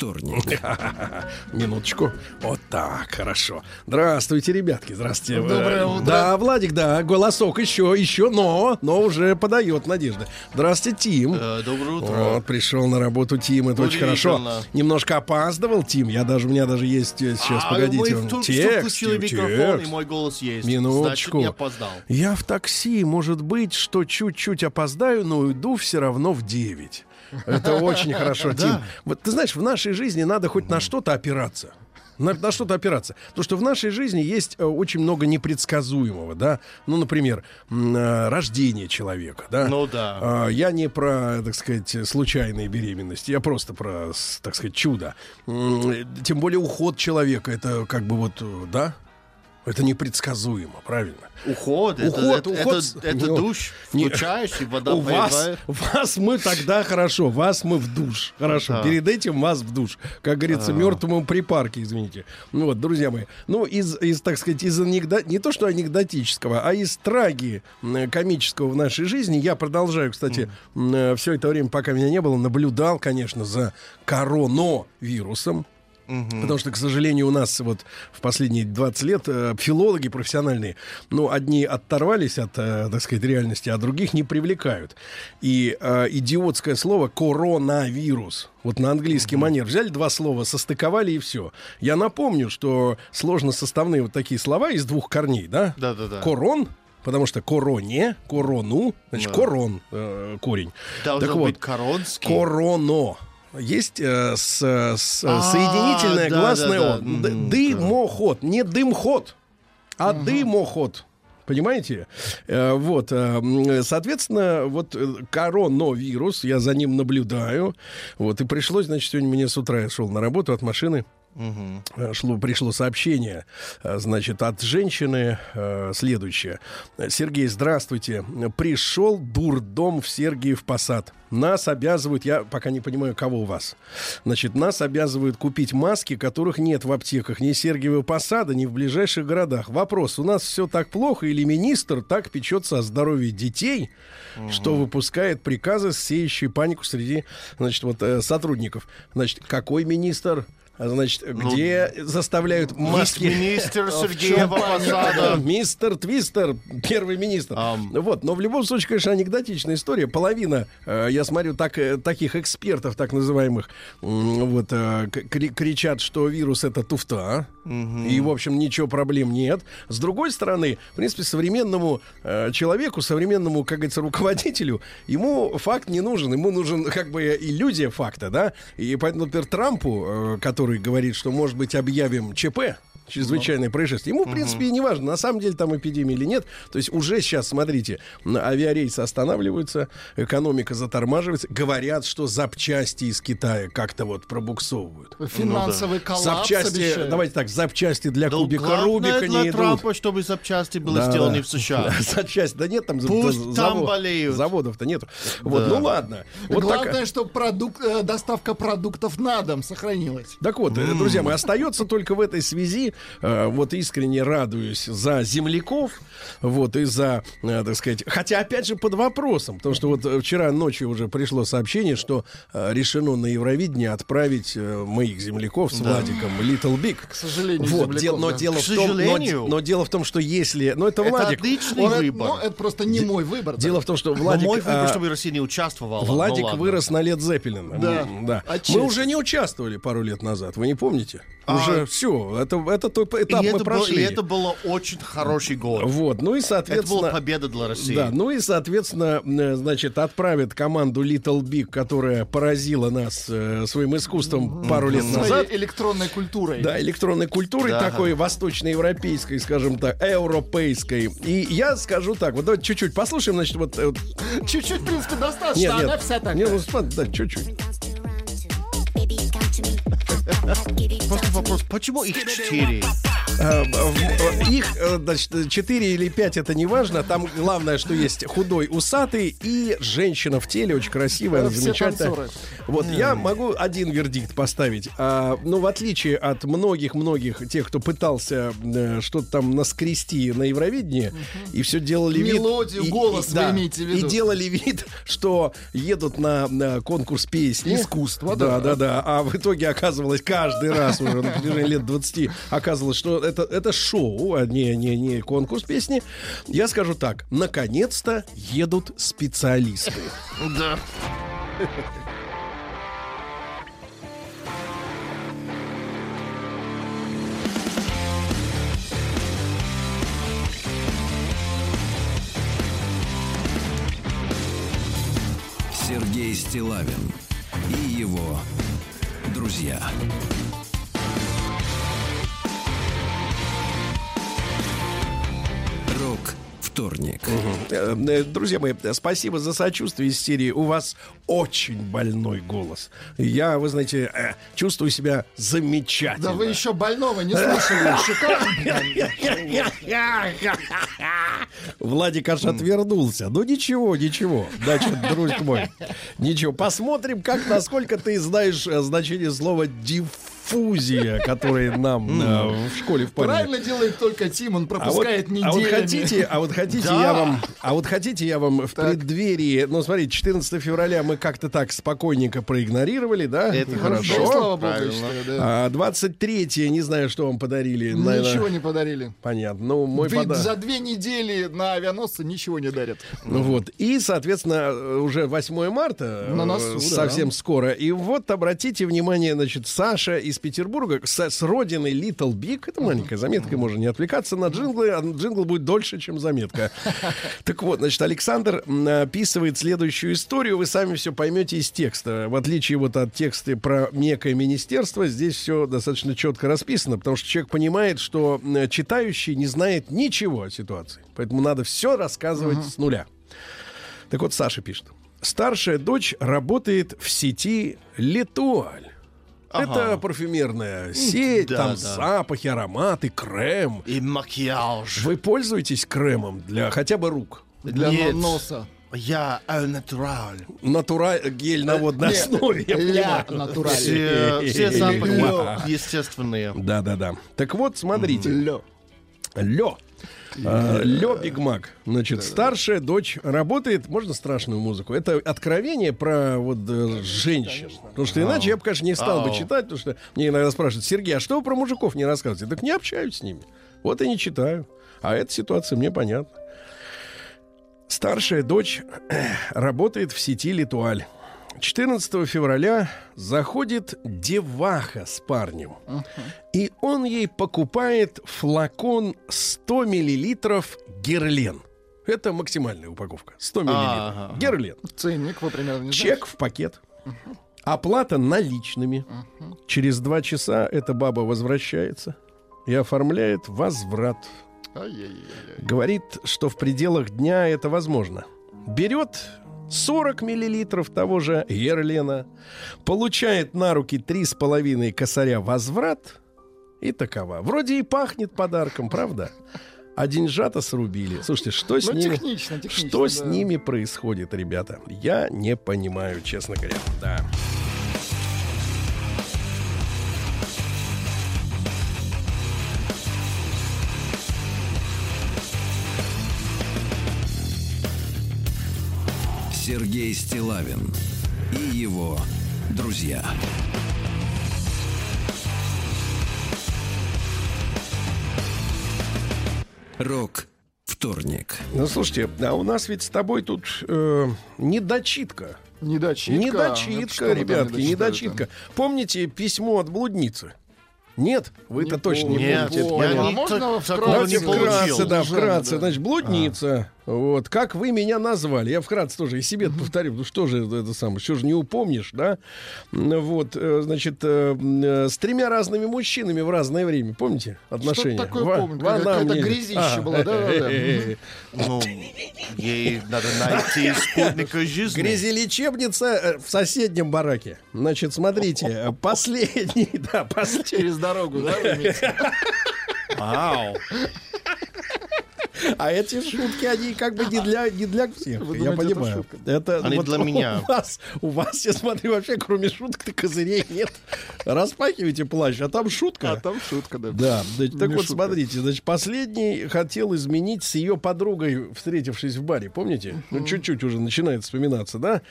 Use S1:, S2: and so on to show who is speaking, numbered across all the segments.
S1: вторник.
S2: Минуточку. Вот так, хорошо. Здравствуйте, ребятки. Здравствуйте.
S3: Доброе
S2: Э,
S3: утро.
S2: Да, Владик, да, голосок еще, еще, но, но уже подает надежда. Здравствуйте, Тим.
S3: Э, Доброе утро.
S2: Вот, пришел на работу Тим, это очень хорошо. Немножко опаздывал, Тим. Я даже, у меня даже есть э, сейчас,
S3: А
S2: погодите.
S3: мы
S2: текст,
S3: микрофон, и мой голос есть.
S2: Минуточку.
S3: Значит, не опоздал.
S2: Я в такси, может быть, что чуть-чуть опоздаю, но уйду все равно в 9. Это очень хорошо, Тим. Вот ты знаешь, в нашей жизни надо хоть на что-то опираться. На, на что-то опираться. Потому что в нашей жизни есть э, очень много непредсказуемого, да. Ну, например, э, рождение человека, да.
S3: Ну да.
S2: А, Я не про, так сказать, случайные беременности, я просто про, так сказать, чудо. М, Тем более уход человека, это как бы вот, э, да, это непредсказуемо, правильно?
S3: Уход, это,
S2: Уход,
S3: это,
S2: уход
S3: это, это
S2: не-
S3: душ,
S2: не-
S3: включаешь, и вода
S2: У вас, вас мы тогда хорошо, вас мы в душ. Хорошо,
S3: Да.
S2: перед этим вас в душ. Как говорится, мертвому припарке, извините. Ну вот, друзья мои. Ну, из, из так сказать, из анекдот... не то что анекдотического, а из траги комического в нашей жизни. Я продолжаю, кстати, все это время, пока меня не было, наблюдал, конечно, за коронавирусом. Потому что, к сожалению, у нас вот в последние 20 лет э, филологи профессиональные, ну, одни оторвались от, э, так сказать, реальности, а других не привлекают. И э, идиотское слово коронавирус. Вот на английский манер взяли два слова, состыковали и все. Я напомню, что сложно составные вот такие слова из двух корней, да?
S3: Да-да-да.
S2: Корон, потому что короне, корону, значит,
S3: Да.
S2: корон э, корень.
S3: Должен
S2: так вот,
S3: быть коронский.
S2: Короно. Есть э, с, с-
S3: А,
S2: соединительное
S3: да,
S2: гласное
S3: да,
S2: «о».
S3: да.
S2: Д-
S3: Мгм,
S2: Дымоход. Не дымход, а дымоход. Понимаете? Э, вот, э, соответственно, вот э, коронавирус, я за ним наблюдаю. Вот, и пришлось, значит, сегодня мне с утра я шел на работу от машины. Э, шло, пришло сообщение, э, значит, от женщины э, следующее. Сергей, здравствуйте. Пришел дурдом в Сергиев Посад. Нас обязывают, я пока не понимаю, кого у вас. Значит, нас обязывают купить маски, которых нет в аптеках ни Сергиева Посада, ни в ближайших городах. Вопрос, у нас все так плохо или министр так печется о здоровье детей, что выпускает приказы, сеющие панику среди, значит, вот э, сотрудников. Значит, какой министр? А, Значит, где заставляют
S3: Есть
S2: маски...
S3: министр Сергеева
S2: Да,
S3: Посада.
S2: Мистер Твистер, первый министр.
S3: Ам.
S2: Вот, но в любом случае, конечно, анекдотичная история. Половина, э, я смотрю, так, э, таких экспертов, так называемых, вот, э, кричат, что вирус это туфта. И, в общем, ничего проблем нет. С другой стороны, в принципе, современному человеку, современному, как говорится, руководителю, ему факт не нужен. Ему нужен, как бы, иллюзия факта, да? И поэтому, например, Трампу, э, который говорит, что, может быть, объявим ЧП, чрезвычайное происшествие. Ему, в принципе, и не важно, на самом деле там эпидемия или нет. То есть уже сейчас, смотрите, авиарейсы останавливаются, экономика затормаживается. Говорят, что запчасти из Китая как-то вот пробуксовывают.
S4: Финансовый коллапс
S2: Запчасти,
S4: обещают.
S2: давайте так, запчасти для
S3: Да
S2: кубика Рубика
S3: для
S2: не идут.
S3: Трампа, чтобы запчасти были
S2: Да,
S3: сделаны
S2: да.
S3: в США.
S2: Запчасти, да нет там
S3: Пусть
S2: за-
S3: там
S2: завод-
S3: болеют.
S2: Заводов-то нету. Вот,
S3: Да.
S2: ну ладно. Вот
S4: Главное,
S2: так-
S4: что продукт, э, доставка продуктов на дом сохранилась.
S2: Так вот, э, друзья мои, остается только в этой связи, э, вот искренне радуюсь за земляков, вот, и за, э, так сказать, хотя, опять же, под вопросом, потому что вот э, вчера ночью уже пришло сообщение, что э, решено на Евровидение отправить э, моих земляков с Владиком Little Big.
S4: К сожалению,
S2: Вот,
S4: земляков,
S2: дел- но
S4: да.
S2: дело
S3: К
S2: в том, но,
S3: сожалению.
S2: но дело в том, что если, ну это
S3: Это
S2: Владик,
S3: отличный
S4: Он
S3: выбор.
S4: ну, это просто не мой выбор. да.
S2: дело в том, что
S3: Но
S2: Владик,
S3: мой выбор,
S2: а,
S3: чтобы Россия не участвовала. Ну
S2: Владик
S3: ладно.
S2: вырос на лет Зеппелина.
S4: Да,
S2: да.
S4: отчасти.
S2: Мы уже не участвовали пару лет назад, вы не помните?
S3: А,
S2: Уже все, это, это тот
S3: И
S2: этап мы
S3: это, был,
S2: прошли.
S3: и это было очень хороший год.
S2: Вот, ну и
S3: Это
S2: соответственно...
S3: была победа для России.
S2: Да, ну и, соответственно, э, значит, отправят команду Little Big, которая поразила нас э, своим искусством пару лет
S4: Своей
S2: назад.
S4: электронной культурой.
S2: Да, электронной культурой
S3: Да.
S2: такой восточноевропейской, скажем так, европейской. И я скажу так, вот давайте чуть-чуть послушаем, значит, вот... э, вот
S4: Чуть-чуть, в принципе, достаточно.
S2: нет,
S4: Она
S2: нет,
S4: вся такая.
S2: нет, ну, да, чуть-чуть.
S3: Просто вопрос, почему их четыре?
S2: Э, Их, э, значит, 4 или 5 это не важно. Там главное, что есть худой, усатый и женщина в теле, очень красивая,
S4: Да, все
S2: замечательная. Вот я могу один вердикт поставить. А, ну, в отличие от многих-многих тех, кто пытался э, что-то там наскрести на Евровидении, и все делали вид...
S4: Мелодию,
S2: и-
S4: голос
S2: и-
S4: вы имеете в виду.
S2: И делали вид, что едут на, на конкурс песни.
S4: Искусство,
S2: да.
S4: да.
S2: Да, да, А в итоге оказывалось каждый раз уже на протяжении лет 20 оказывалось, что это, это шоу, а не, не, не конкурс песни. Я скажу так. Наконец-то едут специалисты.
S3: Да.
S1: Сергей Стилавин и его друзья. Рок вторник.
S2: Э, Друзья мои, спасибо за сочувствие из серии. У вас очень больной голос. Я, вы знаете, э, чувствую себя замечательно.
S4: Да вы еще больного не слышали. Шикарно.
S2: Владик аж отвернулся. Ну ничего, ничего. Значит, друг мой. Ничего. Посмотрим, как, насколько ты знаешь значение слова диффузия, которое нам э, в школе в
S4: Правильно делает только Тим, он
S2: А
S4: пропускает
S2: а вот
S4: неделями.
S2: хотите, а вот хотите я вам, а вот хотите я вам в преддверии, ну смотрите, 14 февраля мы как-то так спокойненько проигнорировали, да?
S3: Это хорошо.
S4: слава богу, считаю, да.
S2: А 23 не знаю, что вам подарили.
S4: Ничего не подарили.
S2: Понятно. Ну, мой подарок.
S4: за две недели на авианосце ничего не дарят.
S2: Ну вот. И, соответственно, уже 8 марта.
S4: На
S2: э,
S4: носу, да.
S2: Совсем скоро. И вот обратите внимание, значит, Саша из Петербурга с, с родины Little Big. Это маленькая заметка, можно не отвлекаться на джинглы. а Джингл будет дольше, чем заметка. Так вот, значит, Александр описывает следующую историю. Вы сами все поймете из текста. В отличие вот от текста про некое министерство, здесь все достаточно четко расписано, потому что человек понимает, что читающий не знает ничего о ситуации. Поэтому надо все рассказывать с нуля. Так вот, Саша пишет. Старшая дочь работает в сети Летуаль. Это парфюмерная сеть,
S3: да,
S2: там
S3: да.
S2: запахи, ароматы, крем.
S3: И макияж.
S2: Вы пользуетесь кремом для хотя бы рук?
S4: Для
S3: Нет.
S4: носа.
S3: Я э, натураль.
S2: Натураль гель на водной основе, я
S4: натураль.
S3: Все, все запахи естественные.
S2: Да-да-да. Так вот, смотрите.
S4: Лё.
S2: Лё. А, Лё Биг Мак. Значит, старшая дочь работает, можно страшную музыку? Это откровение про вот э, женщин. Потому что иначе я бы, конечно, не стал бы читать, потому что мне иногда спрашивают, Сергей, а что вы про мужиков не рассказываете? Так не общаюсь с ними. Вот и не читаю. А эта ситуация мне понятна. Старшая дочь работает в сети Литуаль. 14 февраля заходит деваха с парнем. И он ей покупает флакон 100 миллилитров герлен. Это максимальная упаковка. 100 миллилитров.
S3: Ага.
S2: Герлен.
S4: Ценник вы примерно не
S2: Чек в пакет. Оплата наличными. Через два часа эта баба возвращается и оформляет возврат.
S4: Ай-яй-яй-яй.
S2: Говорит, что в пределах дня это возможно. Берет 40 миллилитров того же Ерлена, получает на руки 3,5 косаря возврат и такова. Вроде и пахнет подарком, правда? А деньжата срубили. Слушайте, что с
S4: Ну,
S2: ними...
S4: технично, технично.
S2: Что с
S4: да.
S2: ними происходит, ребята? Я не понимаю, честно говоря. Да.
S1: Сергей Стилавин и его друзья. Рок вторник.
S2: Ну, слушайте, а у нас ведь с тобой тут э, недочитка.
S4: Недочитка.
S2: Недочитка,
S4: там
S2: ребятки,
S4: недочитали-то?
S2: недочитка. Помните письмо от блудницы? Нет? Вы-то
S4: Не
S2: точно не
S4: помню.
S3: Нет,
S2: помните. это
S4: Ой,
S3: я
S4: а
S3: не
S4: можно вкратце?
S3: не
S2: вкратце, да, вкратце.
S4: да.
S2: Значит, блудница. Вот. Как вы меня назвали? Я вкратце тоже и себе повторю. Ну что же это, это самое? Что же не упомнишь, да? Вот, э, значит, э, э, с тремя разными мужчинами в разное время. Помните отношения?
S4: такое
S2: Ва-
S4: помню, какая-то
S2: мне-
S4: грязища
S2: А,
S4: была, да-да-да.
S3: Ну, ей надо найти спутника жизни.
S2: Грязелечебница э, в соседнем бараке. Значит, смотрите, последний, да, последний.
S4: Через дорогу, да?
S3: Вау.
S2: А эти шутки, они как бы не для, не для всех.
S4: Вы
S2: я
S4: думаете, это
S2: понимаю.
S4: шутка?
S2: Это,
S3: Они
S2: вот
S3: для
S2: у
S3: меня.
S2: Вас, у вас, я смотрю, вообще кроме шуток-то козырей нет. Распахивайте плащ, а там шутка.
S4: А там шутка, да.
S2: Да, значит, так
S4: Не
S2: вот
S4: шутка.
S2: смотрите, значит, последний хотел изменить с ее подругой, встретившись в баре, помните? Ну, чуть-чуть уже начинает вспоминаться, да?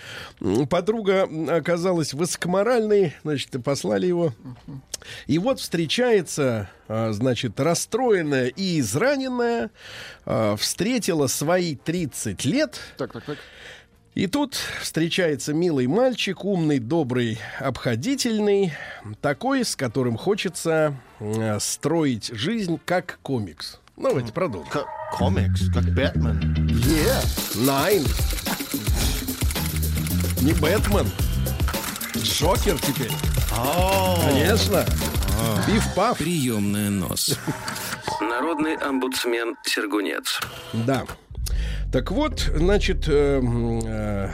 S2: Подруга оказалась высокоморальной, значит, послали его. И вот встречается, а, значит, расстроенная и израненная, а, встретила свои 30 лет,
S4: Так, так, так.
S2: и тут встречается милый мальчик, умный, добрый, обходительный, такой, с которым хочется э, строить жизнь как комикс. Ну, Давайте продолжим.
S3: Как комикс, как Бэтмен.
S2: Найн. Не Бэтмен. Джокер теперь. Конечно. Пиф-паф.
S1: Приемная нос. Народный омбудсмен Сергунец.
S2: Да. Так вот, значит, э, э,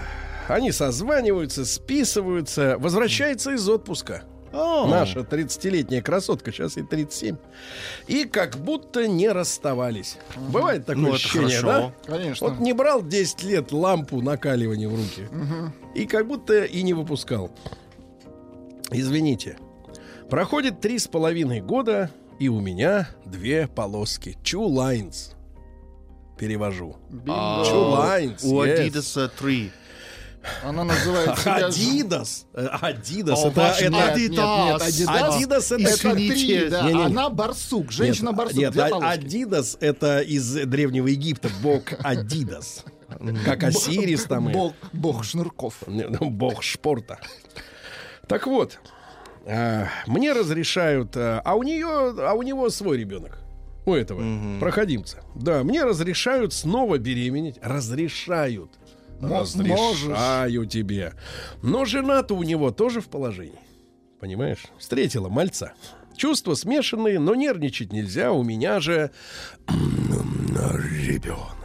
S2: они созваниваются, списываются, возвращается из отпуска. Наша 30-летняя красотка, сейчас ей 37. И как будто не расставались. Бывает такое
S3: Ну,
S2: ощущение, да?
S4: Конечно.
S2: Вот не брал 10 лет лампу накаливания в руки. И как будто и не выпускал. Извините. Проходит три с половиной года, и у меня две полоски. Two lines. Перевожу. Two lines.
S3: У
S2: yes.
S3: Adidas 3.
S4: Она называет себя...
S2: Adidas. Э, Adidas.
S3: О,
S2: это, это-
S3: нет,
S4: Нет, нет, нет, Adidas.
S2: Adidas это
S4: три, да.
S2: Не, не.
S4: Она барсук, женщина-барсук.
S2: Нет, а-. Adidas это из Древнего Египта. Бог Adidas. Как Осирис там. и-
S4: Бог, бог шнурков.
S2: Ну, Бог шпорта. Так вот, а, мне разрешают, а, а у нее, а у него свой ребенок. У этого проходимца. Да, мне разрешают снова беременеть. Разрешают. Разрешаю тебе. Но жена-то у него тоже в положении. Понимаешь? Встретила мальца. Чувства смешанные, но нервничать нельзя. У меня же ребенок.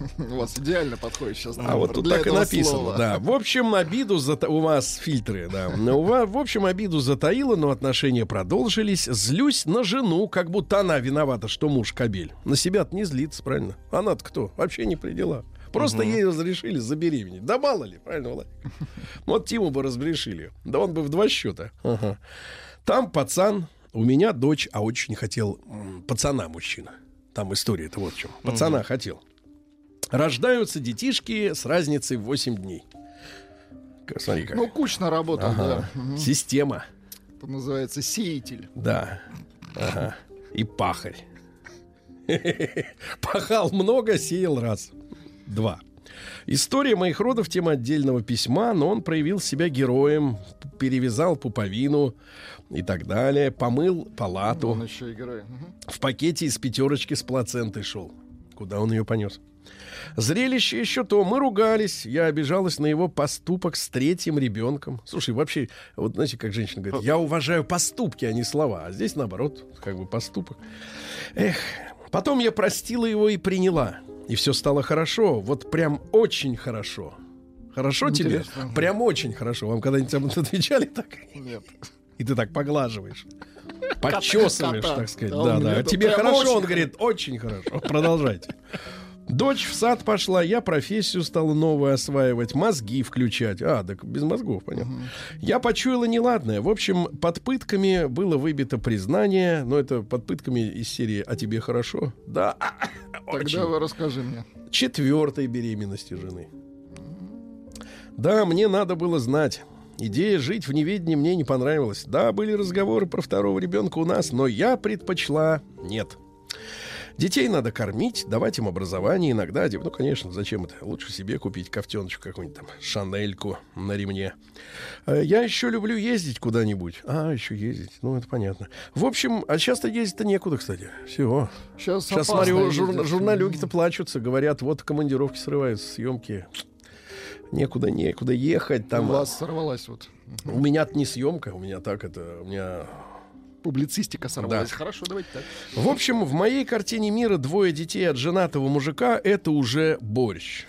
S4: У вас идеально подходит сейчас.
S2: А вот тут так и написано, да. В общем, обиду зата... у вас фильтры, да. У вас, в общем, обиду затаила, но отношения продолжились. Злюсь на жену, как будто она виновата, что муж кабель. На себя-то не злится, правильно? Она-то кто? Вообще не при делах. Просто ей разрешили забеременеть. Да мало ли, правильно, Владик? Вот Тиму бы разрешили. Да он бы в два счета. Ага. Там пацан, у меня дочь, а очень хотел пацана мужчина. Там история-то вот в чем. Пацана хотел. Рождаются детишки с разницей в 8 дней. Смотри как.
S4: Ну, кучно работал,
S2: Ага.
S4: да.
S2: Система.
S4: Это называется сеятель.
S2: Да. Ага. И пахарь. Пахал много, сеял раз. Два. История моих родов тема отдельного письма, но он проявил себя героем, перевязал пуповину и так далее, помыл палату.
S4: Он еще и герой. Мгм.
S2: В пакете из пятерочки с плацентой шел. Куда он ее понес? Зрелище еще то. Мы ругались. Я обижалась на его поступок с третьим ребенком. Слушай, вообще, вот знаете, как женщина говорит, я уважаю поступки, а не слова. А здесь наоборот, как бы поступок. Эх, потом я простила его и приняла. И все стало хорошо. Вот прям очень хорошо. Хорошо тебе?
S4: Интересно.
S2: Прям очень хорошо. Вам когда-нибудь об этом отвечали так?
S4: Нет.
S2: И ты так поглаживаешь. Подчесываешь,
S4: кота.
S2: так сказать.
S4: Да,
S2: Да, да.
S4: говорит,
S2: Тебе хорошо,
S4: очень
S2: он говорит, очень хорошо. Продолжайте. Дочь в сад пошла, я профессию стала новую осваивать, мозги включать. А, так без мозгов, понятно. Я почуяла неладное. В общем, под пытками было выбито признание, но это под пытками из серии «А тебе хорошо?» Да,
S4: Тогда вы расскажи мне.
S2: четвертой беременности жены. Да, мне надо было знать. Идея жить в неведении мне не понравилась. Да, были разговоры про второго ребенка у нас, но я предпочла нет. Детей надо кормить, давать им образование, иногда одев- Ну, конечно, зачем это? Лучше себе купить кофтеночку какую-нибудь там, шанельку на ремне. Э, Я еще люблю ездить куда-нибудь. А, еще ездить, ну, это понятно. В общем, а часто ездить-то некуда, кстати. Все.
S4: Сейчас,
S2: Сейчас смотрю, жур- журналюги-то плачутся, говорят, вот командировки срываются, съемки. Некуда, некуда ехать.
S4: Там у вас сорвалась вот.
S2: у меня не съемка, у меня так это, у меня.
S4: Публицистика сорвалась.
S2: Да.
S4: Хорошо, давайте так.
S2: В общем, в моей картине мира двое детей от женатого мужика это уже борщ.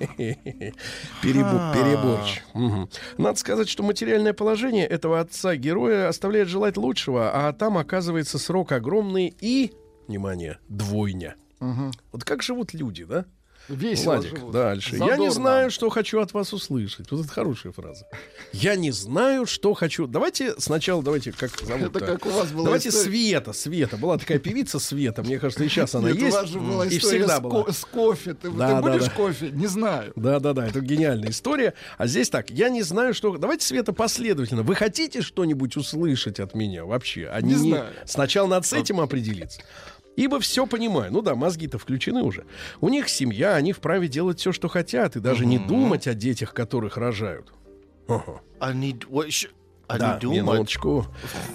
S2: Перебу- Переборщ. Мгм. Надо сказать, что материальное положение этого отца-героя оставляет желать лучшего, а там оказывается срок огромный и, внимание, двойня. Вот как живут люди, да?
S4: Весело
S2: Владик,
S4: живут.
S2: дальше. Я не
S4: Задорно.
S2: знаю, что хочу от вас услышать. Вот это хорошая фраза. Я не знаю, что хочу. Давайте сначала, давайте, как зовут
S4: Это как у вас была
S2: Давайте
S4: история.
S2: Света, Света. Была такая певица Света. Мне кажется, и сейчас она
S4: Нет, у
S2: есть.
S4: вас же была
S2: и всегда
S4: с,
S2: была.
S4: с кофе. Ты,
S2: Да,
S4: ты
S2: да,
S4: будешь
S2: да.
S4: кофе? Не знаю.
S2: Да, да, да, это гениальная история. А здесь так, я не знаю, что. Давайте, Света, последовательно. Вы хотите что-нибудь услышать от меня вообще? А
S4: Не знаю.
S2: Сначала надо с этим определиться. Ибо все понимаю. Ну да, мозги-то включены уже. У них семья, они вправе делать все, что хотят, и даже не думать о детях, которых рожают.
S3: I
S2: Да,
S3: my-
S2: минуточку.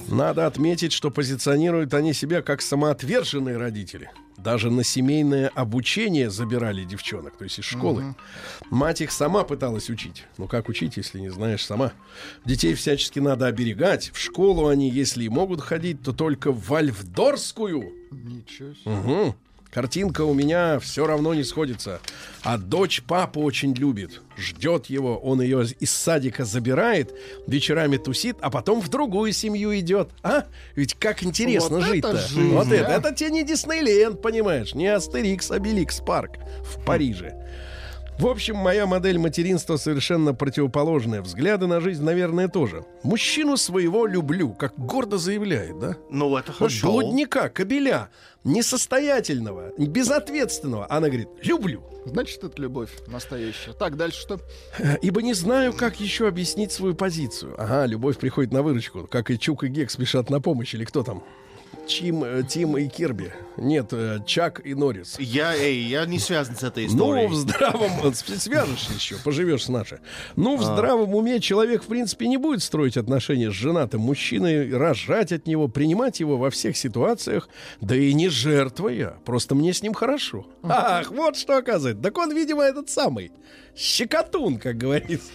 S2: Надо отметить, что позиционируют они себя как самоотверженные родители. Даже на семейное обучение забирали девчонок, то есть из школы. Мать их сама пыталась учить. Ну как учить, если не знаешь сама? Детей всячески надо оберегать. В школу они, если и могут ходить, то только в Вальфдорскую.
S4: Ничего себе.
S2: Угу. Картинка у меня все равно не сходится. А дочь папу очень любит. Ждет его, он ее из садика забирает, вечерами тусит, а потом в другую семью идет. А? Ведь как интересно
S4: Вот это
S2: жить-то.
S4: жизнь,
S2: вот это.
S4: а?
S2: Это тебе не Диснейленд, понимаешь? Не Астерикс, Обеликс парк в Париже. В общем, моя модель материнства совершенно противоположная. Взгляды на жизнь, наверное, тоже. Мужчину своего люблю, как гордо заявляет, да?
S3: Ну, это
S2: Вот
S3: хорошо.
S2: блудника, кобеля, несостоятельного, безответственного. Она говорит, люблю.
S4: Значит, это любовь настоящая. Так, дальше что?
S2: Э, Ибо не знаю, как еще объяснить свою позицию. Ага, любовь приходит на выручку. Как и Чук и Гек спешат на помощь. Или кто там? Чим, э, Тим и Кирби. Нет, э, Чак и Норрис.
S3: Я, эй, я не связан с этой
S2: Ну,
S3: историей.
S2: в здравом... вот с- Свяжешься еще, поживешь с нашей. Ну, в здравом уме человек, в принципе, не будет строить отношения с женатым мужчиной, рожать от него, принимать его во всех ситуациях, да и не жертвуя. Просто мне с ним хорошо. Ах, вот что оказывается. Так он, видимо, этот самый щекотун, как говорится.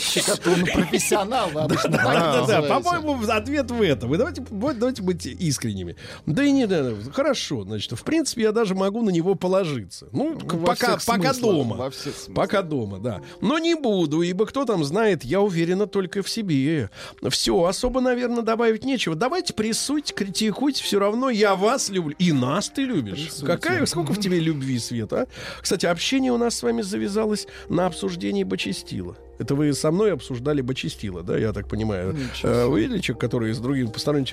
S4: Щекотун профессионал, вы обычно так
S2: Да, да,
S4: называете.
S2: по-моему, ответ в этом. Вы давайте, давайте быть искренними. Да и не, да, хорошо, значит, в принципе, я даже могу на него положиться. Ну,
S4: во
S2: пока, пока
S4: смыслах,
S2: дома. Пока дома, да. Но не буду, ибо кто там знает, я уверена только в себе. Все, особо, наверное, добавить нечего. Давайте прессуйте, критикуйте, все равно я вас люблю. И нас ты любишь. Какая, сколько в тебе любви, Света, а? Кстати, общение у нас с вами завязалось на обсуждении Бочестила. Это вы со мной обсуждали Бочестила, да, я так понимаю. Э, Вы видели человек, который с другим посторонним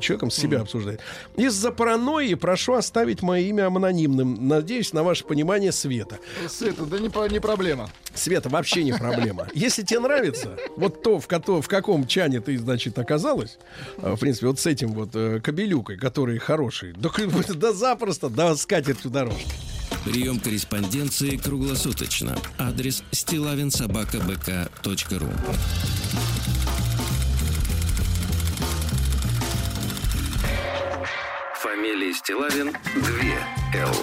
S2: человеком себя обсуждает. Из-за паранойи прошу оставить мое имя анонимным. Надеюсь на ваше понимание, Света.
S4: Света, да не, не проблема.
S2: Света, вообще не проблема. Если тебе нравится, вот то, в, кото- в каком чане ты, значит, оказалась, а, в принципе, вот с этим вот э, кабелюкой, который хороший, да, да запросто, да скатертью дорожки.
S1: Прием корреспонденции круглосуточно. Адрес стилавинсобакабк.ру Фамилия Стилавин 2 Л.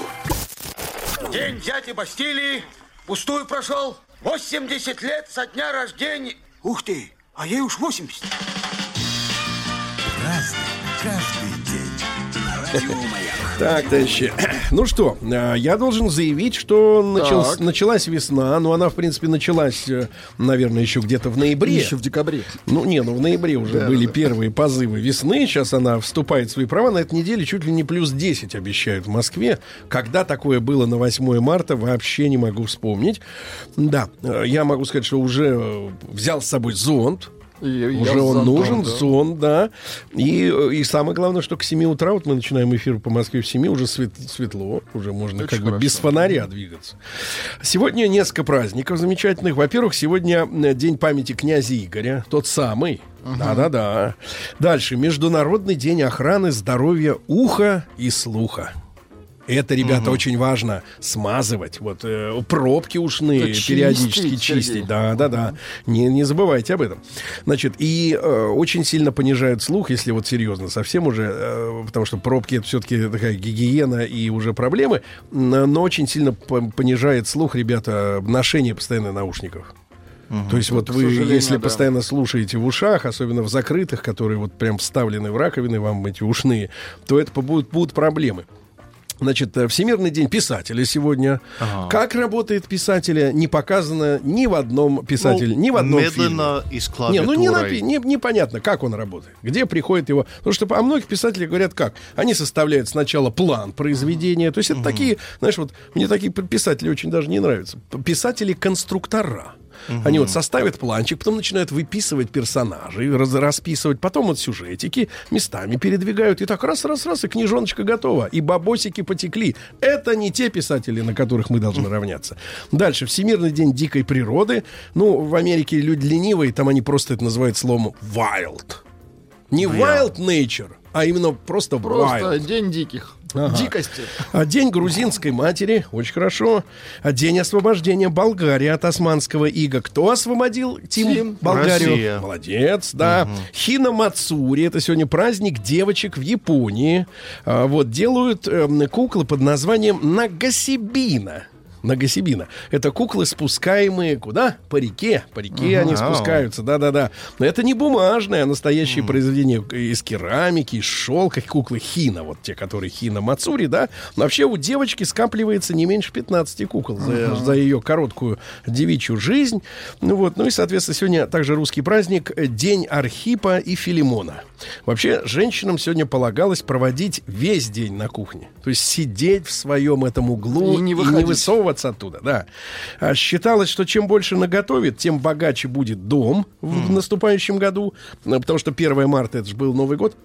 S5: День дяди Бастилии пустую прошел. 80 лет со дня рождения. Ух ты, а ей уж 80.
S2: Так, товарищи. Ну что, э, я должен заявить, что начал-
S4: Так.
S2: началась весна. Ну, она, в принципе, началась, э, наверное, еще где-то в ноябре.
S4: Еще в декабре.
S2: Ну, не, ну в ноябре уже были первые позывы весны. Сейчас она вступает в свои права. На этой неделе чуть ли не плюс 10 обещают в Москве. Когда такое было на 8 марта, вообще не могу вспомнить. Да, э, я могу сказать, что уже взял с собой зонт.
S4: Я
S2: Уже он
S4: зонтом,
S2: нужен,
S4: да.
S2: зонт, да. И, и самое главное, что к 7 утра, вот мы начинаем эфир по Москве в 7, уже свет- светло, уже можно
S4: Очень
S2: как бы
S4: хорошо.
S2: без фонаря двигаться. Сегодня несколько праздников замечательных. Во-первых, сегодня э, день памяти князя Игоря, тот самый. Да-да-да. Дальше. Международный день охраны здоровья уха и слуха. Это, ребята, очень важно смазывать. Вот э, пробки ушные
S4: чистить,
S2: периодически чистить. Да, да, да. Не, не забывайте об этом. Значит, и э, очень сильно понижают слух, если вот серьезно, совсем уже, э, потому что пробки это все-таки такая гигиена и уже проблемы, но очень сильно по- понижает слух, ребята, ношение постоянно наушников. То есть вот
S4: к
S2: вы, если
S4: да.
S2: постоянно слушаете в ушах, особенно в закрытых, которые вот прям вставлены в раковины вам эти ушные, то это будут, будут проблемы. Значит, э, Всемирный день писателя сегодня. Как работает писателя, не показано ни в одном писателе,
S3: Ну,
S2: ни в одном
S3: медленно
S2: фильме.
S3: и с
S2: Не, ну не, напи- не- непонятно, как он работает, где приходит его. Потому что о многих писателях говорят как. Они составляют сначала план произведения. То есть это такие, знаешь, вот мне такие писатели очень даже не нравятся. Писатели-конструктора. Они вот составят планчик, потом начинают выписывать персонажей, раз- расписывать, потом вот сюжетики местами передвигают, и так раз-раз-раз, и книжоночка готова, и бабосики потекли. Это не те писатели, на которых мы должны равняться. Дальше, Всемирный день дикой природы. Ну, в Америке люди ленивые, там они просто это называют словом wild. Не wild nature, а именно просто,
S4: Просто
S2: wild.
S4: день диких.
S2: Ага.
S4: Дикости.
S2: А День грузинской матери, очень хорошо. А День освобождения Болгарии от османского ига. Кто освободил Тим,
S4: Тим.
S2: Болгарию?
S3: Россия.
S2: Молодец, да. Хина Мацури, это сегодня праздник девочек в Японии. А, вот делают эм, куклы под названием Нагасибина. Нагасибина. Это куклы, спускаемые куда? По реке. По реке они спускаются, да-да-да. Но это не бумажное, а настоящее произведение из керамики, из шелка, куклы хина, вот те, которые хина Мацури, да. Вообще у девочки скапливается не меньше 15 кукол за, за ее короткую девичью жизнь. Ну вот, ну и, соответственно, сегодня также русский праздник День Архипа и Филимона. Вообще, женщинам сегодня полагалось проводить весь день на кухне. То есть сидеть в своем этом углу
S4: И не
S2: и
S4: выходить.
S2: высовываться оттуда, да. А считалось, что чем больше наготовит, тем богаче будет дом в наступающем году. Ну, Потому что 1 марта это же был Новый год.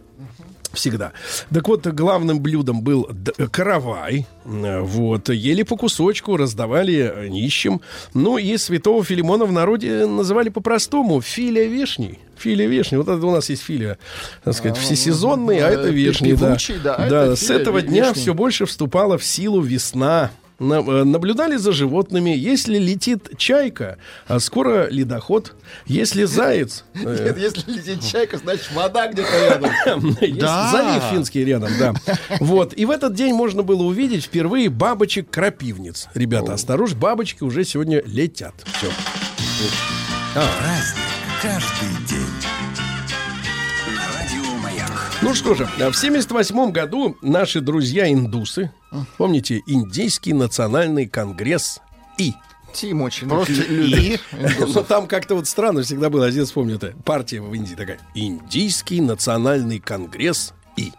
S2: Всегда. Так вот, главным блюдом был д- каравай. Э, Вот. Ели по кусочку, раздавали э, нищим. Ну и святого Филимона в народе называли по-простому филя вишней. Филя вишни. Вот это у нас есть филя, так сказать, всесезонный, а это
S4: э,
S2: вишни, да.
S4: да, а это
S2: с этого
S4: ви-
S2: дня
S4: вишни.
S2: все больше вступала в силу весна. Э, наблюдали за животными. Если летит чайка, а скоро ледоход. Если заяц, э,
S4: Нет, если летит чайка, значит вода где-то рядом.
S3: Да.
S2: залив финский рядом, да. Вот. И в этот день можно было увидеть впервые бабочек-крапивниц. Ребята, осторожно, бабочки уже сегодня летят. Все.
S6: Праздник каждый день.
S2: Ну что же, а в 78 году наши друзья-индусы, помните, Индийский национальный конгресс И.
S4: Тим очень
S3: Просто и?
S2: Но там как-то вот странно всегда было, один вспомню это, партия в Индии такая, Индийский национальный конгресс И.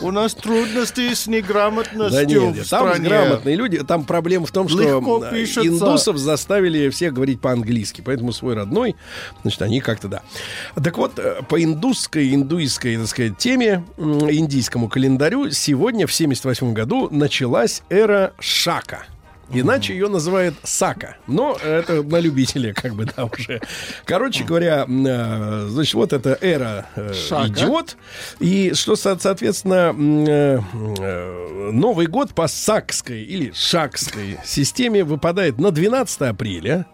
S3: У нас трудности с неграмотностью
S2: Да нет, нет,
S3: в
S2: там
S3: стране.
S2: грамотные люди. Там проблема в том, что
S3: Легко пишется.
S2: индусов заставили всех говорить по-английски, поэтому свой родной, значит, они как-то да. Так вот, э, по индусской, индуистской, так сказать, теме, индийскому календарю, сегодня, в 78 году, началась эра Шака. Иначе ее называют Сака. Но это на любителя, как бы, да, уже. Короче говоря, э, значит, вот эта эра э,
S4: Шака.
S2: идет. И что, со- соответственно, э, Новый год по сакской или шакской системе выпадает на 12 апреля.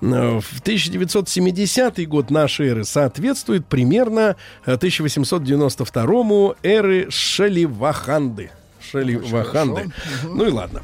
S2: Э, В 1970 год нашей эры соответствует примерно э, 1892 эры Шаливаханды. Шаливаханды. Ну и ладно.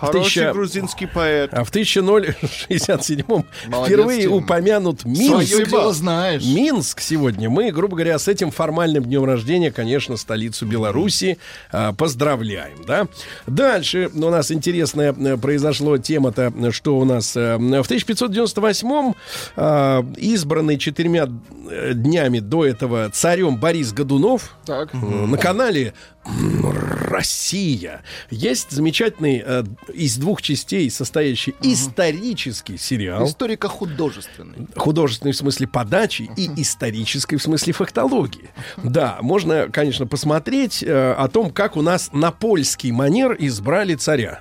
S3: Хороший
S2: Тысяча-
S3: грузинский поэт.
S2: А в 1067
S4: Молодец,
S2: впервые
S4: Тим.
S2: упомянут
S4: Своё
S2: Минск.
S4: дело знаешь.
S2: Минск сегодня. Мы, грубо говоря, с этим формальным днем рождения, конечно, столицу Беларуси а, поздравляем, да. Дальше у нас интересная э, произошло тема-то, что у нас э, в 1598 а, избранный четырьмя э, днями до этого царем Борис Годунов
S4: Так.
S2: на канале Россия есть замечательный э, из двух частей состоящий исторический сериал
S4: Историко-художественный.
S2: художественной в смысле подачи и исторической в смысле фактологии. Да, можно, конечно, посмотреть э, о том, как у нас на польский манер избрали царя.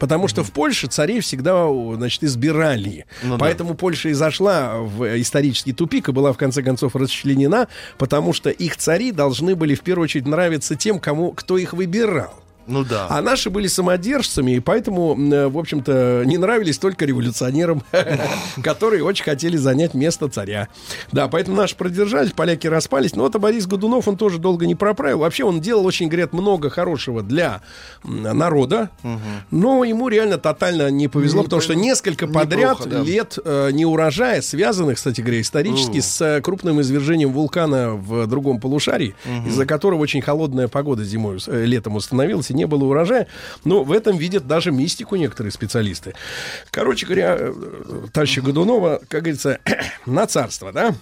S2: Потому что в Польше царей всегда, значит, избирали.
S3: Ну да.
S2: Поэтому Польша и зашла в исторический тупик и была, в конце концов, расчленена, потому что их цари должны были, в первую очередь, нравиться тем, кому, кто их выбирал.
S3: Ну да.
S2: А наши были самодержцами, и поэтому, э, в общем-то, не нравились только революционерам, которые очень хотели занять место царя. Да, поэтому наши продержались, поляки распались. Но вот а Борис Годунов, он тоже долго не проправил. Вообще он делал очень, говорят, много хорошего для народа, но ему реально тотально не повезло, потому что несколько подряд лет э, неурожая, связанных, кстати говоря, исторически с э, крупным извержением вулкана в другом полушарии, из-за которого очень холодная погода зимой, летом установилась, и не было урожая. Но в этом видят даже мистику некоторые специалисты. Короче говоря, э, товарища Годунова, как говорится, на царство, да?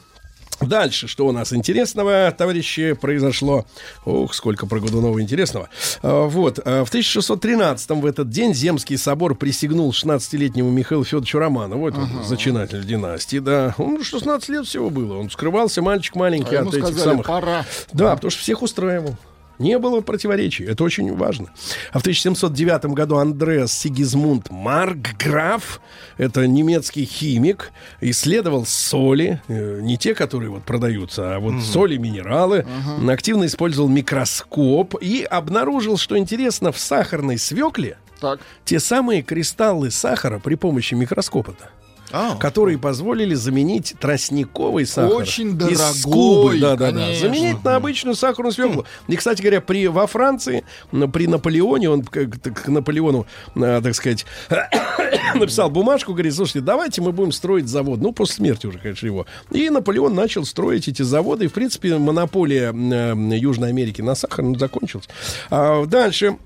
S2: Дальше, что у нас интересного, товарищи, произошло? Ух, сколько про Годунова интересного. А, Вот, а, в 1613 в этот день Земский собор присягнул 16-летнему Михаилу Федоровичу Романову, это вот зачинатель династии, да. Он 16 лет всего было, он скрывался, мальчик маленький
S4: А
S2: от этих
S4: сказали,
S2: самых...
S4: пора.
S2: Да, потому что всех устраивал. Не было противоречий. Это очень важно. А в 1709 году Андреас Сигизмунд Маркграф, это немецкий химик, исследовал соли, э, не те, которые вот продаются, а вот соли, минералы, активно использовал микроскоп и обнаружил, что интересно, в сахарной свекле
S4: Так.
S2: те самые кристаллы сахара при помощи микроскопа-то
S3: А,
S2: которые позволили заменить тростниковый сахар.
S4: Очень
S2: из
S4: дорогой,
S2: да, да, да. Заменить на обычную сахарную свеклу. И, кстати говоря, при, во Франции, при Наполеоне, он к, к- Наполеону, а, так сказать, написал бумажку, говорит, слушайте, давайте мы будем строить завод. Ну, после смерти уже, конечно, его. И Наполеон начал строить эти заводы. И, в принципе, монополия э, Южной Америки на сахар ну, закончилась. А, дальше.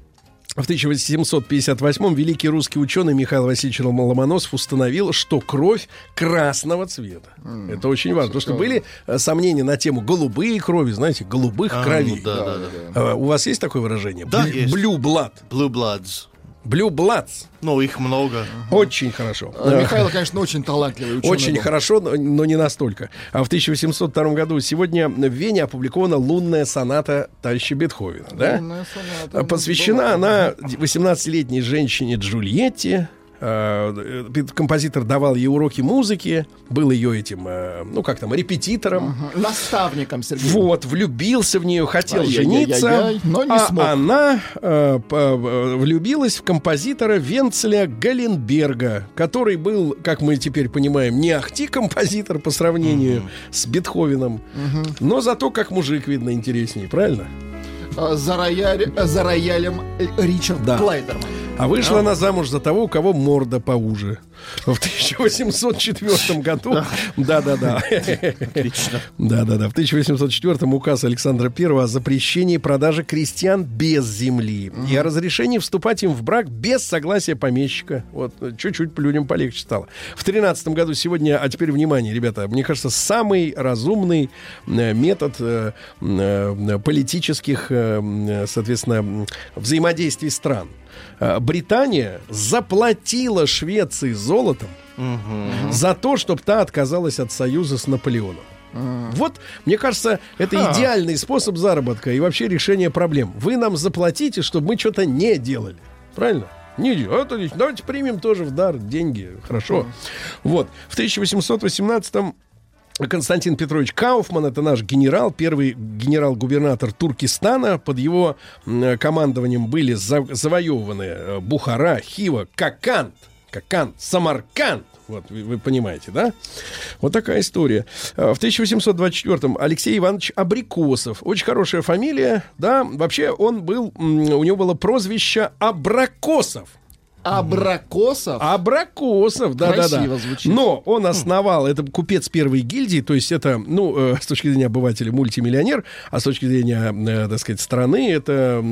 S2: В 1858-м великий русский ученый Михаил Васильевич Ломоносов установил, что кровь красного цвета. Это очень важно, потому что были э, сомнения на тему голубые крови, знаете, голубых
S3: а,
S2: кровей.
S3: ну да, да, да.
S2: А, У вас есть такое выражение?
S3: Да,
S2: Блю-
S3: есть.
S2: Blue blood.
S3: Blue Bloods.
S2: Blue bloods.
S3: Ну, их много.
S2: Очень хорошо.
S4: А, Михаил, конечно, очень талантливый ученый
S2: Очень
S4: был.
S2: хорошо, но, но не настолько. А в 1802 году сегодня в Вене опубликована лунная соната товарища Бетховена. Да?
S4: Лунная соната,
S2: Посвящена она 18-летней женщине Джульетте. Э, Композитор давал ей уроки музыки, был ее этим, э, ну как там, репетитором.
S4: Мгм. Наставником Сергей.
S2: Вот, влюбился в нее, хотел
S4: Ай-яй-яй-яй-яй,
S2: жениться,
S4: но не
S2: а
S4: смог.
S2: она э, э, влюбилась в композитора Венцеля Галенберга, который был, как мы теперь понимаем, не ахти композитор по сравнению с Бетховеном, но зато как мужик, видно, интереснее, правильно?
S4: А, За, рояль- а, за роялем э, Ричард
S2: Да.
S4: Клайдерман.
S2: А вышла она замуж за того, у кого морда поуже. В 1804 году. Да-да-да.
S3: Отлично.
S2: Да-да-да. В 1804 указ Александра I о запрещении продажи крестьян без земли и о разрешении вступать им в брак без согласия помещика. Вот э, чуть-чуть людям полегче стало. В 13 году сегодня, а теперь внимание, ребята, мне кажется, самый разумный э, метод э, э, политических, э, э, соответственно, м, взаимодействий стран. Э, Британия заплатила Швеции золотом за то, чтобы та отказалась от союза с Наполеоном. Вот, мне кажется, это идеальный способ заработка и вообще решения проблем. Вы нам заплатите, чтобы мы что-то не делали. Правильно? Не, де- это лично. Давайте примем тоже в дар деньги. Хорошо. Вот. В 1818 Константин Петрович Кауфман, это наш генерал, первый генерал-губернатор Туркестана. Под его командованием были за- завоеваны э, Бухара, Хива, Какант, Какант, Самарканд. Вот, вы, вы понимаете, да? Вот такая история. Э, В 1824-м Алексей Иванович Абрикосов. Очень хорошая фамилия, да. Вообще он был, у него было прозвище Абракосов.
S4: Абракосов.
S2: Абракосов, да-да-да.
S4: Красиво звучит.
S2: Но он основал, это купец первой гильдии, то есть это, ну, э, с точки зрения обывателя мультимиллионер, а с точки зрения, э, так сказать, страны, это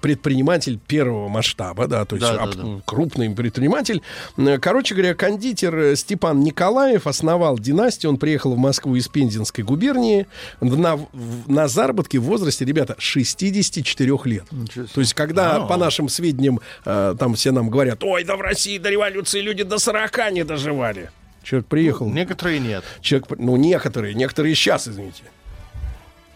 S2: предприниматель первого масштаба, да, то есть
S3: Да, да,
S2: аб-
S3: да.
S2: крупный предприниматель. Короче говоря, кондитер э, Степан Николаев основал династию, он приехал в Москву из Пензенской губернии на, на заработке в возрасте, ребята, 64 лет. То есть, когда, по нашим сведениям, э, там все нам говорят, ой, да в России до революции люди до 40 не доживали. Человек приехал,
S3: Некоторые нет.
S2: человек, ну, некоторые, некоторые сейчас, извините.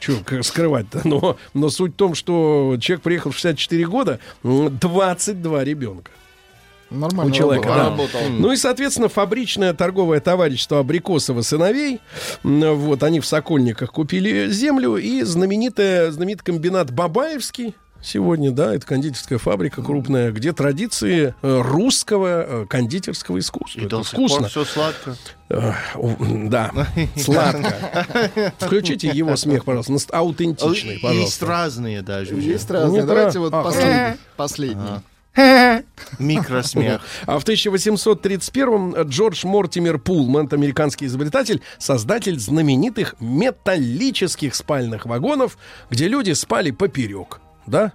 S2: Че скрывать-то? Но, но суть в том, что человек приехал в 64 года, м, 22 ребенка.
S4: Нормально
S2: у человека,
S4: работал.
S2: да.
S4: работал.
S2: Ну и, соответственно, фабричное торговое товарищество Абрикосова сыновей, вот, они в Сокольниках купили землю, и знаменитая, знаменитый комбинат Бабаевский, Сегодня, да, это кондитерская фабрика крупная, где традиции э, русского э, кондитерского искусства.
S3: И
S2: Это
S3: до сих пор
S2: вкусно.
S3: все сладко.
S2: Э, Да, сладко. Включите его смех, пожалуйста, аутентичный,
S3: Есть
S2: пожалуйста.
S3: разные даже.
S4: Есть разные. Давайте
S2: да.
S4: вот
S2: А,
S4: последний.
S3: Микросмех.
S2: А в 1831-м Джордж Мортимер Пулман, американский изобретатель, создатель знаменитых металлических спальных вагонов, где люди спали поперек. Да?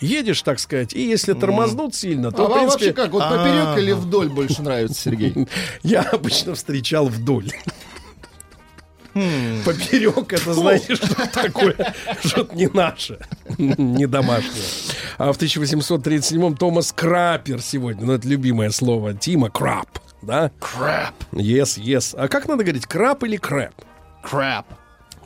S2: Едешь, так сказать, и если тормознут сильно, то,
S4: А
S2: в
S4: вам
S2: принципе,
S4: вообще как, вот поперек или вдоль больше нравится, Сергей?
S2: я обычно встречал вдоль. Поперек это, знаете, что такое? Что-то не наше, не домашнее. А в 1837-м Томас Крапер сегодня, ну это любимое слово Тима, крап, да?
S3: Crap.
S2: Yes, yes. А как надо говорить, крап или крэп?
S3: Crap.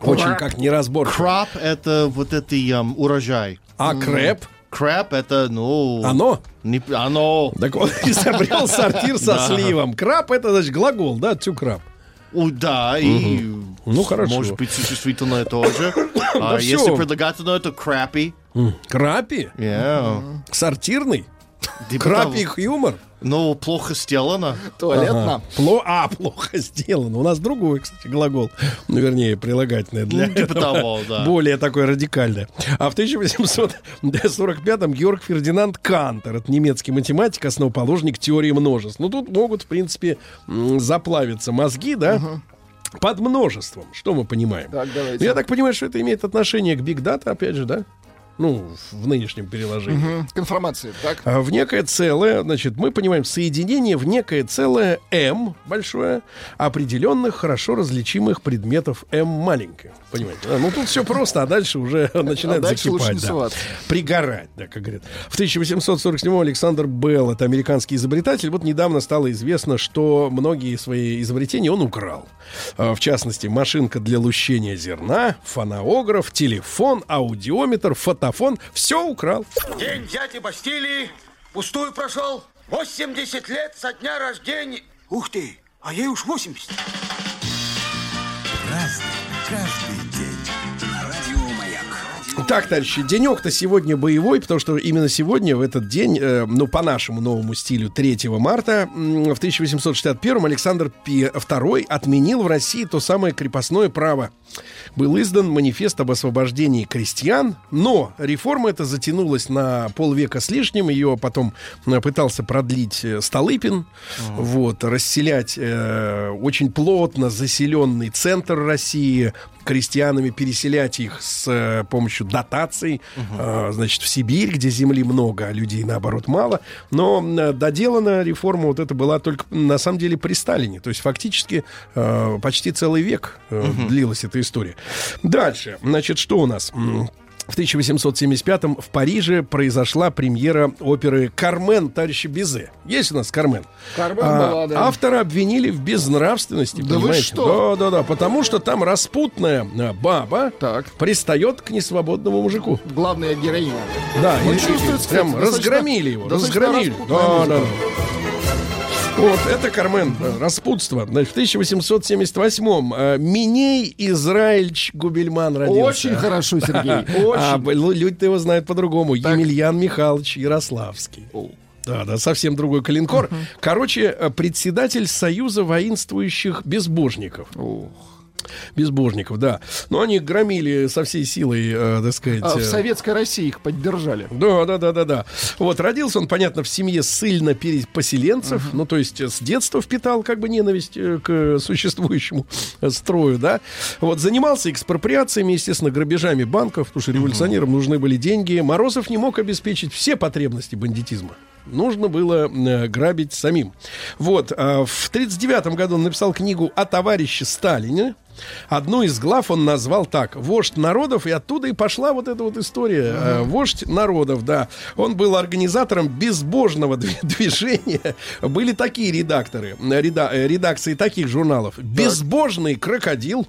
S2: Очень как неразборчиво.
S3: Crop — это вот это эм, урожай.
S2: А крэп?
S3: Crap — это, ну...
S2: Оно?
S3: Не, оно...
S2: Так он изобрел сортир со сливом. Краб это, значит, глагол, да, to краб.
S3: О, да, и...
S2: Ну, хорошо.
S3: Может быть, существительное тоже. А
S2: Да
S3: если
S2: всё.
S3: предлагательное, это crappy.
S2: Крапи?
S3: Yeah.
S2: Сортирный?
S3: Типа
S2: Крапи
S3: того.
S2: юмор?
S3: Ну, плохо сделано.
S4: Туалетно.
S2: Пло- а, плохо сделано. У нас другой, кстати, глагол. Ну, вернее, прилагательное для
S3: Ну, типа
S2: этого.
S3: того, да.
S2: Более такое радикальное. А в 1845-м Георг Фердинанд Кантер, это немецкий математик, основоположник теории множеств. Ну, тут могут, в принципе, заплавиться мозги, да? Под множеством. Что мы понимаем?
S4: Так, давайте.
S2: Я так понимаю, что это имеет отношение к Data, опять же, да? Ну, в нынешнем переложении.
S4: Мгм, К информации, так?
S2: А В некое целое, значит, мы понимаем соединение в некое целое М большое определенных хорошо различимых предметов М маленькое. Понимаете? да? Ну тут все просто, а дальше уже начинает
S4: А дальше
S2: закипать. да. Пригорать, да, как говорят. В 1847 Александр Белл, это американский изобретатель, вот недавно стало известно, что многие свои изобретения он украл. А, В частности, машинка для лущения зерна, фонограф, телефон, аудиометр, фотофон. Все украл.
S5: День дяди Бастилии пустую прошел. 80 лет со дня рождения. Ух ты, а ей уж 80.
S2: Так, товарищи, денек-то сегодня боевой, потому что именно сегодня, в этот день, э, ну, по нашему новому стилю, 3 марта, в 1861 Александр II отменил в России то самое крепостное право. Был издан манифест об освобождении крестьян, но реформа эта затянулась на полвека с лишним, ее потом э, пытался продлить э, Столыпин, вот, расселять э, очень плотно заселенный центр России, крестьянами переселять их с э, помощью дотаций, э, значит, в Сибирь, где земли много, а людей, наоборот, мало. Но э, доделана реформа вот это была только, на самом деле, при Сталине. То есть, фактически, э, почти целый век э, длилась эта история. Дальше, значит, что у нас? В 1875-м в Париже произошла премьера оперы «Кармен» товарища Бизе. Есть у нас «Кармен»?
S4: «Кармен»
S2: А,
S4: была, да.
S2: Автора обвинили в безнравственности,
S4: Да вы
S2: понимаете?
S4: что?
S2: Да, да, да, потому что там распутная а, баба
S4: Так.
S2: пристает к несвободному мужику.
S4: Главная героиня.
S2: Да, и- и- прям
S4: кстати,
S2: разгромили его, разгромили.
S4: распутная
S2: Да,
S4: музыка.
S2: да. Вот, это Кармен, да, распутство. Значит, в 1878-м э, Миней Израильч Губельман родился.
S4: Очень хорошо, Сергей.
S2: А,
S4: Очень.
S2: лу- люди-то его знают по-другому. Емельян Михайлович Ярославский. Да, да, совсем другой калинкор. Короче, э, председатель Союза воинствующих безбожников. Безбожников, да. Но они громили со всей силой, э, так сказать.
S4: А в
S2: э,
S4: Советской России их поддержали.
S2: да, да, да, да, да. Вот родился он, понятно, в семье ссыльно переселенцев, ну то есть э, с детства впитал как бы ненависть э, к существующему строю, да. Вот занимался экспроприациями, естественно, грабежами банков, потому что революционерам нужны были деньги. Морозов не мог обеспечить все потребности бандитизма. Нужно было э, грабить самим. Вот, а в 1939 году он написал книгу о товарище Сталине. Одну из глав он назвал так «Вождь народов», и оттуда и пошла вот эта вот история. Э, «Вождь народов», да. Он был организатором безбожного дви- движения. Были такие редакторы, реда- э, редакции таких журналов. «Безбожный крокодил»,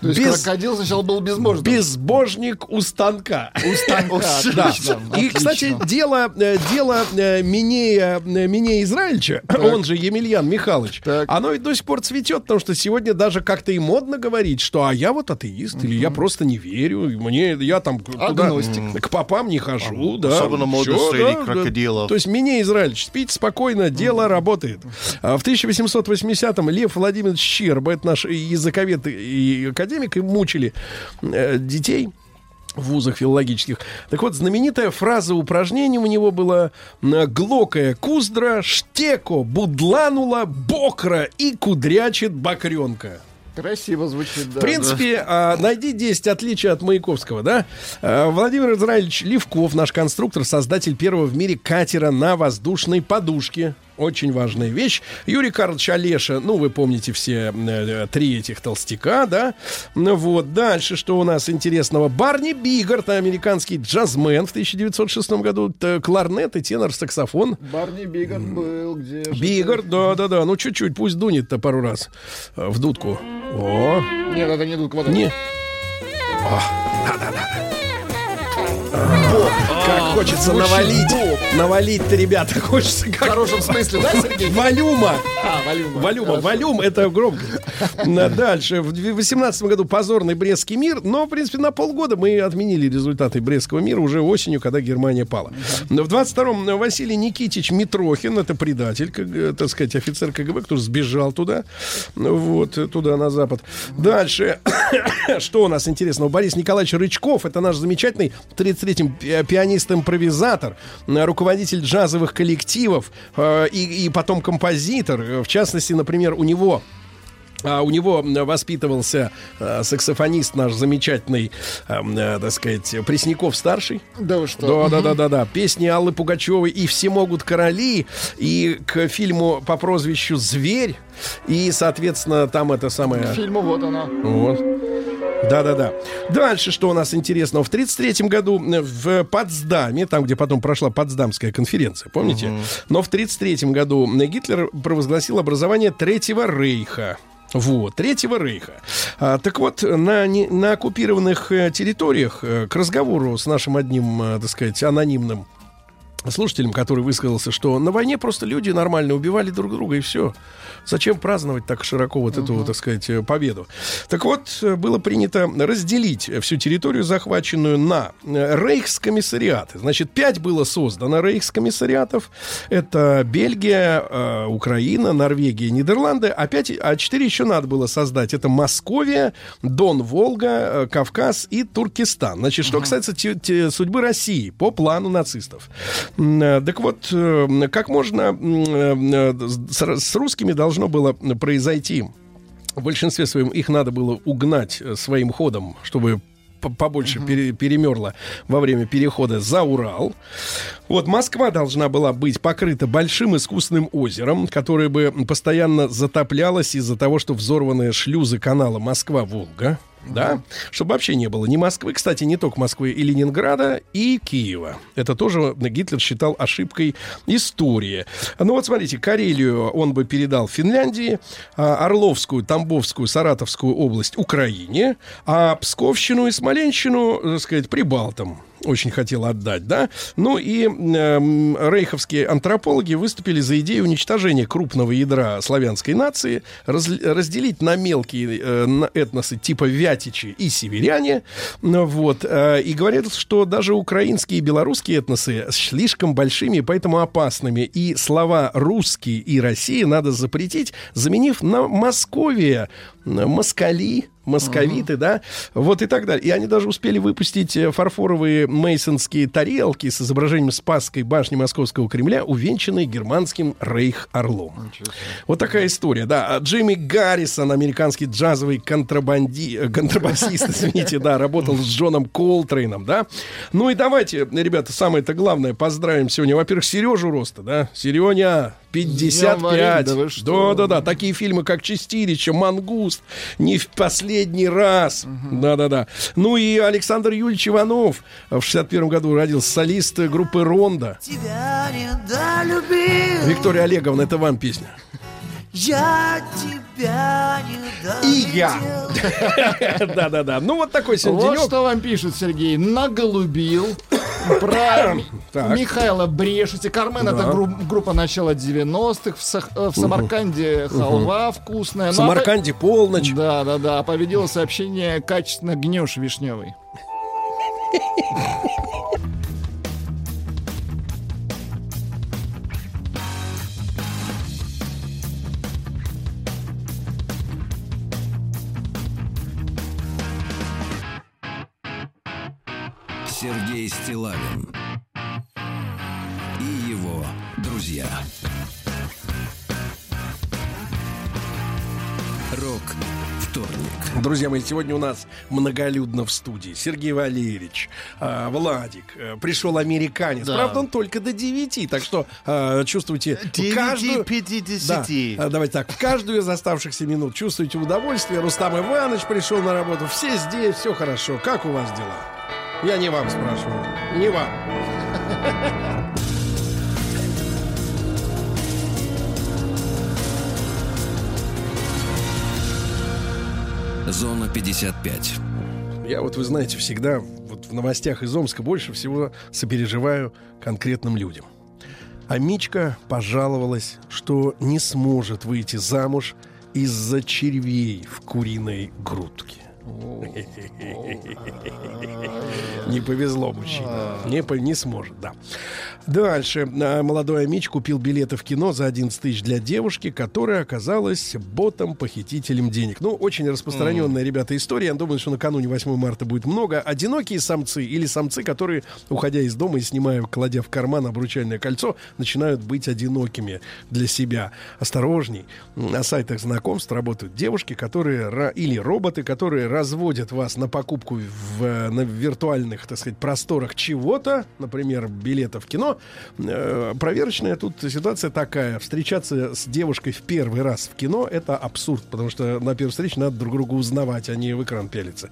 S4: То есть
S2: Без-
S4: крокодил сначала был безбожным.
S2: «Безбожник у станка».
S4: У станка.
S2: Да.
S4: Отлично,
S2: И, кстати, дело, э, дело э, Минея, э, Минея Израильча, он же Емельян Михайлович,
S4: Так.
S2: оно ведь до сих пор цветет, потому что сегодня даже как-то и модно говорить, что а я вот атеист, или я просто не верю, мне, я там к- туда, к попам не хожу, да.
S3: особенно модно среди
S2: да, да.
S3: крокодилов.
S2: То есть Минея Израильевич, спите спокойно, дело работает. А в 1880-м Лев Владимирович Щерба, это наш языковед и академик, и мучили э, детей в вузах филологических. Так вот, знаменитая фраза упражнений у него была э, «Глокая куздра, штеко будланула, бокра и кудрячит бакренка».
S4: Красиво звучит, да.
S2: В принципе, а, найди 10 отличий от Маяковского, да? А, Владимир Израильевич Левков, наш конструктор, создатель первого в мире катера на воздушной подушке. Очень важная вещь. Юрий Карлович Олеша, ну, вы помните все э, три этих толстяка, да? Ну вот, дальше, что у нас интересного? Барни Бигард, американский джазмен в 1906 году, кларнет и тенор-саксофон.
S4: Барни Бигард был где? же
S2: Бигард, да-да-да, ну, чуть-чуть, пусть дунет-то пару раз э, в дудку. О?
S4: Нет, это не тут вот
S2: не. О, да-да-да. Боб, как а, хочется навалить. Навалить-то, ребята, хочется как...
S4: В хорошем смысле, да, Сергей?
S2: Валюма.
S4: А, валюма. Валюма,
S2: валюм, это громко. Дальше. В 18 году позорный Брестский мир, но, в принципе, на полгода мы отменили результаты Брестского мира уже осенью, когда Германия пала. Но В 22-м Василий Никитич Митрохин, это предатель, как, э, так сказать, офицер КГБ, кто сбежал туда, вот, туда, на запад. Дальше. Что у нас интересного? Борис Николаевич Рычков, это наш замечательный 30 73-м, э, пианист-импровизатор, э, руководитель джазовых коллективов э, и, и потом композитор. В частности, например, у него а у него воспитывался э, саксофонист наш замечательный, э, э, так сказать, Пресняков старший.
S4: Да вы что?
S2: Да, угу. да, да, да, да. Песни Аллы Пугачевой и все могут короли и к фильму по прозвищу Зверь и, соответственно, там это самое.
S4: Фильму вот она.
S2: Вот. Да-да-да. Дальше, что у нас интересного? В 1933 году э, в Потсдаме, там, где потом прошла Потсдамская конференция, помните? Но в 1933 году Гитлер провозгласил образование Третьего Рейха. Вот, Третьего Рейха. А, так вот, на, не- на оккупированных э, территориях э, к разговору с нашим одним, э, так сказать, анонимным слушателем, который высказался, что на войне просто люди нормально убивали друг друга и все. Зачем праздновать так широко вот эту, так сказать, э, победу? Так вот, э, было принято разделить всю территорию, захваченную на э, рейхскомиссариаты. Значит, пять было создано рейхскомиссариатов. Это Бельгия, э, Украина, Норвегия, Нидерланды. А, пять, а четыре еще надо было создать. Это Московия, Дон, Волга, э, Кавказ и Туркестан. Значит, что касается те- те- судьбы России по плану нацистов. Э, Так вот, э, как можно э, с русскими должно было произойти в большинстве своем их надо было угнать своим ходом, чтобы по- побольше пере- перемерло во время перехода за Урал. Вот Москва должна была быть покрыта большим искусственным озером, которое бы постоянно затоплялось из-за того, что взорванные шлюзы канала Москва-Волга. Да, чтобы вообще не было ни Москвы, кстати, не только Москвы и Ленинграда, и Киева. Это тоже Гитлер считал ошибкой истории. Ну вот смотрите, Карелию он бы передал Финляндии, а Орловскую, Тамбовскую, Саратовскую область Украине, а Псковщину и Смоленщину, так сказать, Прибалтам очень хотел отдать, да. Ну и эм, рейховские антропологи выступили за идею уничтожения крупного ядра славянской нации, раз- разделить на мелкие э, этносы типа вятичи и северяне, ну вот, э, и говорят, что даже украинские и белорусские этносы слишком большими, поэтому опасными, и слова русский и Россия надо запретить, заменив на Московия, м, москали, московиты, да, вот и так далее. И они даже успели выпустить э, фарфоровые мейсонские тарелки с изображением Спасской башни Московского Кремля, увенчанные германским рейх-орлом. Вот такая история, да. А Джимми Гаррисон, американский джазовый контрабанди... э, контрабасист, извините, да, работал с Джоном Колтрейном, да. Ну и давайте, ребята, самое-то главное, поздравим сегодня, во-первых, Сережу Роста, да. Сереня, 55.
S4: Варенье, да вы что?
S2: Да, да, да. Такие фильмы, как Чистилища, Мангуст, не в последний раз. Да, да, да. Ну и Александр Юрьевич Иванов в 61 году родился солист группы Ронда. Виктория Олеговна, это вам песня.
S6: Я тебя не
S2: И я. Да, да, да. Ну вот такой сегодня
S4: Вот что вам пишет Сергей. Наголубил. Про
S2: Так.
S4: Михаила Брешете. Кармен это гру- группа начала 90-х. В, Сах- э, в Самарканде халва вкусная.
S2: В
S4: Ну, а
S2: Самарканде полночь.
S4: Да, да, да. Победило сообщение качественно гнешь вишневый.
S1: Сергей Стилавин и его друзья. Рок вторник.
S2: Друзья мои, сегодня у нас многолюдно в студии. Сергей Валерьевич, а, Владик, э, пришел американец.
S3: Да.
S2: Правда, он только до 9, так что а, чувствуйте... в
S3: 9
S2: каждую-
S3: 50.
S2: Да, а, давайте так, в каждую из оставшихся минут чувствуйте удовольствие. Рустам Иванович пришел на работу. Все здесь, все хорошо. Как у вас дела? Я не вам спрашиваю. Не вам.
S1: Зона 55.
S2: Я вот, вы знаете, всегда вот в новостях из Омска больше всего сопереживаю конкретным людям. А Мичка пожаловалась, что не сможет выйти замуж из-за червей в куриной грудке. Не повезло мужчине. Не, не сможет, да. Дальше. А, Молодой Амич купил билеты в кино за 11 тысяч для девушки, которая оказалась ботом-похитителем денег. Ну, очень распространенная, ребята, история. Я думаю, что накануне 8 марта будет много. Одинокие самцы или самцы, которые, уходя из дома и снимая, кладя в карман обручальное кольцо, начинают быть одинокими для себя. Осторожней. На сайтах знакомств работают девушки, которые или роботы, которые разводят вас на покупку в, э, на виртуальных, так сказать, просторах чего-то, например, билета в кино. Э, проверочная тут ситуация такая. Встречаться с девушкой в первый раз в кино — это абсурд, потому что на первой встрече надо друг друга узнавать, а не в экран пялиться.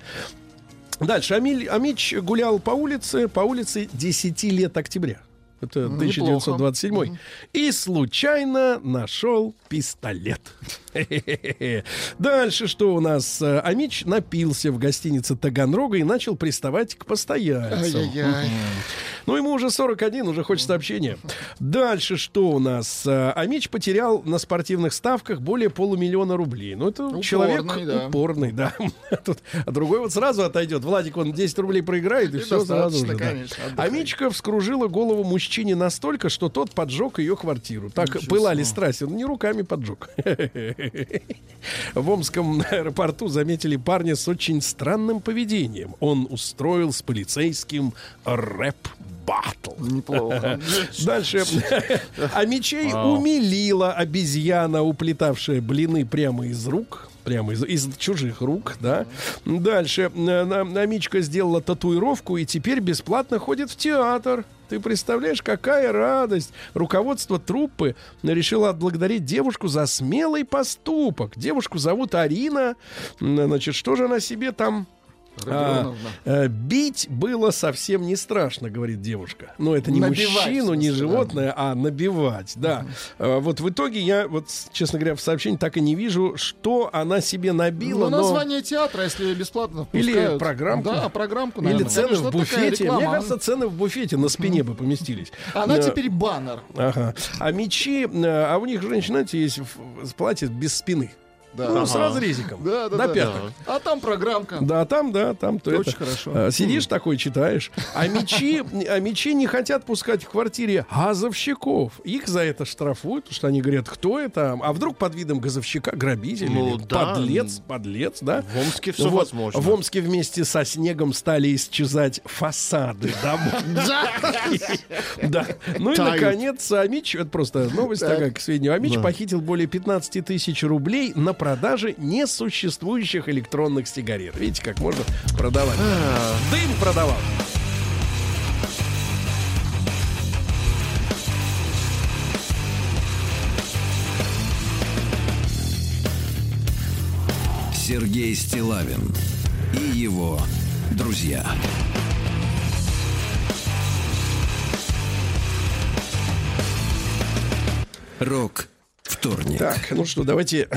S2: Дальше. Амиль, Амич гулял по улице, по улице 10 лет октября. Это 1927. И случайно нашел пистолет. Дальше что у нас? Э, Амич напился в гостинице Таганрога и начал приставать к постояльцам. Ну, ему уже 41, уже хочется общения. Дальше что у нас? Э, Амич потерял на спортивных ставках более полумиллиона рублей. Ну, это человек
S4: да.
S2: упорный, да. Тут, а другой вот сразу отойдет. Владик, он 10 рублей проиграет, и,
S4: И
S2: все сразу же. да. Амичка вскружила голову мужчине настолько, что тот поджег ее квартиру. Так пылали страсти. Он не руками поджег. В Омском аэропорту заметили парня с очень странным поведением. Он устроил с полицейским рэп-баттл.
S4: Неплохо.
S2: Дальше. Омичей умилила обезьяна, уплетавшая блины прямо из рук. Прямо из, из чужих рук, да. Дальше. э, на- Омичка сделала татуировку и теперь бесплатно ходит в театр. Ты представляешь, какая радость. Руководство труппы решило отблагодарить девушку за смелый поступок. Девушку зовут Арина. Значит, что же она себе там а, э, бить было совсем не страшно, говорит девушка. Но это не
S4: Набивать,
S2: мужчину, не животное, а набивать, да. Э, вот в итоге я, вот, честно говоря, в сообщении так и не вижу, что она себе набила.
S4: Ну,
S2: но-
S4: название театра, если бесплатно
S2: Или
S4: впускают.
S2: программку.
S4: Да, программку,
S2: Или
S4: наверное.
S2: цены
S4: Конечно,
S2: в буфете. Мне кажется, цены в буфете на спине бы поместились.
S4: Она
S2: Э,
S4: теперь баннер.
S2: Ага. А мечи, а у них женщины, знаете, есть платье без спины.
S4: Да.
S2: Ну, с разрезиком.
S4: Да, да,
S2: До
S4: да.
S2: пяток.
S4: А там программка.
S2: Да, там, да, там то
S4: Очень
S2: это.
S4: хорошо.
S2: А, Сидишь такой, читаешь. А мечи, а мечи не хотят пускать в квартире газовщиков. Их за это штрафуют, потому что они говорят, кто это? А вдруг под видом газовщика грабитель?
S3: Ну,
S2: или
S3: да.
S2: подлец, подлец, да?
S3: В Омске всё
S2: Вот.
S3: возможно.
S2: В Омске вместе со снегом стали исчезать фасады домов. Да. Ну и, наконец, Амич, это просто новость такая, к сведению, Амич похитил более 15 тысяч рублей на продаже несуществующих электронных сигарет. Видите, как можно продавать. Дым продавал.
S1: Сергей Стилавин и его друзья. Рок вторник.
S2: Так, ну что, давайте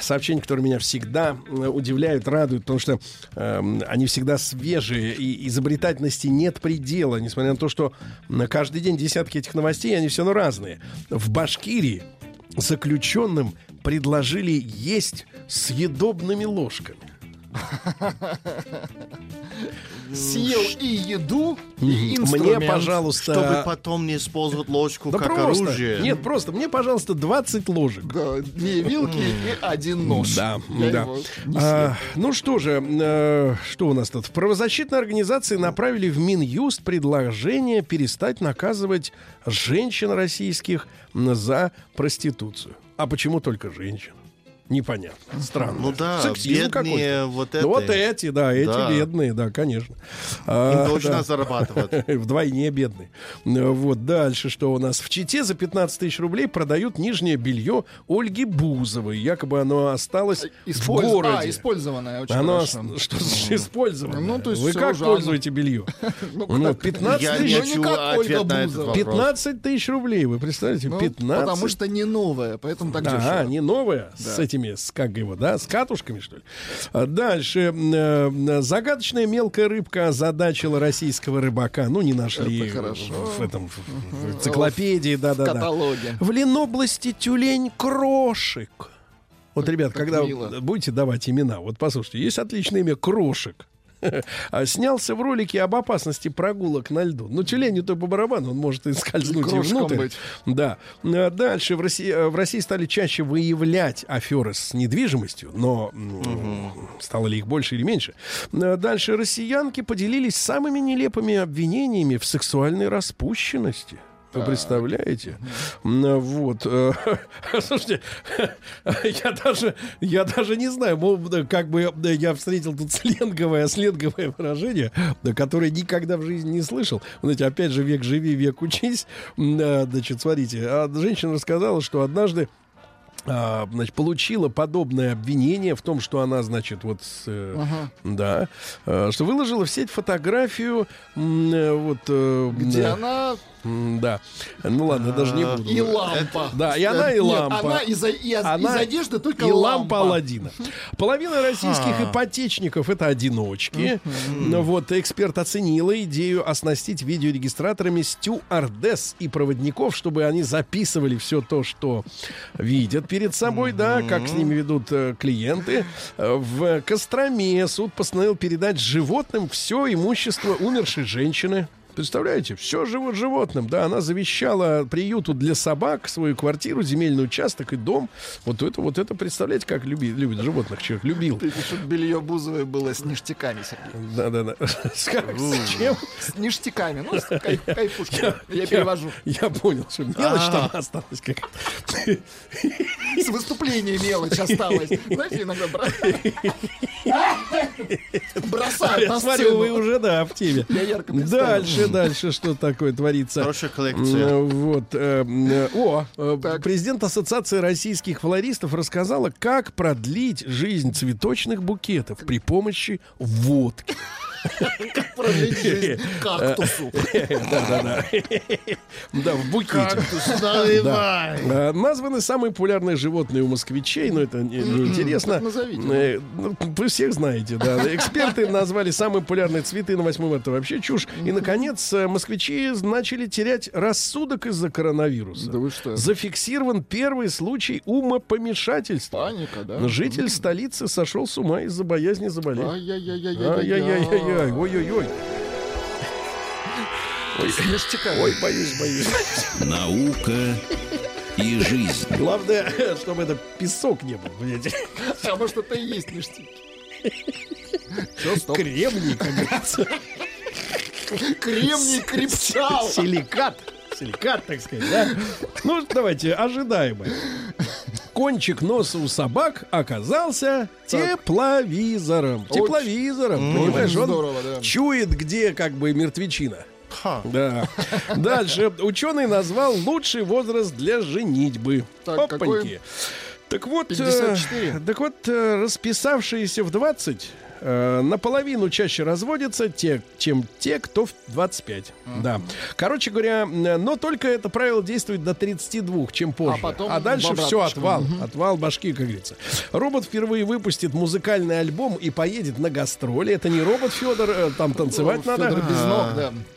S2: сообщения, которые меня всегда э, удивляют, радуют, потому что эм, они всегда свежие, и изобретательности нет предела, несмотря на то, что на каждый день десятки этих новостей, они все равно разные. В Башкирии заключенным предложили есть съедобными ложками.
S4: Съел и еду, и инструмент.
S2: Мне, пожалуйста...
S3: Чтобы потом не использовать ложку
S2: Да
S3: как
S2: просто.
S3: оружие.
S2: Нет, просто мне, пожалуйста, 20 ложек.
S4: Да, две вилки и один нож.
S2: Да,
S4: Я
S2: да. А, ну что же, э, что у нас тут? В правозащитной организации направили в Минюст предложение перестать наказывать женщин российских за проституцию. А почему только женщин? Непонятно. Странно.
S3: Ну да,
S2: Сексизм
S3: бедные вот
S2: Ну вот
S3: это.
S2: эти, да, эти
S3: Да.
S2: бедные, да, конечно.
S3: Им
S2: А,
S3: точно
S2: да.
S3: зарабатывать.
S2: Вдвойне бедный. Э, Вот дальше, что у нас в Чите за 15 тысяч рублей продают нижнее белье Ольги Бузовой. Якобы оно осталось в
S4: Использ-
S2: городе.
S4: А, использованное, очень
S2: Оно
S4: хорошо.
S2: ос- что значит использовано?
S4: Ну, то есть
S2: Вы как
S4: уже
S2: пользуете белье?
S4: Ну,
S2: Ну,
S4: как-
S2: 15
S3: Я не
S2: тысяч.
S4: Ну, не
S3: хочу
S4: как Ольга
S3: ответ на этот
S4: Бузова.
S3: вопрос.
S2: 15 тысяч рублей, вы представляете?
S4: Ну,
S2: 15.
S4: Потому что не новое, поэтому так дешево.
S2: не новая, с этими, с как его, да, с катушками, что ли. А Дальше. э, загадочная мелкая рыбка озадачила российского рыбака. Ну, не нашли в этом в, в энциклопедии,
S4: В
S2: да-да-да.
S4: каталоге.
S2: В Ленобласти тюлень крошек. Вот, ребят,
S4: как
S2: когда
S4: мило.
S2: будете давать имена, вот послушайте, есть отличное имя Крошек. А Снялся в ролике об опасности прогулок на льду. Ну, тюленю-то по барабану, он может и скользнуть и внутрь.
S4: быть.
S2: Да. А Дальше в России, э, в России стали чаще выявлять аферы с недвижимостью, но м, стало ли их больше или меньше. А Дальше россиянки поделились самыми нелепыми обвинениями в сексуальной распущенности. Вы представляете? Вот. э, Слушайте, я даже, я даже не знаю, как бы я встретил тут сленговое, сленговое выражение, которое никогда в жизни не слышал. Знаете, опять же, век живи, век учись. Значит, смотрите, а женщина рассказала, что однажды а, значит, получила подобное обвинение в том, что она, значит, вот, э, да, э, что выложила в сеть фотографию, э, вот, э,
S4: Где
S2: э,
S4: она
S2: да, ну ладно, даже не буду.
S4: и лампа.
S2: Да, и она, и лампа.
S4: Она из, одежды только
S2: и
S4: лампа.
S2: лампа Аладдина. Половина российских ипотечников это одиночки. Вот эксперт оценила идею оснастить видеорегистраторами стюардесс и проводников, чтобы они записывали все то, что видят перед собой, да, как с ними ведут э, клиенты. В Костроме суд постановил передать животным все имущество умершей женщины. Представляете, все живот животным. Да, она завещала приюту для собак свою квартиру, земельный участок и дом. Вот это, вот это, представляете, как люби, любит животных человек. Любил.
S4: Ты пишут, белье Бузовой было с ништяками, Сергей.
S2: Да, да, да. С, как, с чем?
S4: С ништяками. Ну, с кай- кайфушками. Я перевожу.
S2: Я понял, что мелочь там осталась как
S4: С выступления мелочь осталась. Знаете, иногда бро- бросают
S2: Я смотрю, вы уже, да, в теме.
S4: Я ярко представил.
S2: Дальше, дальше, что такое творится.
S3: Хорошая коллекция.
S2: Вот. э, э, О, э, президент Ассоциации российских флористов рассказала, как продлить жизнь цветочных букетов при помощи водки.
S4: Продлить жизнь кактусу.
S2: Да-да-да. Да, в букете.
S3: Наливай.
S2: Э, Названы самые популярные животные у москвичей, но это не, не интересно.
S4: так назовите.
S2: Э, ну, Вы всех знаете, да. Эксперты назвали самые популярные цветы на 8 марта. Вообще чушь. И, наконец, э, москвичи начали терять рассудок из-за коронавируса.
S4: Да вы что?
S2: Зафиксирован первый случай умопомешательства.
S4: Паника, да?
S2: Житель столицы сошел с ума из-за боязни заболеть.
S4: Ай-яй-яй-яй-яй.
S2: Ай-яй-яй-яй, ой-ой-ой.
S4: Ништяками.
S2: Ой, боюсь, боюсь.
S1: Наука и жизнь.
S2: Главное, чтобы это песок не был, понимаете?
S4: А может, это и есть ништяки? Все, стоп.
S2: Кремний, как говорится.
S4: Кремний крепчал.
S2: Силикат. Силикат, так сказать, да? Ну, давайте, ожидаемое. Кончик носа у собак оказался тепловизором. Тепловизором, понимаешь? Он
S4: здорово, да.
S2: чует, где как бы мертвечина.
S3: Ха.
S2: Да. Дальше. Ученый назвал лучший возраст для женитьбы.
S4: Так,
S2: Опаньки.
S4: какой?
S2: Так вот, э,
S4: 54.
S2: так вот, э, расписавшиеся в 20 э, наполовину чаще разводятся, те, чем те, кто в 25. Да. Короче говоря, э, но только это правило действует до 32, чем позже.
S4: А потом
S2: дальше
S4: в
S2: все, отвал. Отвал башки, как говорится. Робот впервые выпустит музыкальный альбом и поедет на гастроли. Это не робот Федор, э, там танцевать надо.
S4: Федор без ног,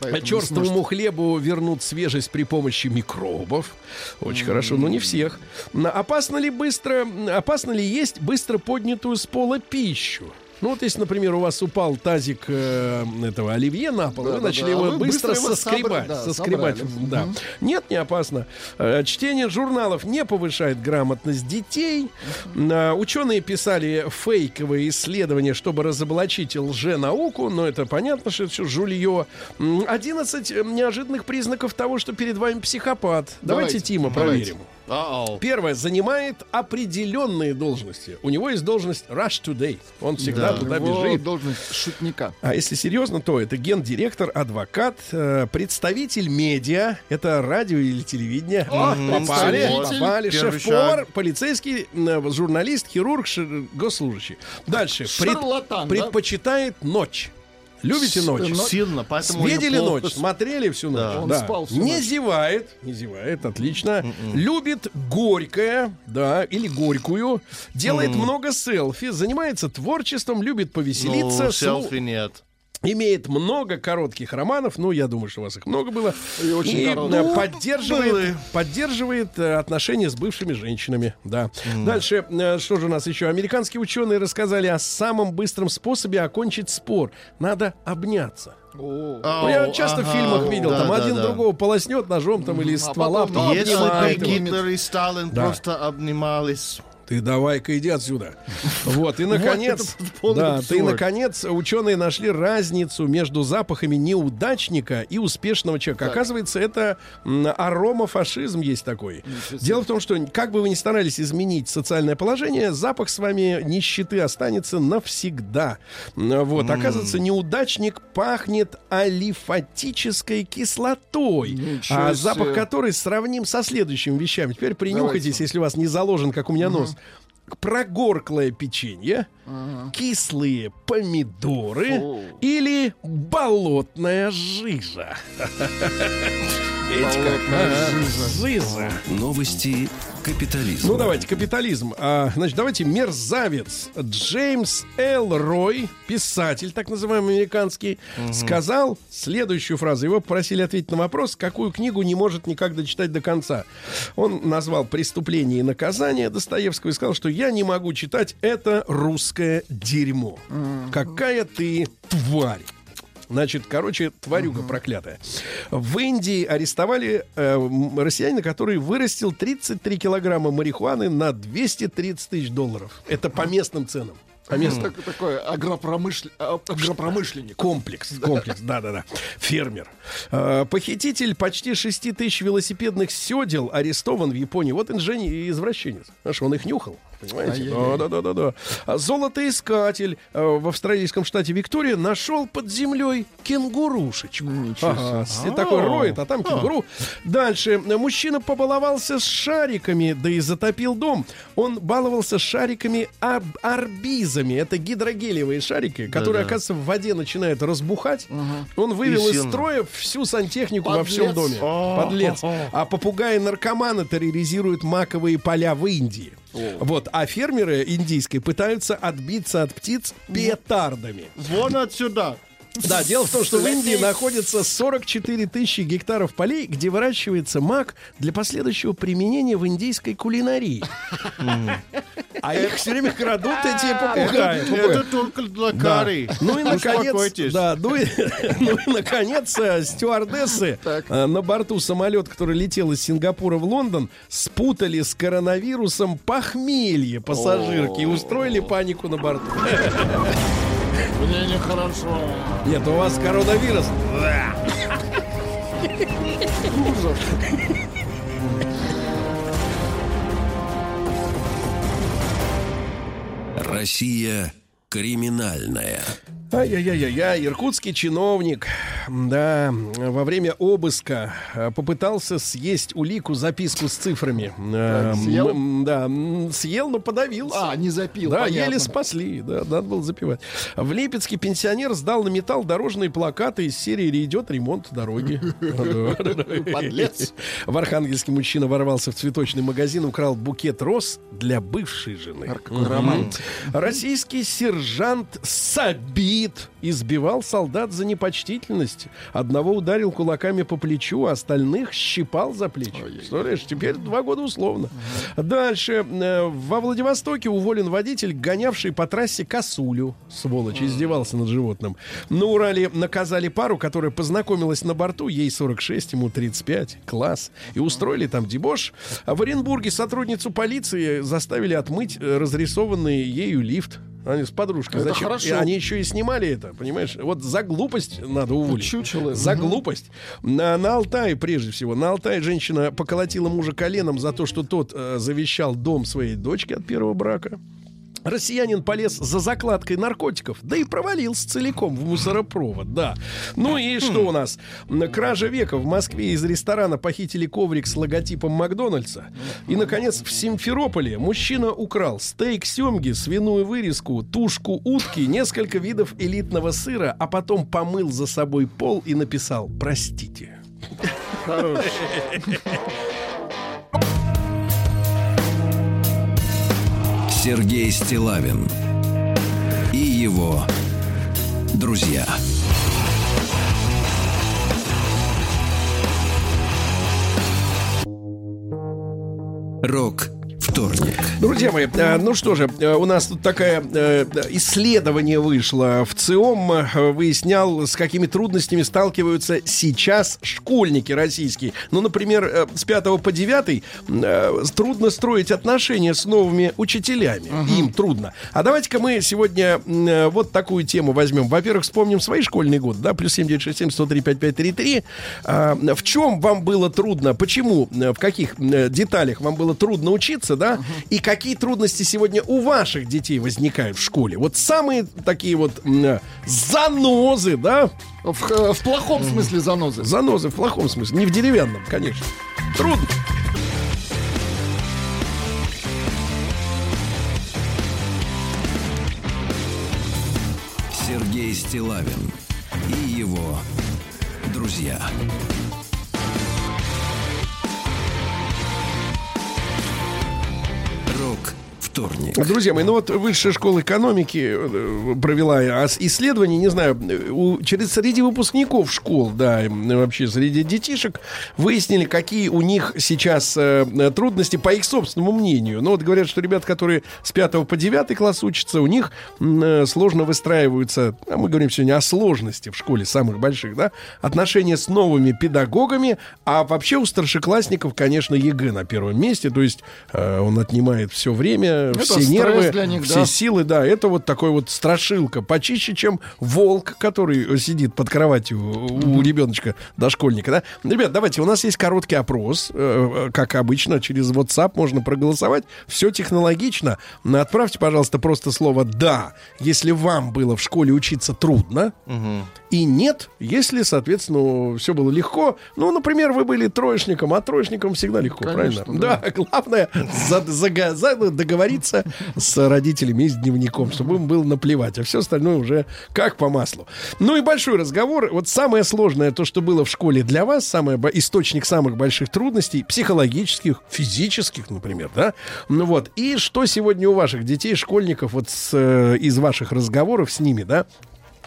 S4: да. не
S2: Черствому хлебу вернут свежесть при помощи микробов. Очень хорошо, но не всех. Опасно ли быстро, опасно ли есть быстро поднятую с пола пищу? Ну вот если, например, у вас упал тазик э, этого оливье на пол, вы
S4: Да-да-да,
S2: начали
S4: а
S2: его
S4: вы
S2: быстро,
S4: быстро его
S2: соскребать.
S4: да,
S2: соскребать
S4: собрали.
S2: да. Нет, не опасно. Э, Чтение журналов не повышает грамотность детей. А, Ученые писали фейковые исследования, чтобы разоблачить лженауку, но это понятно, что это все жулье. М, 11 неожиданных признаков того, что перед вами психопат. Давайте,
S4: Давайте,
S2: Тима,
S4: давайте.
S2: проверим.
S3: Uh-oh.
S2: Первое, занимает определенные должности. У него есть должность Rush Today. Он всегда
S3: Да.
S2: туда
S4: Его
S2: бежит.
S4: должность шутника.
S2: А если серьезно, то это гендиректор, адвокат, э, представитель медиа, это радио или телевидение. попали,
S4: представитель.
S2: попали,
S3: Первый
S2: шеф-повар, полицейский, э, журналист, хирург, ши- госслужащий. Дальше. Пред-
S4: Шарлатан, да?
S2: предпочитает ночь. Любите ночь?
S4: но-
S3: Сильно, поэтому
S2: Видели
S3: плохо
S2: ночь, смотрели всю ночь.
S3: Да.
S4: Он
S2: Да.
S4: спал всю
S2: не
S4: ночь.
S2: зевает, не зевает, отлично.
S3: М-м.
S2: Любит горькое, да, или горькую. Делает много селфи, занимается творчеством, любит повеселиться.
S3: Ну,
S2: слу-
S3: селфи нет.
S2: Имеет много коротких романов, ну, я думаю, что у вас их много было.
S4: И очень
S2: э,
S4: коротких.
S2: поддерживает, поддерживает э, отношения с бывшими женщинами, да. Дальше, э, что же у нас еще? Американские ученые рассказали о самом быстром способе окончить спор. Надо обняться.
S4: О,
S2: Ну, я часто в фильмах видел, там
S3: Да, да,
S2: один
S3: да.
S2: другого полоснет ножом там или из
S4: А
S2: ствола,
S4: потом,
S2: потом
S4: ну,
S3: Если. Гитлер и Сталин
S2: Да.
S3: просто обнимались.
S2: Ты давай-ка иди отсюда. Вот, и наконец, да, ты наконец, ученые нашли разницу между запахами неудачника и успешного человека. Оказывается, это аромафашизм есть такой. Дело в том, что как бы вы ни старались изменить социальное положение, запах с вами нищеты останется навсегда. Вот, оказывается, неудачник пахнет алифатической кислотой,
S4: Ничего
S2: а запах которой сравним со следующими вещами. Теперь принюхайтесь, если у вас не заложен, как у меня нос. Прогорклое печенье, кислые помидоры
S4: Фу.
S2: или болотная жижа. Видите как?
S4: Жижа.
S1: Новости капитализма.
S2: Ну, давайте, капитализм. А, значит, давайте мерзавец Джеймс Л. Рой, писатель, так называемый американский, сказал следующую фразу. Его попросили ответить на вопрос, какую книгу не может никак дочитать до конца. Он назвал «Преступление и наказание» Достоевского и сказал, что я не могу читать это русское дерьмо. Какая ты тварь. Значит, короче, тварюга проклятая. В Индии арестовали э, россиянина, который вырастил 33 килограмма марихуаны на 230 тысяч долларов. Это по местным ценам. По местным.
S4: так- такой агропромышл- а, агропромышленник.
S2: Комплекс, комплекс, да-да-да. Фермер. Э, Похититель почти 6 тысяч велосипедных седел арестован в Японии. Вот инженер и извращенец. Знаешь, он их нюхал. Понимаете? Да-да-да-да. А Золотоискатель э, в австралийском штате Виктория нашел под землей кенгурушечку. Ага, такой роет, а там кенгуру. Дальше. Мужчина побаловался с шариками, да и затопил дом. Он баловался шариками арбизами. Это гидрогелевые шарики, которые, оказывается, в воде начинают разбухать. Он вывел из строя всю сантехнику во всем доме. Подлец. А попугаи-наркоманы терроризируют маковые поля в Индии. Вот, а фермеры индийские пытаются отбиться от птиц петардами.
S3: Вон отсюда.
S2: Да, дело в том, что в Индии находится 44 тысячи гектаров полей, где выращивается мак для последующего применения в индийской кулинарии. А их все время крадут эти попугаи.
S3: Это только для карри.
S2: Ну и наконец, да, ну и, ну и наконец э, стюардессы э, на борту самолета, который летел из Сингапура в Лондон, спутали с коронавирусом похмелье пассажирки и устроили панику на борту.
S4: Мне нехорошо.
S2: Нет, у вас коронавирус.
S4: Ужас.
S1: Россия криминальная.
S2: Ай-яй-яй-яй, иркутский чиновник, да, во время обыска э, попытался съесть улику, записку с цифрами. Э,
S4: Так, съел?
S2: м, Да, съел, но подавился.
S4: А, не запил,
S2: Да,
S4: понятно.
S2: еле спасли, да, надо было запивать. В Липецке пенсионер сдал на металл дорожные плакаты из серии «Идет ремонт дороги».
S4: Подлец.
S2: В Архангельске мужчина ворвался в цветочный магазин, украл букет роз для бывшей жены.
S4: Какой романтик.
S2: Сержант Сабит избивал солдат за непочтительность. Одного ударил кулаками по плечу, а остальных щипал за плечи. Представляешь, теперь два года условно. Дальше. Э, Во Владивостоке уволен водитель, гонявший по трассе косулю. Сволочь, издевался над животным. На Урале наказали пару, которая познакомилась на борту. Ей 46, ему 35. Класс. И устроили там дебош. А в Оренбурге сотрудницу полиции заставили отмыть э, разрисованный ею лифт. Они с подружкой.
S4: Это
S2: Зачем?
S4: хорошо.
S2: И они еще и снимали это, понимаешь? Вот за глупость надо уволить.
S4: Чучело.
S2: За
S4: Мгм.
S2: глупость. На, на Алтае, прежде всего, на Алтае женщина поколотила мужа коленом за то, что тот э, завещал дом своей дочке от первого брака. Россиянин полез за закладкой наркотиков, да и провалился целиком в мусоропровод, да. Ну и что у нас? Кража века. В Москве из ресторана похитили коврик с логотипом Макдональдса. И, наконец, в Симферополе мужчина украл стейк семги, свиную вырезку, тушку утки, несколько видов элитного сыра, а потом помыл за собой пол и написал «Простите».
S4: Хорош.
S1: Сергей Стилавин и его друзья. Рок вторник.
S2: Друзья мои, э, ну что же, э, у нас тут такое э, исследование вышло. В ЦИОМ выяснял, с какими трудностями сталкиваются сейчас школьники российские. Ну, например, с 5 по 9 э, трудно строить отношения с новыми учителями. Им трудно. А давайте-ка мы сегодня вот такую тему возьмем. Во-первых, вспомним свои школьные годы, да, плюс 7967 103 5533. А, В чем вам было трудно? Почему? В каких деталях вам было трудно учиться, да? И какие трудности сегодня у ваших детей возникают в школе? Вот самые такие вот э, занозы, да?
S4: В, э, в плохом смысле занозы.
S2: Занозы в плохом смысле, не в деревянном, конечно. Трудно.
S1: Сергей Стилавин и его друзья. Вторник.
S2: Друзья мои, ну вот высшая школа экономики э, провела исследование, не знаю, у, через среди выпускников школ, да, вообще среди детишек выяснили, какие у них сейчас э, трудности по их собственному мнению. Ну вот говорят, что ребят, которые с 5 по 9 класс учатся, у них э, сложно выстраиваются, а мы говорим сегодня о сложности в школе самых больших, да, отношения с новыми педагогами, а вообще у старшеклассников, конечно, ЕГЭ на первом месте, то есть э, он отнимает все время,
S4: Это
S2: все нервы,
S4: для них,
S2: все
S4: да.
S2: силы, да, это вот такой вот страшилка, почище, чем волк, который сидит под кроватью у ребеночка дошкольника, да. Ребят, давайте, у нас есть короткий опрос, э, э, как обычно, через WhatsApp можно проголосовать, все технологично. Отправьте, пожалуйста, просто слово «да», если вам было в школе учиться трудно, и «нет», если, соответственно, все было легко. Ну, например, вы были троечником, а троечником всегда легко,
S4: Конечно,
S2: правильно? Да, главное за- зага- за- договориться с родителями и с дневником, чтобы им было наплевать, а все остальное уже как по маслу. Ну и большой разговор. Вот самое сложное, то, что было в школе для вас, самое, источник самых больших трудностей, психологических, физических, например, да? Ну вот. И что сегодня у ваших детей, школьников, вот с, э, из ваших разговоров с ними, да,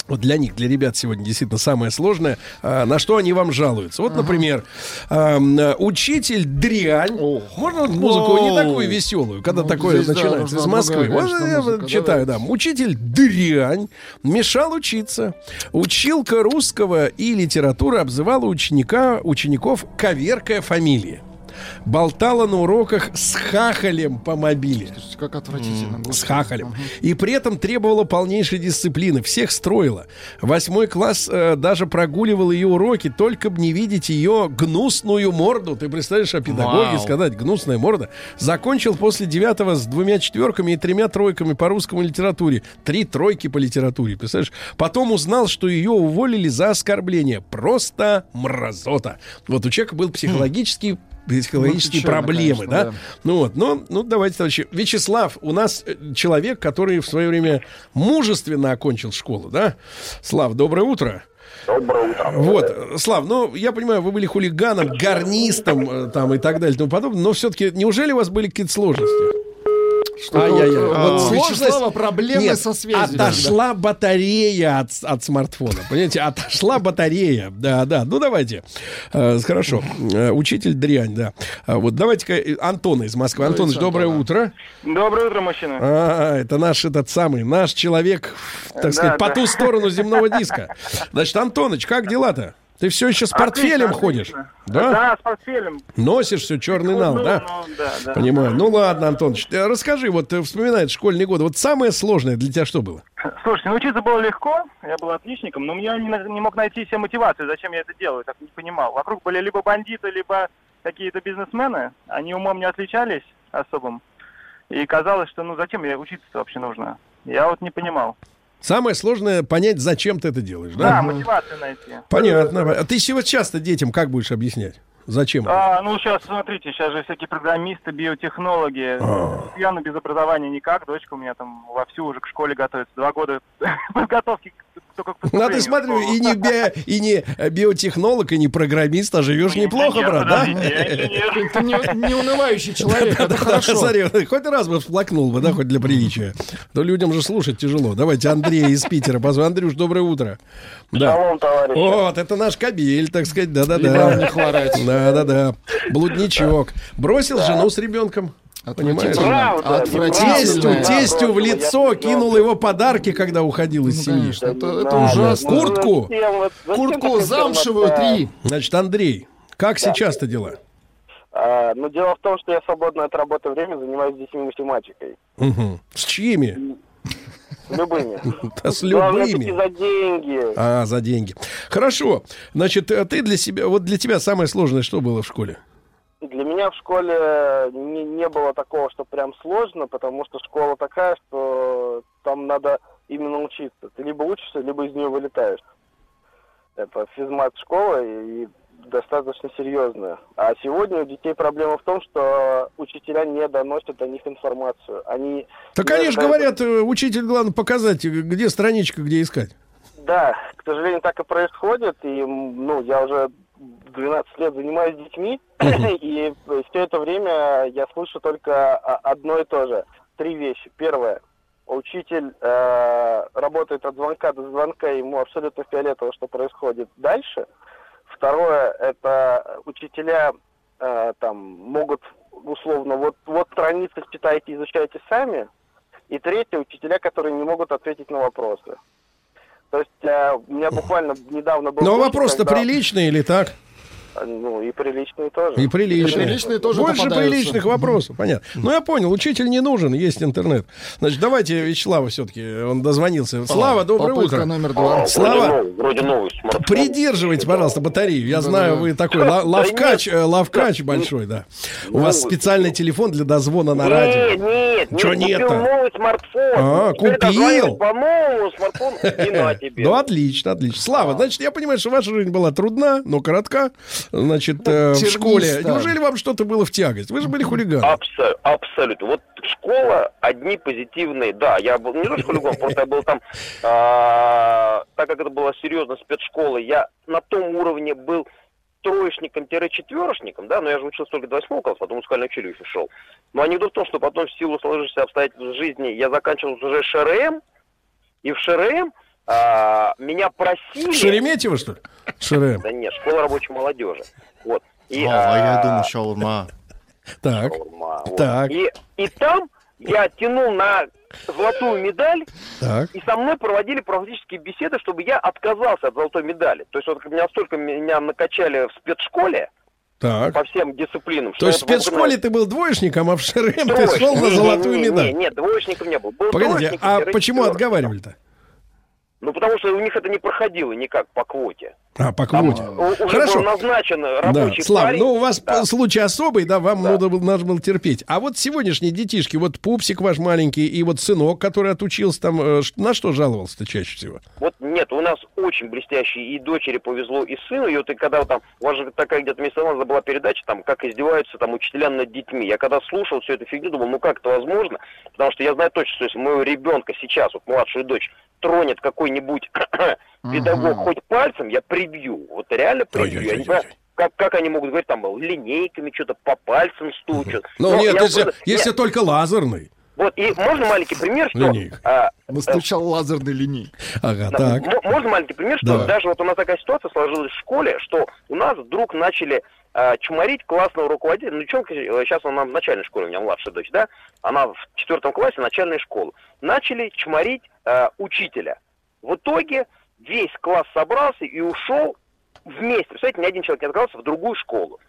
S2: вот для них, для ребят сегодня действительно самое сложное. А, на что они вам жалуются? Вот, например, ам, э, учитель дрянь. Можно вот музыку не такую веселую, когда
S4: Ну,
S2: такое
S4: да,
S2: начинается
S4: нужна
S2: из Москвы.
S4: другая,
S2: Вот я
S4: музыка.
S2: читаю, да. Учитель дрянь мешал учиться. Училка русского и литературы обзывала ученика, учеников коверкая фамилии. Болтала на уроках с хахалем по мобиле
S4: Как отвратительно.
S2: с
S4: господи.
S2: хахалем. И при этом требовала полнейшей дисциплины. Всех строила. Восьмой класс э, даже прогуливал ее уроки, только бы не видеть ее гнусную морду. Ты представляешь, о педагоге
S3: Вау.
S2: сказать гнусная морда. Закончил после девятого с двумя четверками и тремя тройками по русскому литературе. Три тройки по литературе, представляешь? Потом узнал, что ее уволили за оскорбление. Просто мразота. Вот у человека был психологический психологические
S4: Ну,
S2: проблемы,
S4: конечно,
S2: да?
S4: да.
S2: Ну вот, ну, ну давайте, товарищи. Вячеслав, у нас э, человек, который в свое время мужественно окончил школу, да? Слав, доброе утро. Доброе утро. Вот, Слав, ну, я понимаю, вы были хулиганом, гарнистом э, там и так далее и тому подобное, но все-таки, неужели у вас были какие-то сложности?
S4: Что
S2: Ай-яй-яй.
S4: вот,
S2: Вот
S4: у
S2: сложность-
S4: Вячеслава проблемы
S2: Нет,
S4: со связью.
S2: Отошла батарея от, от смартфона. Понимаете, отошла батарея. Да, да. Ну, давайте. Э, хорошо. Э, учитель дрянь, да. А вот давайте-ка э, Антона из Москвы.
S4: Давайте
S2: Антоныч, доброе утро.
S7: Доброе утро, мужчина.
S2: А, это наш этот самый, наш человек, так
S7: Да,
S2: сказать, по
S7: да.
S2: ту сторону земного диска. Значит, Антоныч, как дела-то? Ты все еще с портфелем
S7: Отлично,
S2: ходишь?
S7: отлично.
S2: Да?
S7: Да, с портфелем.
S2: Носишь все черный нал,
S7: Ну,
S2: да?
S7: ну, да, да.
S2: Понимаю. Ну ладно, Антонович, ты расскажи, вот ты вспоминаешь школьные годы. Вот самое сложное для тебя что было?
S7: Слушайте, ну учиться было легко, я был отличником, но я не, не мог найти себе мотивацию, зачем я это делаю, так не понимал. Вокруг были либо бандиты, либо какие-то бизнесмены, они умом не отличались особым. И казалось, что ну зачем мне учиться вообще нужно? Я вот не понимал.
S2: Самое сложное понять, зачем ты это делаешь,
S7: Да,
S2: да?
S7: мотивацию найти.
S2: Понятно. А ты сегодня часто детям как будешь объяснять? Зачем?
S7: А, ну сейчас, смотрите, сейчас же всякие программисты, биотехнологи.
S2: А.
S7: Я без образования никак, дочка у меня там вовсю уже к школе готовится. Два года подготовки к- к
S2: Ну, а ты смотрю, и не, би- и не биотехнолог, и не программист, а живешь неплохо,
S7: Инженер,
S2: брат, да?
S4: Ты не, не унывающий человек, это
S2: Да,
S4: хорошо.
S2: Смотри, хоть раз бы всплакнул бы, да, хоть для приличия. То людям же слушать тяжело. Давайте Андрея из Питера позвоним. Андрюш, доброе утро. Да.
S7: Шалом, товарищи.
S2: Вот, это наш кабель, так сказать, да-да-да.
S4: не хворать.
S2: Да-да-да. Блудничок. Бросил жену с ребенком. Понимаешь?
S7: Правда,
S4: Отвратительно.
S2: Тестю,
S7: Да,
S2: тестю в лицо
S7: я
S2: кинул его подарки, когда уходил из семьи.
S4: конечно, это, это
S7: Да,
S4: ужасно.
S7: ну,
S2: Куртку?
S7: зачем вот- зачем
S4: Куртку замшевую три.
S2: Значит, Андрей, как сейчас-то дела?
S8: А, ну, дело в том, что я в свободное от работы время занимаюсь с детьми математикой.
S2: Мгм. С чьими?
S8: С любыми.
S2: Да с
S8: Главное,
S2: любыми.
S8: за деньги.
S2: А, за деньги. Хорошо. Значит, а ты для себя, вот для тебя самое сложное что было в школе?
S8: Для меня в школе не, не было такого, что прям сложно, потому что школа такая, что там надо именно учиться. Ты либо учишься, либо из нее вылетаешь. Это физмат школа и, достаточно серьезная. А сегодня у детей проблема в том, что учителя не доносят до них информацию. Они
S2: Так они же
S8: ожидают-
S2: говорят, э, учитель, главное показать, где страничка, где искать.
S8: Да, к сожалению, так и происходит. И, ну, я уже 12 лет занимаюсь детьми, и все это время я слышу только о- одно и то же. Три вещи. Первое. Учитель э, работает от звонка до звонка, ему абсолютно фиолетово, что происходит дальше. Второе, это учителя э, там могут условно, вот, вот страницы читайте, изучайте сами. И третье, учителя, которые не могут ответить на вопросы. То есть э, у меня буквально недавно был...
S2: Но вопрос-то
S8: когда-
S2: приличный или так?
S8: Э, Ну, и приличные тоже.
S2: И приличные.
S4: И приличные тоже
S2: Больше
S4: попадаются.
S2: приличных вопросов, понятно. Ну, я понял, учитель не нужен, есть интернет. Значит, давайте Вячеслава все-таки, он дозвонился. Слава, доброе
S4: Попытка
S2: утро.
S4: номер два.
S2: Слава,
S8: Вроде новый смартфон.
S2: придерживайте, пожалуйста, батарею. Я знаю, вы такой ла- лавкач, э, лавкач большой, да. У вас специальный телефон для дозвона на радио.
S8: Нет, нет,
S2: Чё
S8: нет, купил новый смартфон.
S2: А, купил?
S8: по новому смартфону и на тебе.
S2: Ну, отлично, отлично. Слава, значит, я понимаю, что ваша жизнь была трудна, но коротка. Значит, э, в школе. Неужели вам что-то было в тягость? Вы же были хулиганом.
S8: Абсо- абсолютно. Вот школа одни позитивные. Да, я был не то что хулиган, просто я был там, а, так как это была серьезно спецшкола, я на том уровне был троечником-четверочником, да, но я же учился только до восьмого класса, потом в музыкальное училище шел. Но анекдот в том, что потом в силу сложившихся обстоятельств жизни я заканчивал уже ШРМ, и в ШРМ а, меня просили...
S2: Шереметьево, что ли? ШРМ.
S8: Да нет, школа рабочей молодежи. Вот. И,
S3: О, а я
S8: а,
S3: думаю, шаурма.
S2: Так.
S8: Шаурма, вот.
S2: Так.
S8: И, и там я тянул на золотую медаль,
S2: Так.
S8: и со мной проводили практические беседы, чтобы я отказался от золотой медали. То есть вот меня настолько меня накачали в спецшколе
S2: Так.
S8: по всем дисциплинам.
S2: То есть в спецшколе ты был двоечником, а в ШРМ ты шел на золотую
S8: не, не,
S2: медаль.
S8: Нет, двоечников не был. Был
S2: Погодите, а почему отговаривали-то?
S8: Ну, потому что у них это не проходило никак по квоте.
S2: А, по
S8: Там
S2: квоте.
S8: у- уже
S2: Хорошо.
S8: был назначен
S2: Да,
S8: рабочий
S2: Слава,
S8: парень.
S2: ну у вас
S8: Да.
S2: случай особый, да, вам
S8: Да.
S2: надо, было- надо было терпеть. А вот сегодняшние детишки, вот пупсик ваш маленький и вот сынок, который отучился там, э, на что жаловался-то чаще всего?
S8: Вот нет, у нас очень блестящие и дочери повезло, и сыну. И вот и когда там, у вас же такая где-то месяц назад была передача, там, как издеваются там учителя над детьми. Я когда слушал всю эту фигню, думал, ну как это возможно? Потому что я знаю точно, что если моего ребенка сейчас, вот младшую дочь, тронет какой-нибудь педагог хоть пальцем, я прибью. Вот реально прибью. Я не понимаю, как, как они могут говорить, там, линейками что-то по пальцам стучат.
S2: Ну,
S8: Но
S2: нет, если,
S8: просто-
S2: если
S8: нет,
S2: только лазерный.
S8: Вот, и можно маленький пример, что...
S2: Линейка.
S8: а,
S4: Настучал лазерной линейкой.
S2: Ага, так.
S8: Можно маленький пример, что
S2: Давай.
S8: даже вот у нас такая ситуация сложилась в школе, что у нас вдруг начали э, чморить классного руководителя. Ну, девчонка, э, сейчас она в начальной школе, у меня младшая дочь, да? Она в четвертом классе начальной школы. Начали чморить э, учителя. В итоге весь класс собрался и ушел вместе, представляете, ни один человек не отказался в другую школу.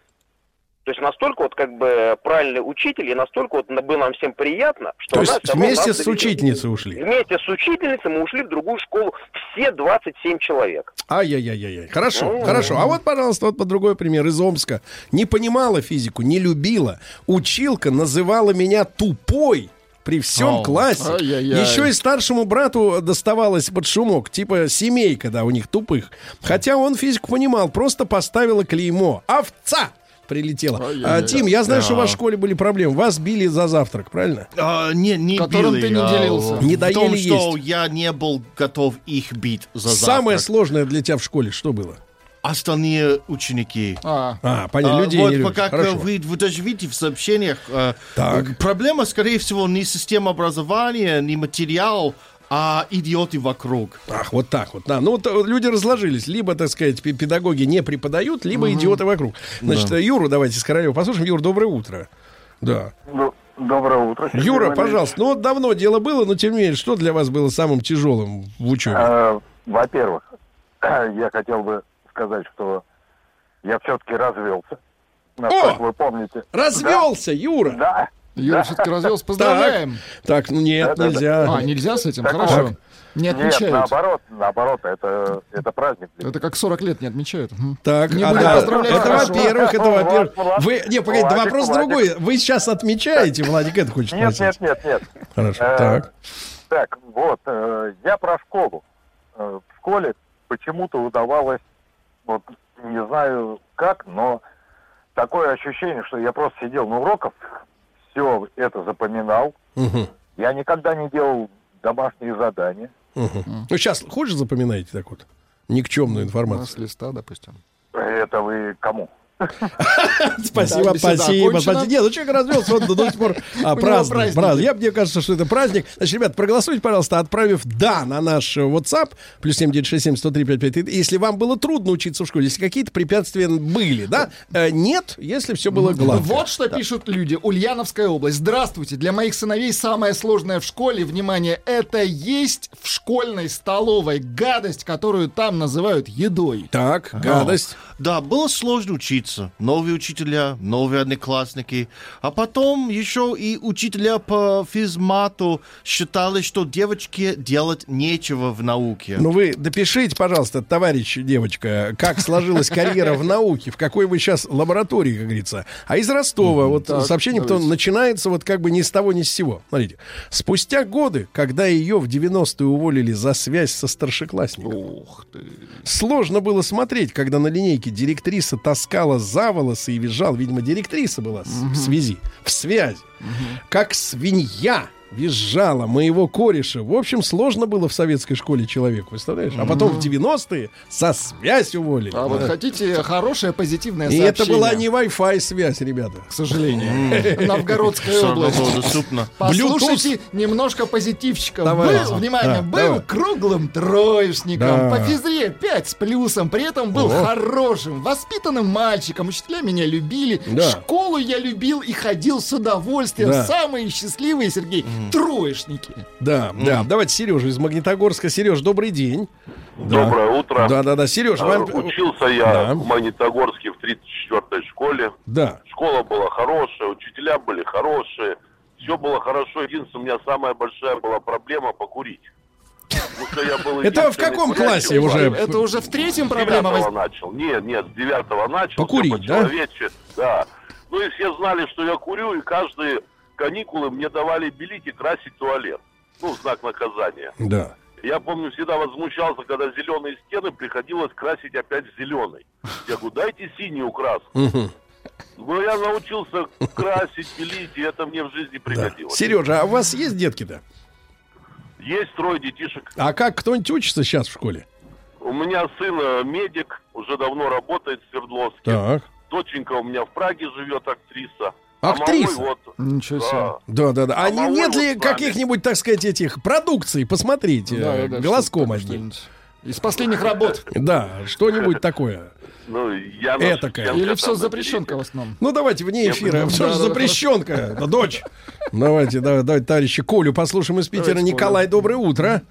S8: То есть настолько вот как бы правильный учитель, и настолько вот было нам всем приятно, что
S2: То есть вместе с учительницей ушли.
S8: Вместе с учительницей мы ушли в другую школу, все 27 человек.
S2: Ай-яй-яй-яй. Хорошо,
S8: Ну.
S2: хорошо. А вот, пожалуйста, вот по другой пример из Омска. Не понимала физику, не любила. Училка называла меня тупой. При всем
S4: Ау.
S2: классе.
S4: Ай-яй-яй.
S2: Еще и старшему брату доставалось под шумок. Типа семейка, да, у них тупых. Хотя он физику понимал, просто поставила клеймо. Овца! Прилетела. А. Тим, я знаю, что у вас в
S3: Да.
S2: школе были проблемы. Вас били за завтрак, правильно?
S3: А, не, не
S4: Которым
S3: били,
S4: ты не
S3: а,
S4: делился.
S2: Не
S3: в
S2: доели
S3: том, что
S2: есть.
S3: я не был готов их бить за
S2: Самое
S3: завтрак.
S2: сложное для тебя в школе что было?
S3: Остальные ученики.
S4: А,
S2: А, понятно,
S3: А,
S2: людей
S3: вот
S2: не
S3: пока
S2: Хорошо.
S3: вы, вы даже видите в сообщениях, э,
S2: Так.
S3: проблема, скорее всего, не система образования, не материал, а идиоты вокруг.
S2: Ах, вот так вот. Да. Ну, вот э, люди разложились. Либо, так сказать, пе- педагоги не преподают, либо идиоты вокруг. Значит, э, Юру давайте с Королева послушаем. Юр, доброе утро. Да.
S7: Доброе утро. Сергей
S2: Юра,
S7: Валерьевич.
S2: пожалуйста. Ну, вот давно дело было, но тем не менее, что для вас было самым тяжелым в учебе?
S7: Э, Во-первых, я хотел бы сказать, что я все-таки развелся. Насколько вы помните.
S2: Развелся, Юра.
S7: Да.
S4: Юра все-таки развелся. Поздравляем.
S2: Так, ну нет,
S7: Да-да-да.
S2: нельзя.
S4: А, нельзя с этим?
S7: Так
S4: Хорошо.
S7: вот.
S4: Не
S7: Нет,
S4: отмечают.
S7: наоборот, наоборот, это, это праздник.
S4: Это как 40 лет не отмечают.
S2: Так,
S4: Не
S2: а,
S4: будем
S2: да,
S4: поздравлять,
S2: это во-первых, это во-первых. Вы, не, погодите, да
S7: Владик,
S2: вопрос
S7: Владик.
S2: другой. Вы сейчас отмечаете, Владик, это хочет
S7: Нет,
S2: спросить.
S7: нет, нет, нет.
S2: Хорошо,
S7: Э,
S2: так.
S7: Так, вот, э, я про школу. Э, в школе почему-то удавалось, вот, не знаю как, но такое ощущение, что я просто сидел на уроках, все это запоминал.
S2: Мгм,
S7: Я никогда не делал домашние задания.
S2: мгм. Ну, сейчас хуже запоминаете так вот? Никчемную
S4: У
S2: информацию.
S4: нас листа, допустим.
S7: Это вы кому?
S2: Спасибо, спасибо. Нет, ну человек развелся, он до сих пор а, празднует. Я, мне кажется, что это праздник. Значит, ребят, проголосуйте, пожалуйста, отправив «да» на наш WhatsApp, плюс 7967 103 5533. Если вам было трудно учиться в школе, если какие-то препятствия были, да? Э, Нет, если все было гладко.
S4: Вот что пишут люди. Ульяновская область. Здравствуйте. Для моих сыновей самое сложное в школе, внимание, это есть в школьной столовой гадость, которую там называют едой.
S2: Так, гадость.
S3: Да, было сложно учиться. Новые учителя, новые одноклассники. А потом еще и учителя по физмату считали, что девочке делать нечего в науке.
S2: Ну вы допишите, пожалуйста, товарищ девочка, как сложилась карьера в науке, в какой вы сейчас лаборатории, как говорится. А из Ростова, вот сообщение, кто начинается вот как бы ни с того, ни с сего. Смотрите. Спустя годы, когда ее в 90-е уволили за связь со старшеклассником,
S4: Ух ты.
S2: сложно было смотреть, когда на линейке директриса таскала за волосы и визжал. Видимо, директриса была с- в связи, в связи. Как свинья визжала моего кореша. В общем, сложно было в советской школе человеку, представляешь? А потом в 90-е со связь уволили.
S4: А вот хотите хорошее позитивное
S2: И
S4: сообщение?
S2: это была не Wi-Fi связь, ребята.
S4: К сожалению. Новгородская область.
S3: доступно.
S4: Послушайте немножко позитивчиков.
S2: Давайте.
S4: Был, внимание,
S2: Да,
S4: был круглым троечником. По физре 5 с плюсом. При этом был хорошим, воспитанным мальчиком. Учителя меня любили. Школу я любил и ходил с удовольствием. Самые счастливые, Сергей, троечники.
S2: Да, да. Давайте Сережа из Магнитогорска. Сереж, добрый день. Да.
S9: Доброе утро.
S2: Да, да, да. Сереж,
S9: Э,
S2: вам...
S9: Учился я
S2: Да.
S9: в Магнитогорске в 34-й школе.
S2: Да.
S9: Школа была хорошая, учителя были хорошие. Все было хорошо. Единственное, у меня самая большая была проблема покурить.
S2: Это в каком классе уже?
S4: Это уже в третьем
S9: С
S4: проблема
S9: девятого
S4: воз-
S9: начал. Нет, нет, с девятого начал.
S2: Покурить, да?
S9: Да. Ну и все знали, что я курю, и каждые каникулы мне давали белить красить туалет. Ну, знак наказания.
S2: Да.
S9: Я помню, всегда возмущался, когда зеленые стены приходилось красить опять в зеленый. Я говорю, дайте синюю краску. Но я научился красить, пилить, и это мне в жизни
S2: Да.
S9: пригодилось.
S2: Сережа, а у вас есть детки-то?
S9: Есть трое детишек.
S2: А как кто-нибудь учится сейчас в школе?
S9: У меня сын э, медик, уже давно работает в Свердловске.
S2: Так.
S9: Доченька у меня в Праге живет, актриса.
S2: Актриса?
S9: А вот,
S4: Ничего себе.
S9: да.
S2: Да, да. А,
S9: А
S2: не- нет
S9: вот
S2: ли каких-нибудь, так сказать, этих продукций? Посмотрите,
S4: Да, да,
S2: голоском
S4: что-то
S2: одним.
S4: Из последних работ.
S2: Да, что-нибудь такое.
S9: Ну, я студентка
S4: Или все запрещенка в основном.
S2: Ну, давайте вне эфира. же
S4: да,
S2: запрещенка? Да, дочь. Давайте, да, давайте, товарищи Колю послушаем из Питера. Николай, доброе утро.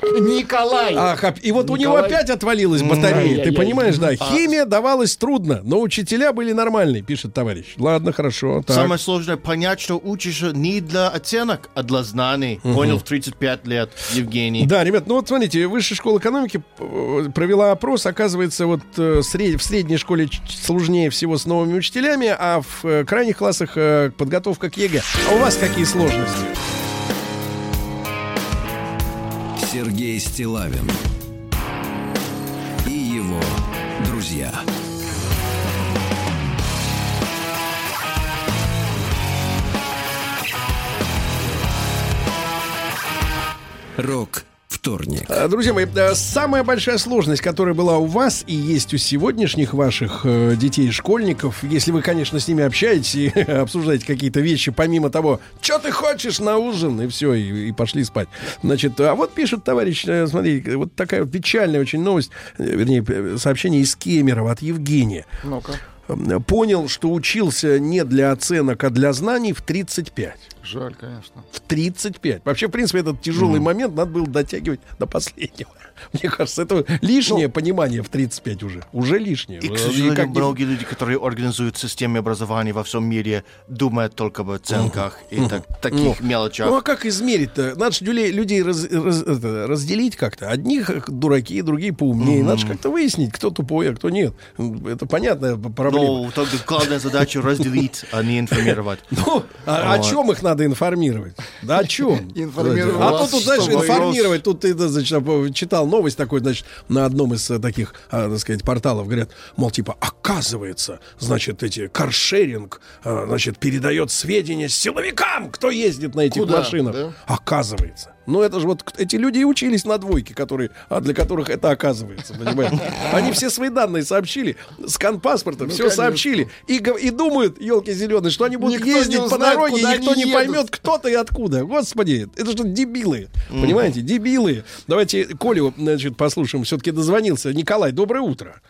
S4: Николай.
S2: Ах, а- и вот у него
S4: Николай.
S2: опять отвалилась батарея. Ты понимаешь, да?
S3: А.
S2: Химия давалась трудно, но учителя были нормальные, пишет товарищ. Ладно, хорошо. так.
S3: Самое сложное понять, что учишь не для оценок, а для знаний. Понял в 35 лет, Евгений.
S2: Да, ребят, ну вот смотрите, Высшая школа экономики э, провела опрос. Оказывается, вот э, в средней школе сложнее всего с новыми учителями, а в э, крайних классах подготовка к ЕГЭ. А у вас какие сложности?
S1: Сергей Стилавин и его друзья. Рок вторник.
S2: Э, Друзья мои, э, самая большая сложность, которая была у вас и есть у сегодняшних ваших э, детей и школьников, если вы, конечно, с ними общаетесь и обсуждаете какие-то вещи, помимо того, что ты хочешь на ужин, и все, и, и пошли спать. Значит, а вот пишет товарищ, смотри, вот такая вот печальная очень новость, вернее, сообщение из Кемерово от Евгения.
S4: Ну-ка.
S2: Э, Понял, что учился не для оценок, а для знаний в 35.
S4: Жаль, конечно.
S2: В 35. Вообще, в принципе, этот тяжелый момент надо было дотягивать до последнего. Мне кажется, это лишнее понимание в 35 уже. Уже лишнее.
S3: И, к
S2: И
S3: сожалению,
S2: как не-
S3: многие люди, которые организуют системы образования во всем мире, думают только об оценках и так- таких мелочах.
S2: Ну а как измерить-то? Надо же людей, людей раз- раз- это, разделить как-то. Одних дураки, другие поумнее. Надо же как-то выяснить, кто тупой, а кто нет. Это понятная проблема.
S3: Но только главная задача разделить, а не информировать.
S2: Ну, а о чем их надо информировать? Да о чем?
S4: Информировать
S2: А то тут, знаешь, информировать. Тут ты, значит, читал новость такой, значит, на одном из э, таких, а, так сказать, порталов говорят, мол, типа, оказывается, значит, эти каршеринг, а, значит, передает сведения силовикам, кто ездит на этих машинах. Оказывается. Ну, это же вот эти люди и учились на двойке, которые, а для которых это оказывается, понимаете? Они все свои данные сообщили, скан паспорта, все
S4: Ну, конечно.
S2: сообщили. И, и думают, елки зеленые, что они будут
S4: Никто
S2: ездить по
S4: узнает,
S2: дороге,
S4: куда
S2: никто не
S4: едут.
S2: поймет, кто ты и откуда. Господи, это что дебилы. Понимаете, дебилы. Давайте Колю, значит, послушаем. Все-таки дозвонился. Николай, доброе утро.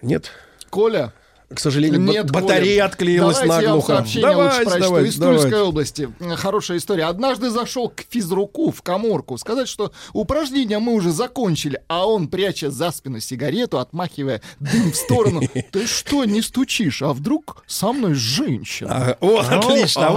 S2: Нет?
S4: Коля,
S2: К сожалению,
S4: Нет,
S2: батарея
S4: Коля.
S2: отклеилась
S4: Давайте я вам
S2: наглухо.
S4: сообщение лучше прочту.
S2: давайте,
S4: Из Тульской
S2: давайте.
S4: области. Хорошая история. Однажды зашел к физруку в коморку сказать, что упражнения мы уже закончили, а он, пряча за спину сигарету, отмахивая дым в сторону. Ты что, не стучишь? А вдруг со мной женщина?
S2: Вот, отлично.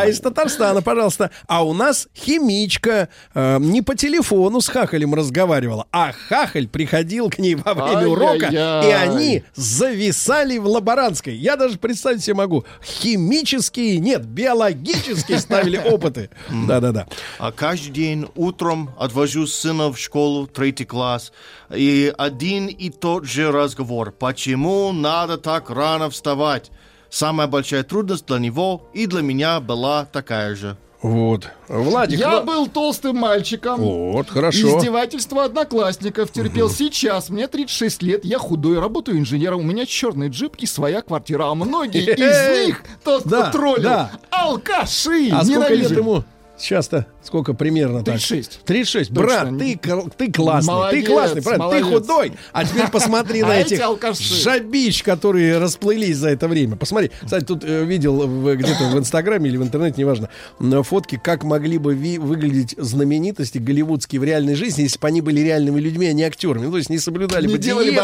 S2: А, из Татарстана, пожалуйста. А у нас химичка э, не по телефону с Хахалем разговаривала, а Хахаль приходил к ней во время урока, и они зависали в лаборантской. Я даже представить себе могу. Химические, нет, биологические ставили опыты. Да-да-да.
S3: А каждый день утром отвожу сына в школу, третий класс, и один и тот же разговор. Почему надо так рано вставать? Самая большая трудность для него и для меня была такая же.
S2: Вот. Владик,
S4: Я
S2: ну-
S4: был толстым мальчиком.
S2: Вот, хорошо.
S4: Издевательство одноклассников терпел. Сейчас мне 36 лет, я худой, работаю инженером, у меня черный джип и своя квартира. А многие из них, тот, кто троллил, алкаши.
S2: А сколько лет ему? Сейчас-то сколько примерно так?
S4: 36.
S2: 36.
S4: Точно.
S2: Брат, ты, ты классный,
S4: Молодец,
S2: ты классный, правильно? Ты
S4: молодец.
S2: худой. А теперь посмотри
S4: А
S2: на
S4: эти
S2: этих жабищ, которые расплылись за это время. Посмотри. Кстати, тут э, видел где-то в Инстаграме или в интернете, неважно, на фотки, как могли бы выглядеть знаменитости голливудские в реальной жизни, если бы они были реальными людьми, а не актерами. Ну, то есть не соблюдали бы
S4: делали бы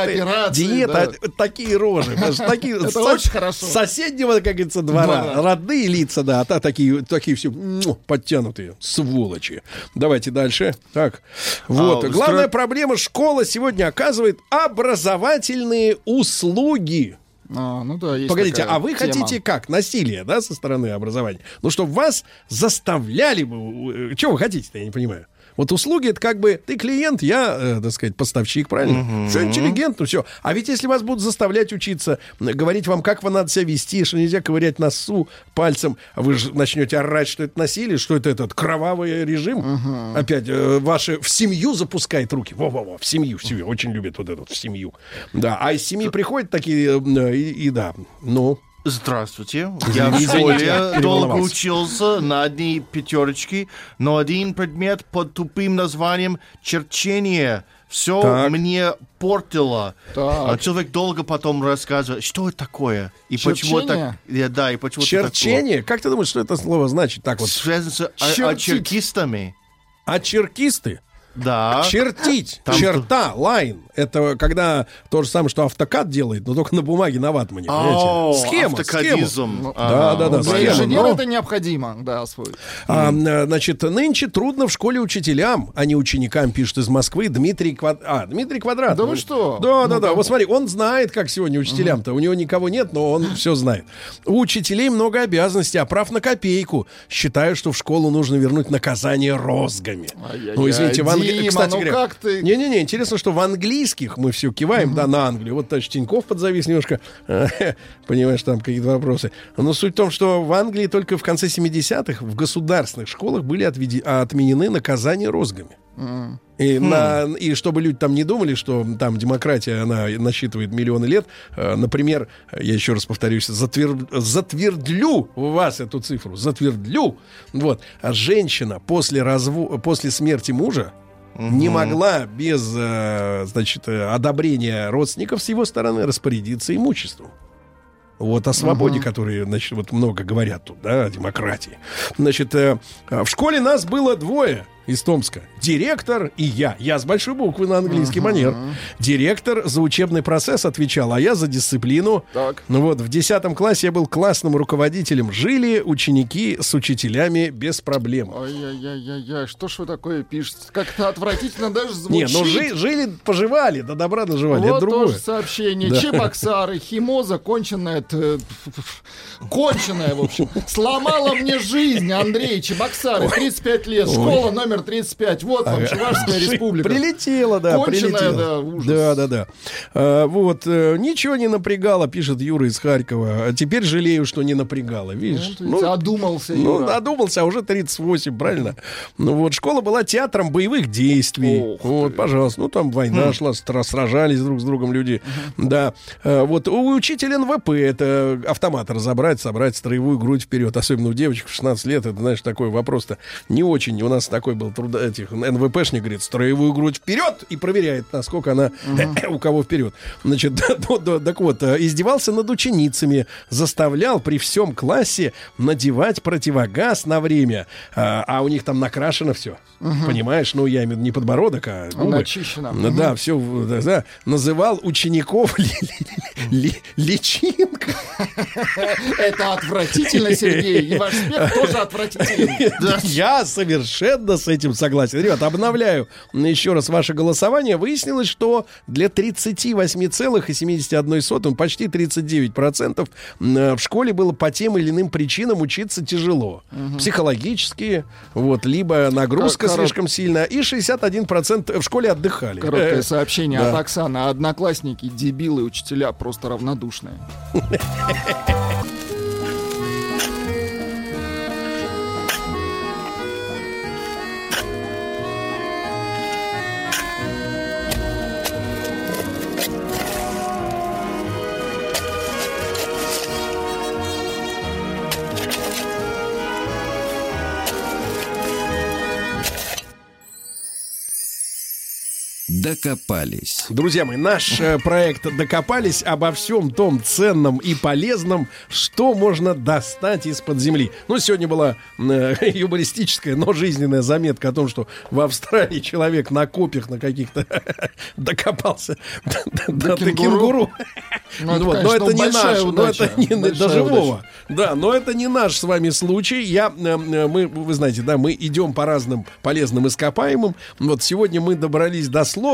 S2: диеты, диета, а, такие рожи. Такие,
S4: Это очень хорошо.
S2: соседнего, как говорится, двора.
S4: Двора.
S2: Родные лица, да, а та такие, такие все подтянутые, сволочи. Давайте дальше. Так, вот.
S3: А,
S2: Главная
S3: стро-
S2: проблема школа сегодня оказывает образовательные услуги.
S4: А, ну да, есть
S2: Погодите, а вы
S4: тема.
S2: хотите как? Насилие, да, со стороны образования? Ну, чтобы вас заставляли бы... Чего вы хотите-то, я не понимаю. Вот услуги это как бы ты клиент, я, э, так сказать, поставщик, правильно? Все интеллигентно, все. А ведь если вас будут заставлять учиться, говорить вам, как вам надо себя вести, что нельзя ковырять носу пальцем, а вы же начнете орать, что это насилие, что это этот кровавый режим. Опять э, ваши в семью запускает руки. Во-во-во, в семью, в семью. Очень любят вот это вот в семью. Да, а из семьи приходят такие, э, и, и да, ну...
S3: Здравствуйте. Я в школе долго учился на одни пятерочки, но один предмет под тупым названием черчение все
S2: Так.
S3: мне портило.
S4: Так.
S3: А человек долго потом рассказывает, что это такое и почему так,
S4: Черчение?
S3: Я- да, и почему
S2: Черчение? Как ты думаешь, что это слово значит? Так вот.
S3: связано с а-
S4: Чертить.
S3: очеркистами.
S2: А черкисты
S3: Да.
S2: Чертить,
S3: Там
S2: черта, лайн. Это когда то же самое, что автокад делает, но только на бумаге на ватмане. понимаете?
S3: О,
S2: Схема,
S3: автокадизм.
S2: Да, да, да.
S4: Для
S2: схема.
S4: инженера это необходимо, да, освоить.
S2: а, э, значит, нынче трудно в школе учителям, а не ученикам, пишет из Москвы Дмитрий Квад... А, Дмитрий Квадрат.
S4: Да вы что?
S2: Да, да,
S4: Ну,
S2: да. Вот смотри, он знает, как сегодня учителям-то. У него никого нет, но он все знает. У учителей много обязанностей, а прав на копейку. Считаю, что в школу нужно вернуть наказание розгами. Ну, извините, в Англии...
S4: Дима,
S2: Кстати
S4: ну
S2: говоря,
S4: как ты?
S2: Не-не-не, интересно, что в английских мы все киваем, да, на Англию. Вот товарищ Тиньков подзавис немножко. Понимаешь, там какие-то вопросы. Но суть в том, что в Англии только в конце 70-х в государственных школах были отведи- отменены наказания розгами. И, на, и чтобы люди там не думали, что там демократия, она насчитывает миллионы лет. э, Например, я еще раз повторюсь, затвер- затвердлю у вас эту цифру, затвердлю. Вот. А женщина после, разво- после смерти мужа не могла без э, значит, э, одобрения родственников с его стороны распорядиться имуществом. Вот о свободе, которые, значит, вот много говорят тут, да, о демократии. Значит, э, в школе нас было двое из Томска. Директор и я. Я с большой буквы на английский манер. Директор за учебный процесс отвечал, а я за дисциплину.
S4: Так.
S2: Ну вот, в 10 классе я был классным руководителем. Жили ученики с учителями без проблем.
S4: Ай-яй-яй-яй, что ж вы такое пишете? Как-то отвратительно даже звучит.
S2: Не, ну жи- жили, поживали, до добра доживали. это
S4: Вот
S2: другое.
S4: тоже сообщение.
S2: Да.
S4: Чебоксары, химоза, конченная... т- Конченая, в общем. Сломала мне жизнь, Андрей. Чебоксары, 35 лет. Школа номер 35. Вот вам, Чувашская республика.
S2: Прилетела, да,
S4: Конченая,
S2: прилетела.
S4: да, ужас.
S2: Да, да, да. А, вот, э, ничего не напрягало, пишет Юра из Харькова. А теперь жалею, что не напрягало, видишь?
S4: Вот видите, одумался,
S2: ну,
S4: Юра.
S2: одумался, а уже 38, правильно? Ну вот, школа была театром боевых действий.
S4: Ох
S2: вот, пожалуйста, ну там война шла, стра- сражались друг с другом люди. Да. А, вот, у учителя НВП это автомат разобрать, собрать строевую грудь вперед, особенно у девочек в 16 лет, это, знаешь, такой вопрос-то не очень. У нас такой был труда, этих НВПшник говорит, строевую грудь вперед и проверяет, насколько она у кого вперед. Значит, да, так вот, э, издевался над ученицами, заставлял при всем классе надевать противогаз на время, а, а у них там накрашено все. Понимаешь, ну я имею в виду не подбородок, а губы.
S4: Начищено.
S2: Ну Да, все, да, да. называл учеников ли- ли- ли- личинка.
S4: Это отвратительно, Сергей. И ваш смех тоже отвратительный.
S2: Я совершенно с этим согласен. Ребята, обновляю еще раз ваше голосование. Выяснилось, что для 38,71, почти 39% м, в школе было по тем или иным причинам учиться тяжело. Психологически, вот, либо нагрузка
S4: Корот-
S2: слишком сильная, и 61% в школе отдыхали.
S4: Короткое
S2: Э,
S4: сообщение
S2: да.
S4: от Оксаны. Одноклассники, дебилы, учителя просто равнодушные.
S1: Докопались.
S2: Друзья мои, наш э, проект «Докопались» обо всем том ценном и полезном, что можно достать из-под земли. Ну, сегодня была э, юмористическая, но жизненная заметка о том, что в Австралии человек на копьях на каких-то докопался до- до до
S4: кенгуру.
S2: кенгуру.
S4: Ну,
S2: Но это не наш, но это не до живого. Да, но это не наш с вами случай. Я, э, э, мы, вы знаете, да, мы идем по разным полезным ископаемым. Вот сегодня мы добрались до слова,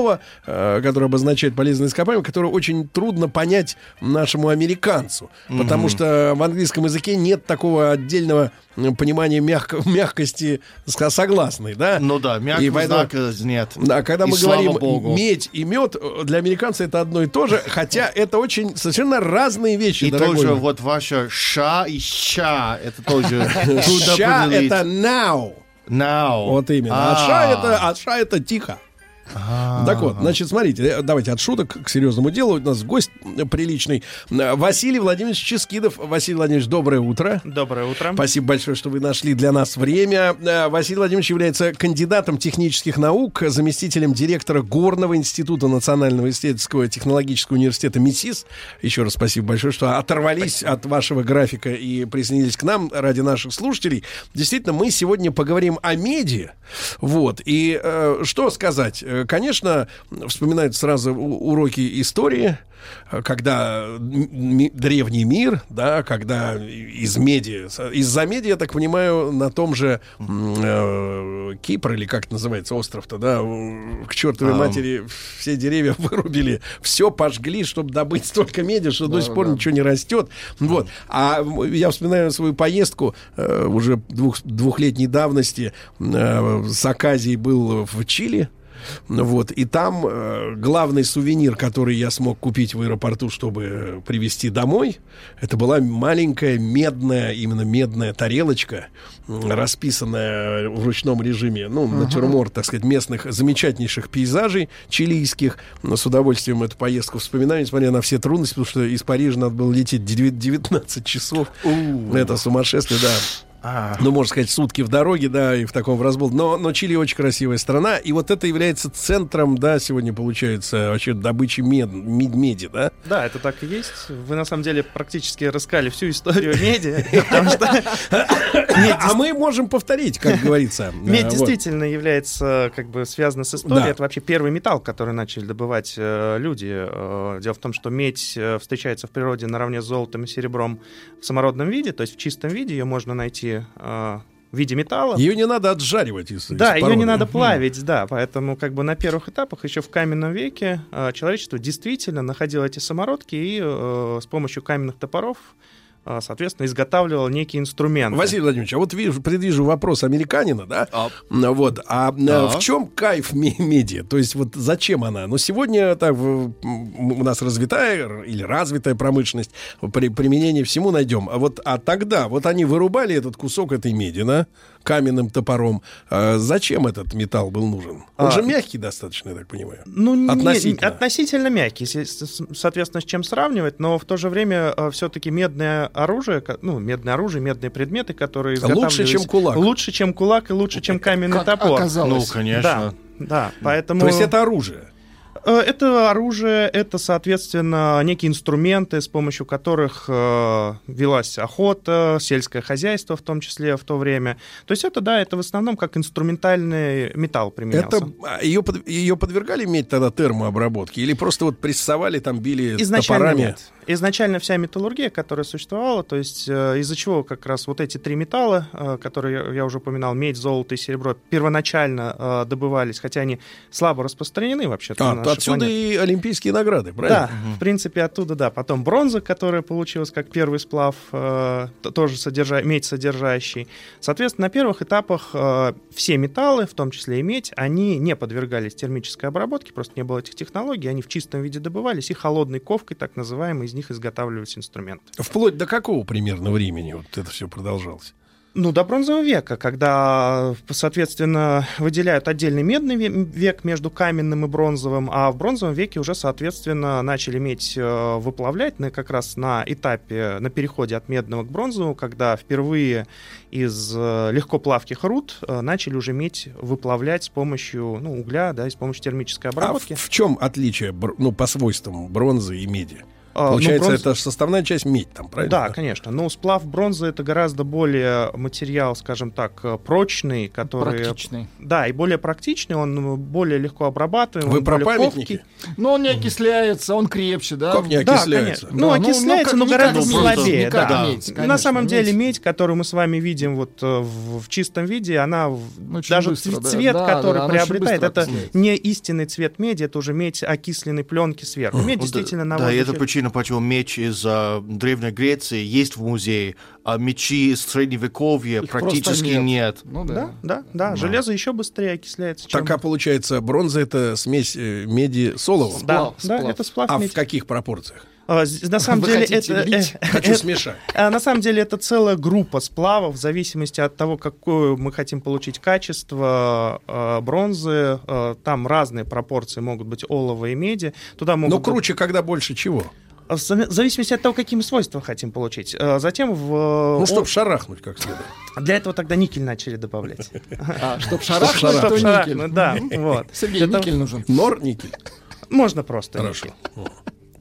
S2: э, которое обозначает полезные ископаемые, которое очень трудно понять нашему американцу, потому что в английском языке нет такого отдельного понимания мягко- мягкости согласной, да?
S3: Ну да,
S2: И
S3: мягкого
S2: поэтому-
S3: знака нет.
S2: Да, когда
S3: И
S2: мы говорим
S3: богу.
S2: медь и мед, для американца это одно и то же, хотя это очень совершенно разные вещи,
S3: И
S2: дорогой
S3: тоже вот ваша ша и ща, это тоже
S2: Ща это now.
S3: Now.
S2: Вот именно. А,
S3: А.
S2: ша это, а ша это тихо. Так вот, значит, смотрите, э, давайте от шуток к серьезному делу. У нас гость приличный. Э, Василий Владимирович Ческидов. Василий Владимирович, доброе утро.
S10: Доброе утро.
S2: Спасибо большое, что вы нашли для нас время. Э, Василий Владимирович является кандидатом технических наук, заместителем директора Горного института Национального исследовательского технологического университета МИСИС. Еще раз спасибо большое, что оторвались от вашего графика и присоединились к нам ради наших слушателей. Действительно, мы сегодня поговорим о меди. Вот. И э, что сказать? Э, Конечно, вспоминают сразу уроки истории, э, когда древний мир, да, когда из меди, из-за меди, я так понимаю, на том же э, Кипр, или как это называется, остров-то, да, к чертовой
S3: Ам.
S2: матери все деревья вырубили, все пожгли, чтобы добыть столько меди, что до сих пор ничего не растет. Вот. А я вспоминаю свою поездку э, уже двух, двухлетней давности э, с Аказией был в Чили. Вот, и там э, главный сувенир, который я смог купить в аэропорту, чтобы привезти домой, это была маленькая медная, именно медная тарелочка, расписанная в ручном режиме, ну, натюрморт, так сказать, местных замечательнейших пейзажей чилийских. Но с удовольствием эту поездку вспоминаю, несмотря на все трудности, потому что из Парижа надо было лететь 9 19 часов. Это сумасшествие, да. Ну, можно сказать, сутки в дороге, да, и в таком в разбол. Но, но Чили очень красивая страна, и вот это является центром, да, сегодня получается вообще добычи мед, мед- меди, да?
S10: Да, это так и есть. Вы на самом деле практически рассказали всю историю меди, потому что
S2: А мы можем повторить, как говорится.
S10: медь
S2: вот.
S10: действительно является как бы связана с историей. Это вообще первый металл, который начали добывать э, люди. Э, Дело в том, что медь э, встречается в природе наравне с золотом и серебром в самородном виде, то есть в чистом виде ее можно найти э, в виде металла.
S2: Ее не надо отжаривать из
S10: Да, ее не надо плавить, да, поэтому как бы на первых этапах еще в каменном веке э, человечество действительно находило эти самородки и э, с помощью каменных топоров, соответственно, изготавливало некие инструменты.
S2: Василий Владимирович, а вот вижу, предвижу вопрос американина, да? Ну, Вот, а
S3: Да.
S2: в чем кайф ме- меди? То есть вот зачем она? Ну, сегодня так, у нас развитая или развитая промышленность, при применении всему найдем. А вот, а тогда, вот они вырубали этот кусок этой меди, да, каменным топором. А зачем этот металл был нужен? Он
S10: А,
S2: же мягкий достаточно, я так понимаю.
S10: Ну, не-
S2: Относительно.
S10: относительно мягкий, соответственно, с чем сравнивать, но в то же время все-таки медное оружие, ну, медное оружие, медные предметы, которые
S2: Лучше,
S10: изготавливались...
S2: чем кулак.
S10: Лучше, чем кулак и лучше, чем каменный
S4: Как
S10: топор.
S4: оказалось.
S3: Ну, конечно.
S10: Да, да, поэтому...
S2: То есть это оружие.
S10: Э, Это оружие, это, соответственно, некие инструменты, с помощью которых э, велась охота, сельское хозяйство в том числе в то время. То есть это, да, это в основном как инструментальный металл применялся.
S2: Это а, ее, под- ее подвергали медь тогда термообработке? Или просто вот прессовали, там били
S10: Изначально
S2: топорами?
S10: нет. Изначально вся металлургия, которая существовала, то есть э, из-за чего как раз вот эти три металла, э, которые я, уже упоминал, медь, золото и серебро, первоначально э, добывались, хотя они слабо распространены вообще-то
S2: А,
S10: на
S2: отсюда
S10: планете.
S2: и олимпийские награды, правильно?
S10: Да, в принципе, оттуда, да. Потом бронза, которая получилась как первый сплав, тоже содержа... медь содержащий. Соответственно, на первых этапах все металлы, в том числе и медь, они не подвергались термической обработке, просто не было этих технологий, они в чистом виде добывались, и холодной ковкой, так называемой, из них изготавливались инструменты.
S2: Вплоть до какого примерно времени вот это все продолжалось?
S10: Ну, до бронзового века, когда, соответственно, выделяют отдельный медный ве- век между каменным и бронзовым, а в бронзовом веке уже, соответственно, начали медь э, выплавлять на, как раз на этапе, на переходе от медного к бронзовому, когда впервые из э, легкоплавких руд э, начали уже медь выплавлять с помощью ну, угля, да, и с помощью термической
S2: А в,
S10: обработки.
S2: в чем отличие, ну, по свойствам бронзы и меди?
S10: А, ну,
S2: Получается,
S10: бронз-
S2: это составная часть медь там, правильно?
S10: Да, конечно. Но сплав бронзы это гораздо более материал, скажем так, э, прочный, который
S4: Практичный.
S10: Да, и более практичный, он э, более легко обрабатываем.
S2: Вы про памятники?
S10: ковкий.
S4: Но он не окисляется, он крепче, да?
S2: Как не
S10: Да,
S2: окисляется?
S10: конечно.
S4: Да,
S10: Ну,
S4: ну,
S10: окисляется,
S4: ну,
S10: но
S4: как-
S10: гораздо
S4: медь,
S10: слабее. да.
S4: медь,
S10: На
S4: конечно,
S10: самом деле
S4: медь.
S10: медь, которую мы с вами видим вот э, в, в чистом виде, она
S4: Очень
S10: даже
S4: быстро,
S10: цвет,
S4: да. Да,
S10: который
S4: да, очень
S10: приобретает, это не истинный цвет меди, это уже медь окисленной пленки сверху. Медь
S3: Ну,
S10: действительно на
S3: да, и это
S10: воздухе-
S3: почему меч из а, Древней Греции есть в музее, а мечи из Средневековья
S4: Их
S3: практически
S4: просто
S3: нет.
S4: Ну да.
S10: Да, да, да. Железо еще быстрее окисляется, чем...
S2: Так, а получается, бронза это смесь э, меди с оловом?
S10: Да,
S4: Сплав,
S10: да,
S4: сплав.
S10: это сплав
S2: А
S10: меди.
S2: в каких пропорциях?
S10: А, На самом
S4: Вы
S10: деле это...
S4: лить?
S10: э,
S2: Хочу
S10: это-
S2: смешать.
S10: а На самом деле это целая группа сплавов в зависимости от того, какое мы хотим получить качество э, бронзы. Э, Там разные пропорции могут быть олова и меди. Туда могут
S2: Но
S10: быть-
S2: круче, когда больше чего?
S10: В зависимости от того, какими свойства хотим получить. Э, Затем в...
S2: Ну,
S10: о-
S2: чтобы шарахнуть как следует.
S10: Для этого тогда никель начали добавлять.
S4: А, чтоб шарахнуть,
S2: шарахнуть,
S4: то никель.
S10: Да, вот.
S4: Сергей, никель нужен.
S2: Нор, никель.
S10: Можно просто.
S2: Хорошо.
S10: никель.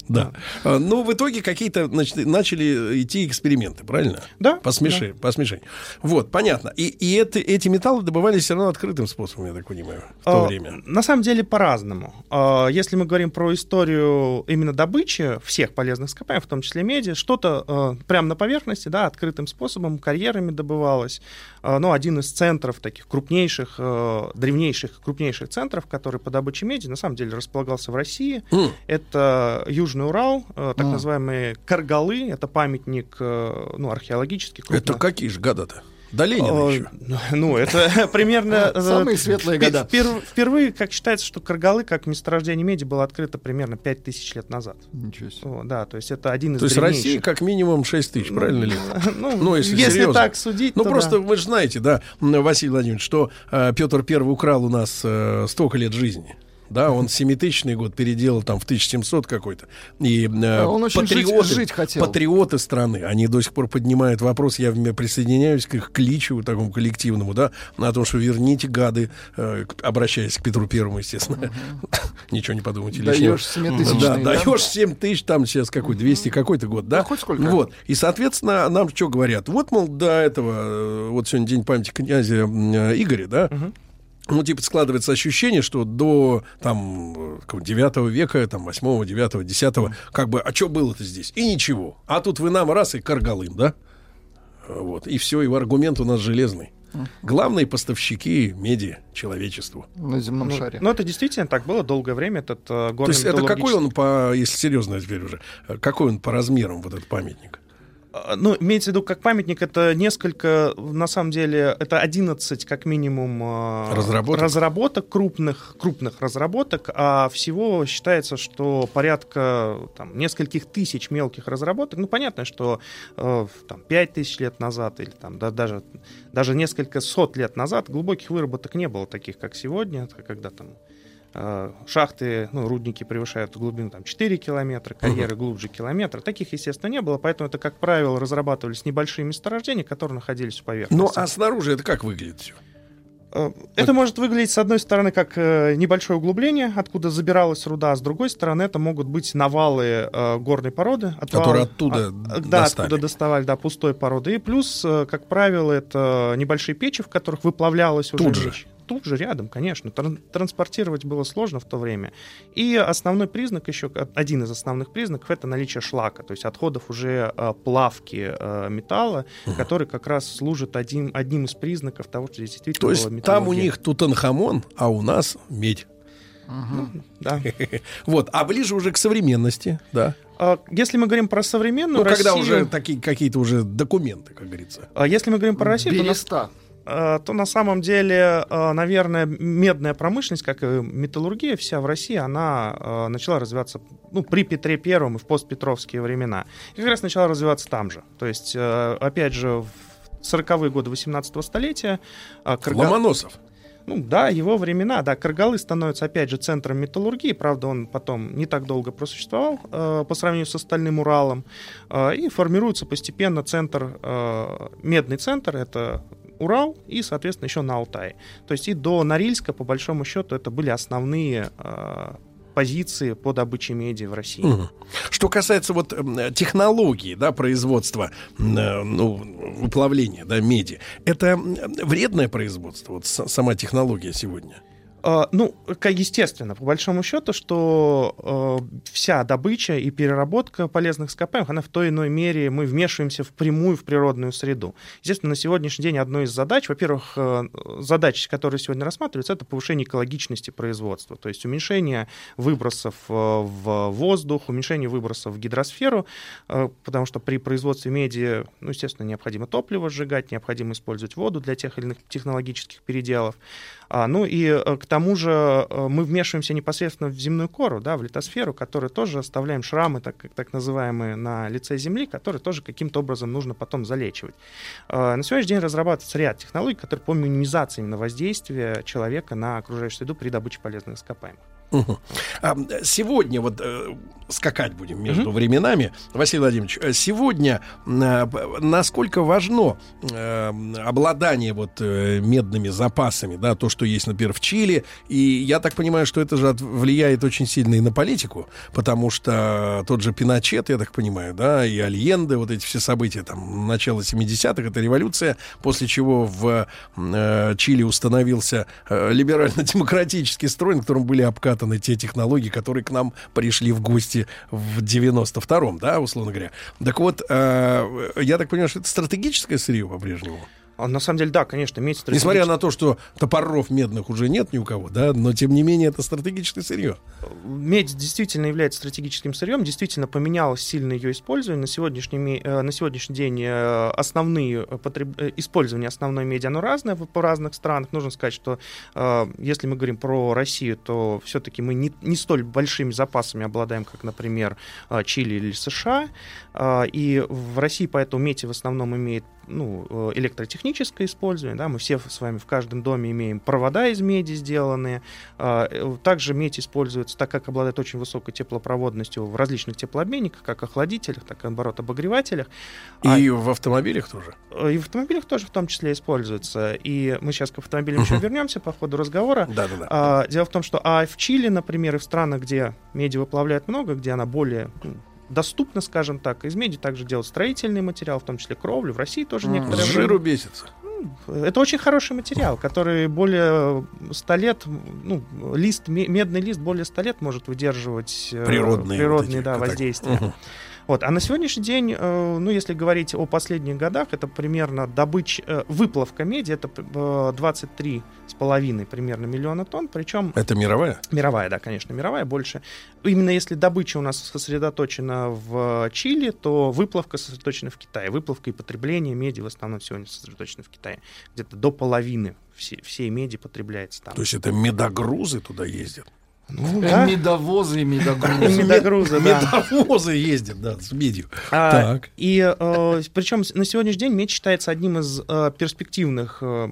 S2: Да. А, Ну, в итоге какие-то значит, начали идти эксперименты, правильно?
S10: Да,
S2: По, смеши- по смешению. Вот, понятно. И, и это, эти металлы добывались все равно открытым способом, я так понимаю, в то
S10: А,
S2: время.
S10: На самом деле по-разному. А, Если мы говорим про историю именно добычи всех полезных ископаемых, в том числе меди, что-то э, прямо на поверхности, да, открытым способом, карьерами добывалось. А, Ну, один из центров таких крупнейших, э, древнейших, крупнейших центров, который по добыче меди, на самом деле располагался в России.
S2: М.
S10: Это Южный Урал, э, так
S4: А.
S10: называемые Каргалы. Это памятник ну, ну, археологический.
S2: Это
S10: крупно-
S2: какие же года-то? До Ленина
S10: Э,
S2: еще.
S10: Ну, это примерно... э,
S4: Самые светлые
S10: впе-
S4: года.
S10: впер- Впервые, как считается, что Каргалы, как месторождение меди, было открыто примерно 5000 лет назад.
S4: Ничего себе.
S10: Да, то есть это один из
S2: То есть. Россия как минимум 6 тысяч, правильно ли?
S10: Ну,
S2: Ну, если
S10: так судить,
S2: Ну,
S10: то
S2: просто вы же знаете, да, Василий Владимирович, что э, Петр Первый украл у нас э, столько лет жизни. Да, он семитысячный год переделал там в 1700 какой-то. И э,
S4: он очень жить-
S2: патриоты,
S4: жить хотел.
S2: патриоты страны, они до сих пор поднимают вопрос, я присоединяюсь к их кличу такому коллективному, да, на том, что верните гады, э, обращаясь к Петру Первому, естественно. Ничего не подумайте лишнего.
S4: Даешь семитысячный,
S2: Да,
S4: да?
S2: даешь 7 тысяч, там сейчас какой, 200 какой-то год, да?
S4: Ну, хоть сколько.
S2: Вот. И, соответственно, нам что говорят? Вот, мол, до этого, э, вот сегодня день памяти князя э, Игоря, да? Ну, типа, складывается ощущение, что до там 9 века, там 8, 9, 10, как бы, а что было-то здесь? И ничего. А тут вы нам раз и каргалым, да? Вот. И все, и аргумент у нас железный. Главные поставщики меди человечеству.
S4: На земном
S10: Ну,
S4: шаре.
S10: ну, это действительно так было долгое время. Этот э,
S2: То есть это какой он по, если серьезно теперь уже, э, какой он по размерам, вот этот памятник?
S10: А, Ну, имеется в виду, как памятник, это несколько, на самом деле, это 11, как минимум, э,
S2: Разработок?
S10: разработок крупных, крупных разработок, а всего считается, что порядка там, нескольких тысяч мелких разработок. Ну, понятно, что э, там, 5 тысяч лет назад или там, да, даже, даже несколько сот лет назад глубоких выработок не было таких, как сегодня, когда там шахты, ну, рудники превышают глубину там 4 километра, карьеры глубже километра. Таких, естественно, не было, поэтому это, как правило, разрабатывались небольшие месторождения, которые находились у поверхности.
S2: Ну, а снаружи это как выглядит все?
S10: Э, Это может выглядеть, с одной стороны, как э, небольшое углубление, откуда забиралась руда, а с другой стороны, это могут быть навалы э, горной породы. отвалы-
S2: Которые оттуда
S10: а, Да,
S2: достали.
S10: откуда доставали, да, пустой породы. И плюс, э, как правило, это небольшие печи, в которых выплавлялась уже
S2: Тут же?
S10: Тут же, рядом, конечно. Тран- транспортировать было сложно в то время. И основной признак еще, один из основных признаков, это наличие шлака, то есть отходов уже э, плавки э, металла, который как раз служит одним, одним из признаков того, что здесь действительно
S2: То есть
S10: была
S2: там у них Тутанхамон, а у нас медь.
S10: Да.
S2: Вот, а ближе уже к современности, да.
S10: А, Если мы говорим про современную
S2: Ну, когда
S10: Россию,
S2: уже такие какие-то уже документы, как говорится.
S10: а если мы говорим про Россию, то
S4: Береста.
S10: а, то на самом деле, а, наверное, медная промышленность, как и металлургия, вся в России, она а, начала развиваться ну, при Петре Первом и в постпетровские времена. И как раз начала развиваться там же. То есть, опять же, в 40-е годы 18-го столетия а, Карга-
S2: Ломоносов.
S10: Ну да, его времена, да, Каргалы становится опять же центром металлургии, правда, он потом не так долго просуществовал э, по сравнению с остальным Уралом, э, и формируется постепенно центр, э, медный центр, это Урал и, соответственно, еще на Алтае. То есть и до Норильска, по большому счету, это были основные э, позиции по добыче меди в России.
S2: Что касается вот м, технологии, да, производства, э, ну, выплавления, да, меди, это вредное производство, вот сама технология сегодня?
S10: А, Ну, как естественно, по большому счету, что э, вся добыча и переработка полезных ископаемых, она в той иной мере, мы вмешиваемся впрямую в природную среду. Естественно, на сегодняшний день одной из задач, во-первых, э, задач, которые сегодня рассматриваются, это повышение экологичности производства, то есть уменьшение выбросов э, в воздух, уменьшение выбросов в гидросферу, потому что при производстве меди, ну, естественно, необходимо топливо сжигать, необходимо использовать воду для тех или иных технологических переделов. А, ну и э, к тому же э, мы вмешиваемся непосредственно в земную кору, да, в литосферу, которую тоже оставляем шрамы, так, так называемые, на лице Земли, которые тоже каким-то образом нужно потом залечивать. Э, На сегодняшний день разрабатывается ряд технологий, которые по минимизации именно воздействия человека на окружающую среду при добыче полезных ископаемых.
S2: А, Сегодня вот э, скакать будем между временами, Василий Владимирович. э, Сегодня э, п- насколько важно э, обладание вот э, медными запасами, да, то, что есть, например, в Чили, и я так понимаю, что это же от- влияет очень сильно и на политику, потому что тот же Пиночет, я так понимаю, да, и Альенде, вот эти все события там начала 70-х, это революция, после чего в э, Чили установился э, либерально-демократический строй, на котором были обкатаны те технологии, которые к нам пришли в гости в 92-м, да, условно говоря. Так вот, э, я так понимаю, что это стратегическое сырье по-прежнему.
S10: А На самом деле, да, конечно, медь
S2: Несмотря на то, что топоров медных уже нет ни у кого, да, но тем не менее это стратегическое сырье.
S10: Медь действительно является стратегическим сырьем, действительно поменялось сильно ее использование. На сегодняшний, э, на сегодняшний день э, основные э, потреб- использование основной меди, оно разное по разных странах. Нужно сказать, что если мы говорим про Россию, то все-таки мы не, не столь большими запасами обладаем, как, например, Чили или США. И в России поэтому медь в основном имеет ну, э, электротехническое использование. Да? Мы все с вами в каждом доме имеем провода из меди сделанные. А, э, Также медь используется, так как обладает очень высокой теплопроводностью в различных теплообменниках, как охладителях, так и, наоборот, обогревателях. А-
S2: И в автомобилях тоже.
S10: Э, И в автомобилях тоже в том числе используется. И мы сейчас к автомобилям еще
S2: Мгм.
S10: вернемся по ходу разговора.
S2: Да-да-да.
S10: А, дело в том, что а в Чили, например, и в странах, где меди выплавляют много, где она более доступна, скажем так, из меди также делают строительный материал, в том числе кровлю. В России тоже
S2: С
S10: некоторые...
S2: жиру бесится.
S10: Это очень хороший материал, который более 100 лет, ну, лист, ме- медный лист более 100 лет может выдерживать э,
S2: Природные
S10: природные
S2: вот эти
S10: да,
S2: катак-
S10: воздействия.
S2: Мгм.
S10: Вот. А на сегодняшний день, э, ну, если говорить о последних годах, это примерно добыча, э, выплавка меди, это э, 23,5 примерно миллиона тонн, причем
S2: Это мировая?
S10: Мировая, да, конечно, мировая больше. Именно если добыча у нас сосредоточена в Чили, то выплавка сосредоточена в Китае. Выплавка и потребление меди в основном сегодня сосредоточены в Китае. Где-то до половины все- всей меди потребляется там.
S2: То есть это медогрузы туда ездят?
S10: Ну,
S4: Э,
S10: да.
S4: Медовозы и медогрузы.
S10: Медогрузы, да.
S2: Медовозы ездят, да, с медью.
S10: А,
S2: Так.
S10: И причем на сегодняшний день медь считается одним из э, перспективных э,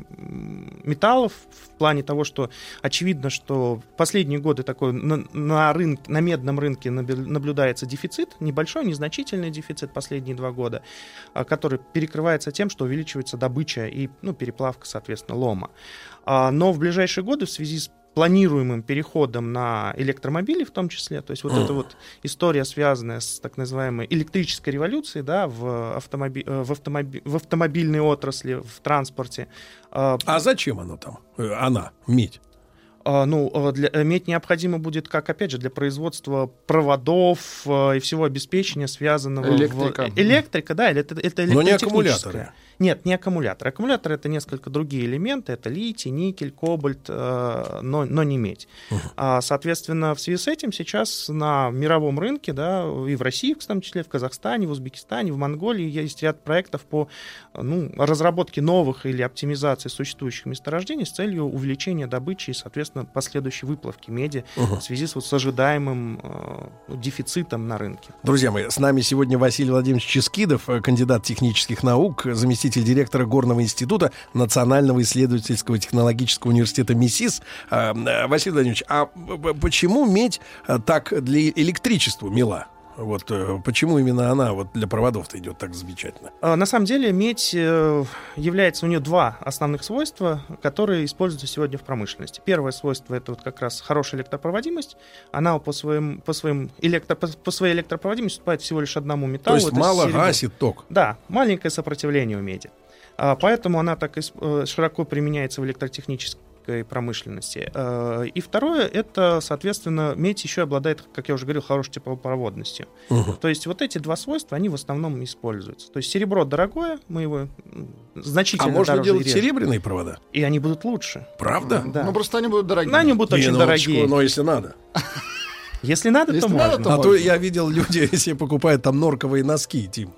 S10: металлов в плане того, что очевидно, что в последние годы такой на, на, рынке, на медном рынке наблюдается дефицит, небольшой, незначительный дефицит последние два года, который перекрывается тем, что увеличивается добыча и ну, переплавка, соответственно, лома. А, Но в ближайшие годы в связи с планируемым переходом на электромобили в том числе, то есть вот эта вот история, связанная с так называемой электрической революцией, да, в, автомоби- э, в, автомоби- в автомобильной отрасли, в транспорте. А,
S2: А зачем оно там? Э, Она, медь.
S10: А, Ну, э, для, э, медь необходимо будет, как, опять же, для производства проводов э, и всего обеспечения, связанного... в-
S4: Электрика.
S10: Электрика, да, или это, это
S2: Но не аккумуляторы.
S10: Нет, не аккумуляторы. Аккумуляторы — это несколько другие элементы. Это литий, никель, кобальт, но, но не медь. А, соответственно, в связи с этим сейчас на мировом рынке, да, и в России, в том числе, в Казахстане, в Узбекистане, в Монголии есть ряд проектов по ну, разработке новых или оптимизации существующих месторождений с целью увеличения добычи и, соответственно, последующей выплавки меди
S2: Мгм.
S10: в связи с, вот, с ожидаемым э, ну, дефицитом на рынке.
S2: Друзья мои, с нами сегодня Василий Владимирович Ческидов, э, кандидат технических наук, заместитель директора Горного института Национального исследовательского технологического университета МИСИС. А, э, Василий Владимирович, а почему медь э, так для электричества мила? Вот э, почему именно она вот для проводов-то идет так замечательно?
S10: А, На самом деле медь э, является у нее два основных свойства, которые используются сегодня в промышленности. Первое свойство это вот как раз хорошая электропроводимость. Она по своим по своим электро, по, по своей электропроводимости уступает всего лишь одному
S2: То
S10: металлу.
S2: есть
S10: это
S2: мало
S10: серебро.
S2: гасит ток.
S10: Да, маленькое сопротивление у меди. А, Поэтому она так э, широко применяется в электротехнической промышленности. Э, И второе, это, соответственно, медь еще обладает, как я уже говорил, хорошей теплопроводностью.
S2: Мгм.
S10: То есть вот эти два свойства, они в основном используются. То есть серебро дорогое, мы его м,
S2: А
S10: значительно
S2: можно
S10: дороже
S2: делать
S10: режем.
S2: серебряные провода?
S10: И они будут лучше.
S2: Правда?
S10: Да.
S4: Ну, просто они будут дорогие.
S10: Но они будут очень
S2: Минуточку,
S10: дорогие.
S2: но если надо.
S10: Если надо,
S4: Если
S10: то
S4: надо,
S10: можно.
S4: то
S2: а то
S4: можно.
S2: я видел, люди себе покупают там норковые носки, Тим.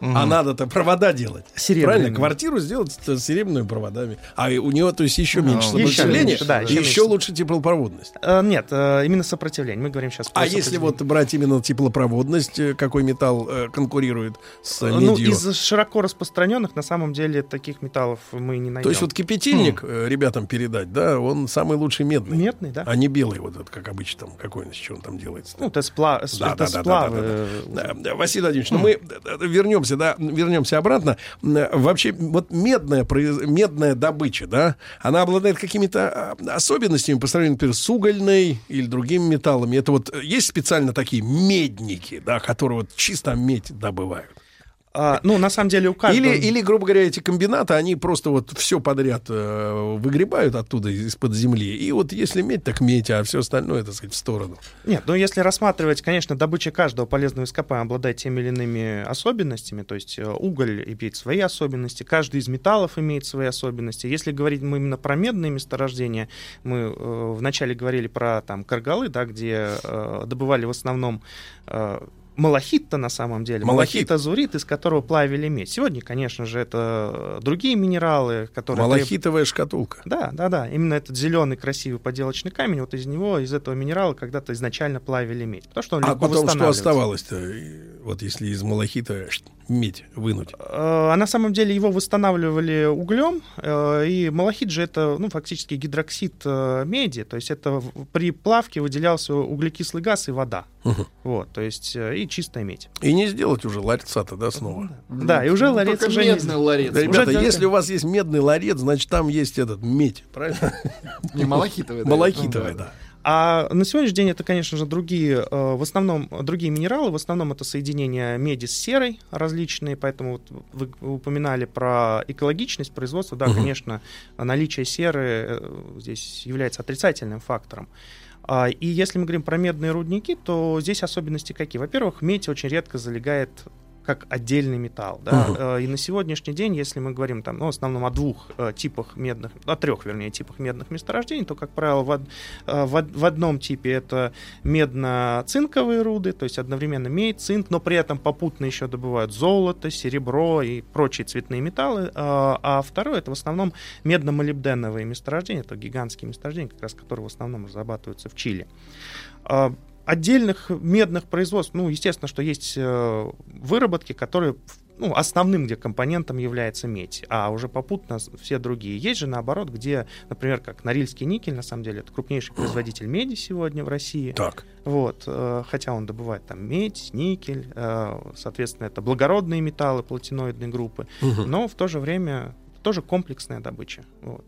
S2: А надо-то провода делать.
S10: Серебряными.
S2: Правильно? Квартиру сделать с серебряными проводами. А у него, то есть, еще меньше
S10: Ну, еще
S2: сопротивления,
S10: меньше, да,
S2: и
S10: еще
S2: еще
S10: меньше.
S2: лучше теплопроводность.
S10: Э, Нет, э, именно сопротивление. Мы говорим сейчас про
S2: А если вот брать именно теплопроводность, э, какой металл э, конкурирует с э,
S10: Ну,
S2: медью?
S10: из широко распространенных, на самом деле, таких металлов мы не найдем.
S2: То есть вот кипятильник э, ребятам передать, да, он самый лучший медный.
S10: Медный, да?
S2: А не белый вот этот, как обычно, там, какой он, из чего он там делается.
S10: Ну, это, спла-
S2: Да, да, да, да, да,
S10: э,
S2: Да, Василий Владимирович, ну мы э, э, вернемся, да, вернемся обратно. М, Вообще, вот медная, медная добыча, да, она обладает какими-то а, особенностями по сравнению, например, с угольной или другими металлами. Это вот э, есть специально такие медники, да, которые вот чисто медь добывают.
S10: А, ну, на самом деле, у каждого...
S2: Или, или, грубо говоря, эти комбинаты, они просто вот все подряд э, выгребают оттуда из-под земли. И вот если медь, так медь, а все остальное, так сказать, в сторону.
S10: Нет, ну если рассматривать, конечно, добыча каждого полезного ископаемого обладает теми или иными особенностями, то есть э, уголь имеет свои особенности, каждый из металлов имеет свои особенности. Если говорить мы именно про медные месторождения, мы э, вначале говорили про там каргалы, да, где э, добывали в основном э, малахит-то на самом деле.
S2: Малахит.
S10: азурит, из которого плавили медь. Сегодня, конечно же, это другие минералы, которые... треб-
S2: Малахитовая шкатулка.
S10: Да, да, да. Именно этот зеленый красивый поделочный камень, вот из него, из этого минерала когда-то изначально плавили медь. Потому что он
S2: А потом что оставалось-то? И Вот если из малахита медь вынуть.
S10: Э, А на самом деле его восстанавливали углем, э, и малахит же это, ну, фактически гидроксид э, меди, то есть это при плавке выделялся углекислый газ и вода.
S2: Мгм.
S10: Вот, то есть э, и чистая медь.
S2: И не сделать уже ларца-то, да, снова?
S10: Да, и уже
S4: Ну,
S10: ларец уже не
S4: медный ларец.
S2: Да, ребята,
S10: Уже-
S2: если у вас есть медный ларец, значит, там есть этот медь, правильно?
S4: Не малахитовый. да.
S2: Малахитовая,
S4: Ну,
S2: да.
S10: А на сегодняшний день это, конечно же, другие, э, в основном другие минералы, в основном это соединения меди с серой различные, поэтому вот вы упоминали про экологичность производства, да,
S2: Мгм.
S10: конечно, наличие серы э, здесь является отрицательным фактором. А, И если мы говорим про медные рудники, то здесь особенности какие? Во-первых, медь очень редко залегает как отдельный металл. Да? Э, И на сегодняшний день, если мы говорим там, ну, в основном о двух э, типах медных, о трех, вернее, типах медных месторождений, то, как правило, в, э, в, в одном типе это медно-цинковые руды, то есть одновременно медь, цинк, но при этом попутно еще добывают золото, серебро и прочие цветные металлы. А а второе это в основном медно-молибденовые месторождения, это гигантские месторождения, как раз которые в основном разрабатываются в Чили. Отдельных медных производств, ну, естественно, что есть э, выработки, которые ну, основным, где компонентом является медь, а уже попутно все другие. Есть же наоборот, где, например, как Норильский никель, на самом деле, это крупнейший производитель меди сегодня в России.
S2: Так.
S10: Вот, э, хотя он добывает там медь, никель, э, соответственно, это благородные металлы платиноидной группы,
S2: Мгм.
S10: но в то же время тоже комплексная добыча. Вот.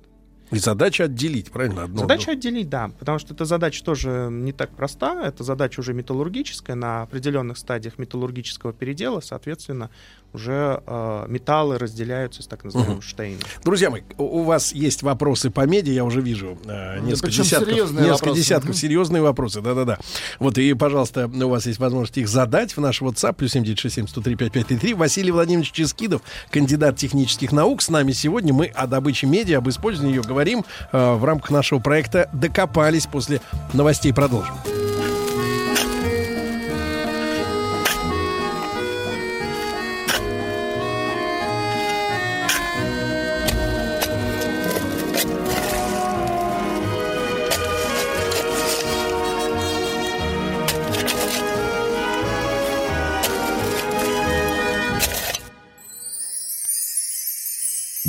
S2: И задача отделить, правильно? Одно
S10: Задача отделить, да, потому что эта задача тоже не так проста, это задача уже металлургическая, на определенных стадиях металлургического передела, соответственно, уже э, металлы разделяются из так называемых
S2: Мгм.
S10: штейнов.
S2: Друзья мои, у вас есть вопросы по меди, я уже вижу э, несколько
S4: причем
S2: десятков,
S4: серьезные
S2: несколько
S4: вопросы.
S2: десятков
S4: Мгм.
S2: серьезные вопросы, да-да-да. Вот и, пожалуйста, у вас есть возможность их задать в наш WhatsApp, плюс 7967-103-5533. Василий Владимирович Ческидов, кандидат технических наук, с нами сегодня. Мы о добыче меди, об использовании ее говорим э, в рамках нашего проекта «Докопались». После новостей продолжим.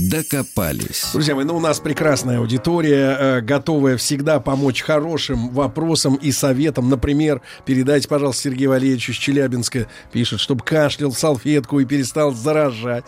S1: Докопались.
S2: Друзья мои, ну у нас прекрасная аудитория, э, готовая всегда помочь хорошим вопросам и советам. Например, передайте, пожалуйста, Сергею Валерьевичу из Челябинска, пишет, чтобы кашлял в салфетку и перестал заражать.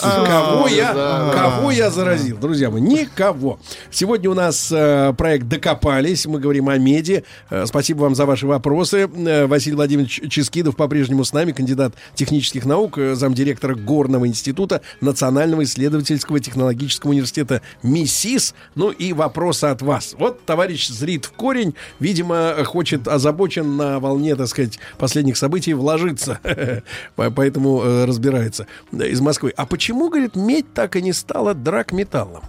S4: А,
S2: кого, я,
S4: да.
S2: кого я заразил? Друзья мои, никого. Сегодня у нас э, проект «Докопались». Мы говорим о меди. Э, спасибо вам за ваши вопросы. Василий Владимирович Ческидов по-прежнему с нами, кандидат технических наук, замдиректора Горного института Национального исследовательского технологического университета МИСИС. Ну и вопросы от вас. Вот товарищ зрит в корень, видимо, хочет озабочен на волне, так сказать, последних событий вложиться. По- Поэтому э, разбирается. Из Москвы. А почему, говорит, медь так и не стала драгметаллом?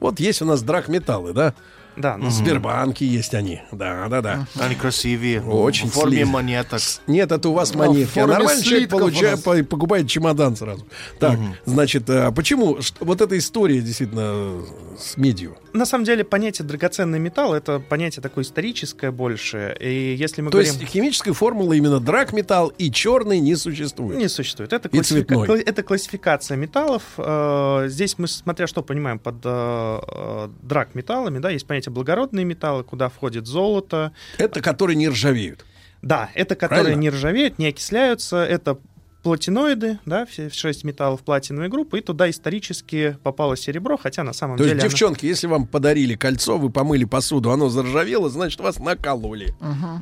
S2: Вот есть у нас драгметаллы, да?
S10: Да, ну,
S2: В Сбербанке есть они. Да, да, да.
S3: Они красивее.
S2: Очень
S3: В форме
S2: слив.
S3: монеток.
S2: Нет, это у вас монетки. А
S4: форме
S2: нормальный человек получает, по- покупает чемодан сразу. Так, значит, а почему вот эта история действительно с медью?
S10: На самом деле понятие драгоценный металл это понятие такое историческое больше. И если мы
S2: То
S10: говорим...
S2: есть химической формулы именно драгметалл и черный не существует.
S10: Не существует. Это,
S2: И
S10: классифика- это классификация металлов. Э, Здесь мы, смотря что понимаем под э, э, драг-металлами, да, есть понятие благородные металлы, куда входит золото.
S2: Это которые не ржавеют.
S10: Да, это которые
S2: Правильно?
S10: не ржавеют, не окисляются, это платиноиды, да, все шесть металлов платиновой группы, и туда исторически попало серебро, хотя на самом
S2: То
S10: деле...
S2: есть,
S10: оно-
S2: девчонки, если вам подарили кольцо, вы помыли посуду, оно заржавело, значит, вас накололи.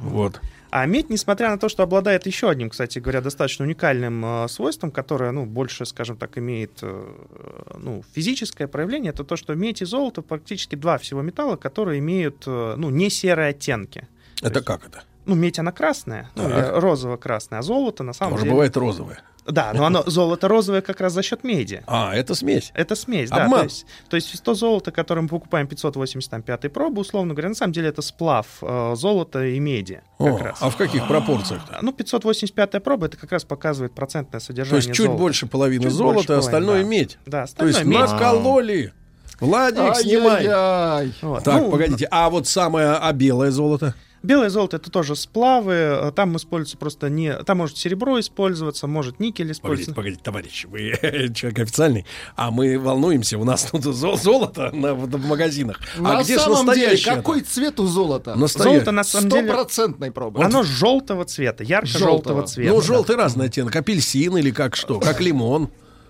S2: Вот.
S10: А медь, несмотря на то, что обладает еще одним, кстати говоря, достаточно уникальным э, свойством, которое, ну, больше, скажем так, имеет, э, ну, физическое проявление, это то, что медь и золото практически два всего металла, которые имеют, э, ну, не серые оттенки.
S2: Это как это?
S10: Ну, медь, она красная, ну,
S2: Так.
S10: или розово-красная, а золото, на самом
S2: Тоже
S10: деле...
S2: бывает розовое.
S10: Да, но оно золото розовое как раз за счет меди.
S2: А, это смесь.
S10: Это смесь, да.
S2: Обман.
S10: То есть, то есть то золото, которое мы покупаем 585 пробы, условно говоря, на самом деле это сплав э, золота и меди. Как
S2: О,
S10: раз.
S2: а в каких пропорциях-то?
S10: Ну, 585 проба это как раз показывает процентное
S2: То
S10: содержание
S2: есть чуть
S10: золота.
S2: больше половины
S10: Чуть
S2: золота,
S10: больше половины,
S2: остальное
S10: да.
S2: медь.
S10: Да,
S2: То есть
S10: остальное медь.
S2: накололи. Владик, снимай.
S10: Вот.
S2: Так,
S10: Ну,
S2: погодите, а вот самое, а белое золото?
S10: Белое золото это тоже сплавы. э, Там используется просто не. Там может серебро использоваться, может никель
S2: Погодите,
S10: использоваться.
S2: погодите, товарищ, вы человек официальный, а мы волнуемся, у нас тут зо- золото на- в, магазинах.
S4: На
S2: а где
S4: самом деле,
S2: настоящее?
S4: какой цвет у золота?
S2: Настоящее.
S10: Золото на самом деле.
S4: Стопроцентной пробы.
S10: Оно желтого цвета, ярко-желтого
S4: Желтого.
S10: цвета.
S2: Ну,
S10: да.
S2: желтый разный оттенок, апельсин или как что, как лимон.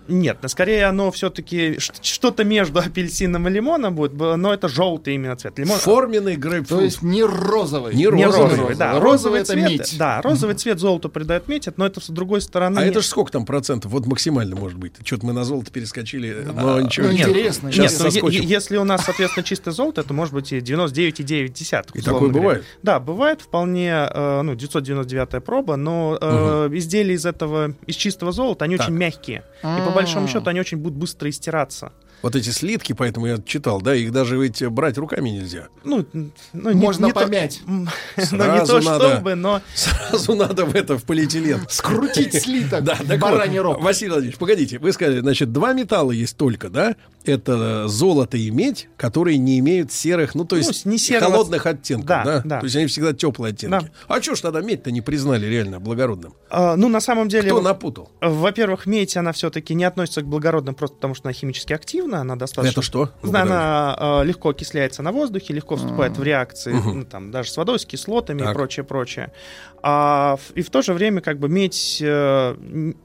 S10: Нет, скорее оно все-таки что-то между апельсином и лимоном будет, но это желтый именно цвет. Лимон,
S2: Форменный грейпфрут.
S4: То есть не розовый.
S2: Не
S10: не
S2: розовый.
S10: розовый, да.
S4: Розовый
S10: Розовый
S4: это
S10: цвет,
S4: медь.
S10: да, розовый цвет золоту придает медь, но это с другой стороны.
S2: А
S10: не-
S2: это же сколько там процентов? Вот максимально может быть. Что-то мы на золото перескочили, но ничего.
S4: ну,
S2: нет.
S4: интересно,
S2: Сейчас
S10: Нет,
S2: соскочим.
S10: если у нас, соответственно, чистое золото, это может быть и 99,9.
S2: И такое
S10: говоря.
S2: бывает?
S10: Да, бывает вполне, э, ну, 999 проба, но э, изделия из этого, из чистого золота, они
S2: Так.
S10: очень мягкие. И по большому счету они очень будут быстро истираться.
S2: Вот эти слитки, поэтому я читал, да, их даже ведь брать руками нельзя.
S10: Ну, ну, не-
S4: Можно
S10: не то-
S4: помять.
S10: М, ну, не
S2: Сразу
S10: то
S2: надо.
S10: чтобы, но...
S2: Сразу надо в это, в полиэтилен.
S4: Скрутить слиток
S2: Да,
S4: бараний
S2: вот,
S4: рог.
S2: Василий Владимирович, погодите, вы сказали, значит, два металла есть только, да? Это золото и медь, которые не имеют серых, ну, то
S10: Ну,
S2: есть
S10: не серого
S2: холодных оттенков, да,
S10: Да, да.
S2: То есть они всегда теплые оттенки.
S10: Да.
S2: А что ж тогда медь-то не признали реально благородным?
S10: э, ну, на самом деле...
S2: Кто напутал?
S10: Во-первых, медь, она все-таки не относится к благородным просто потому, что она химически активна, она достаточно...
S2: Это что?
S10: Она э, легко окисляется на воздухе, легко вступает в реакции, ну, там, даже с водой, с кислотами
S2: Так.
S10: и прочее, прочее. А, и в то же время, как бы, медь, э,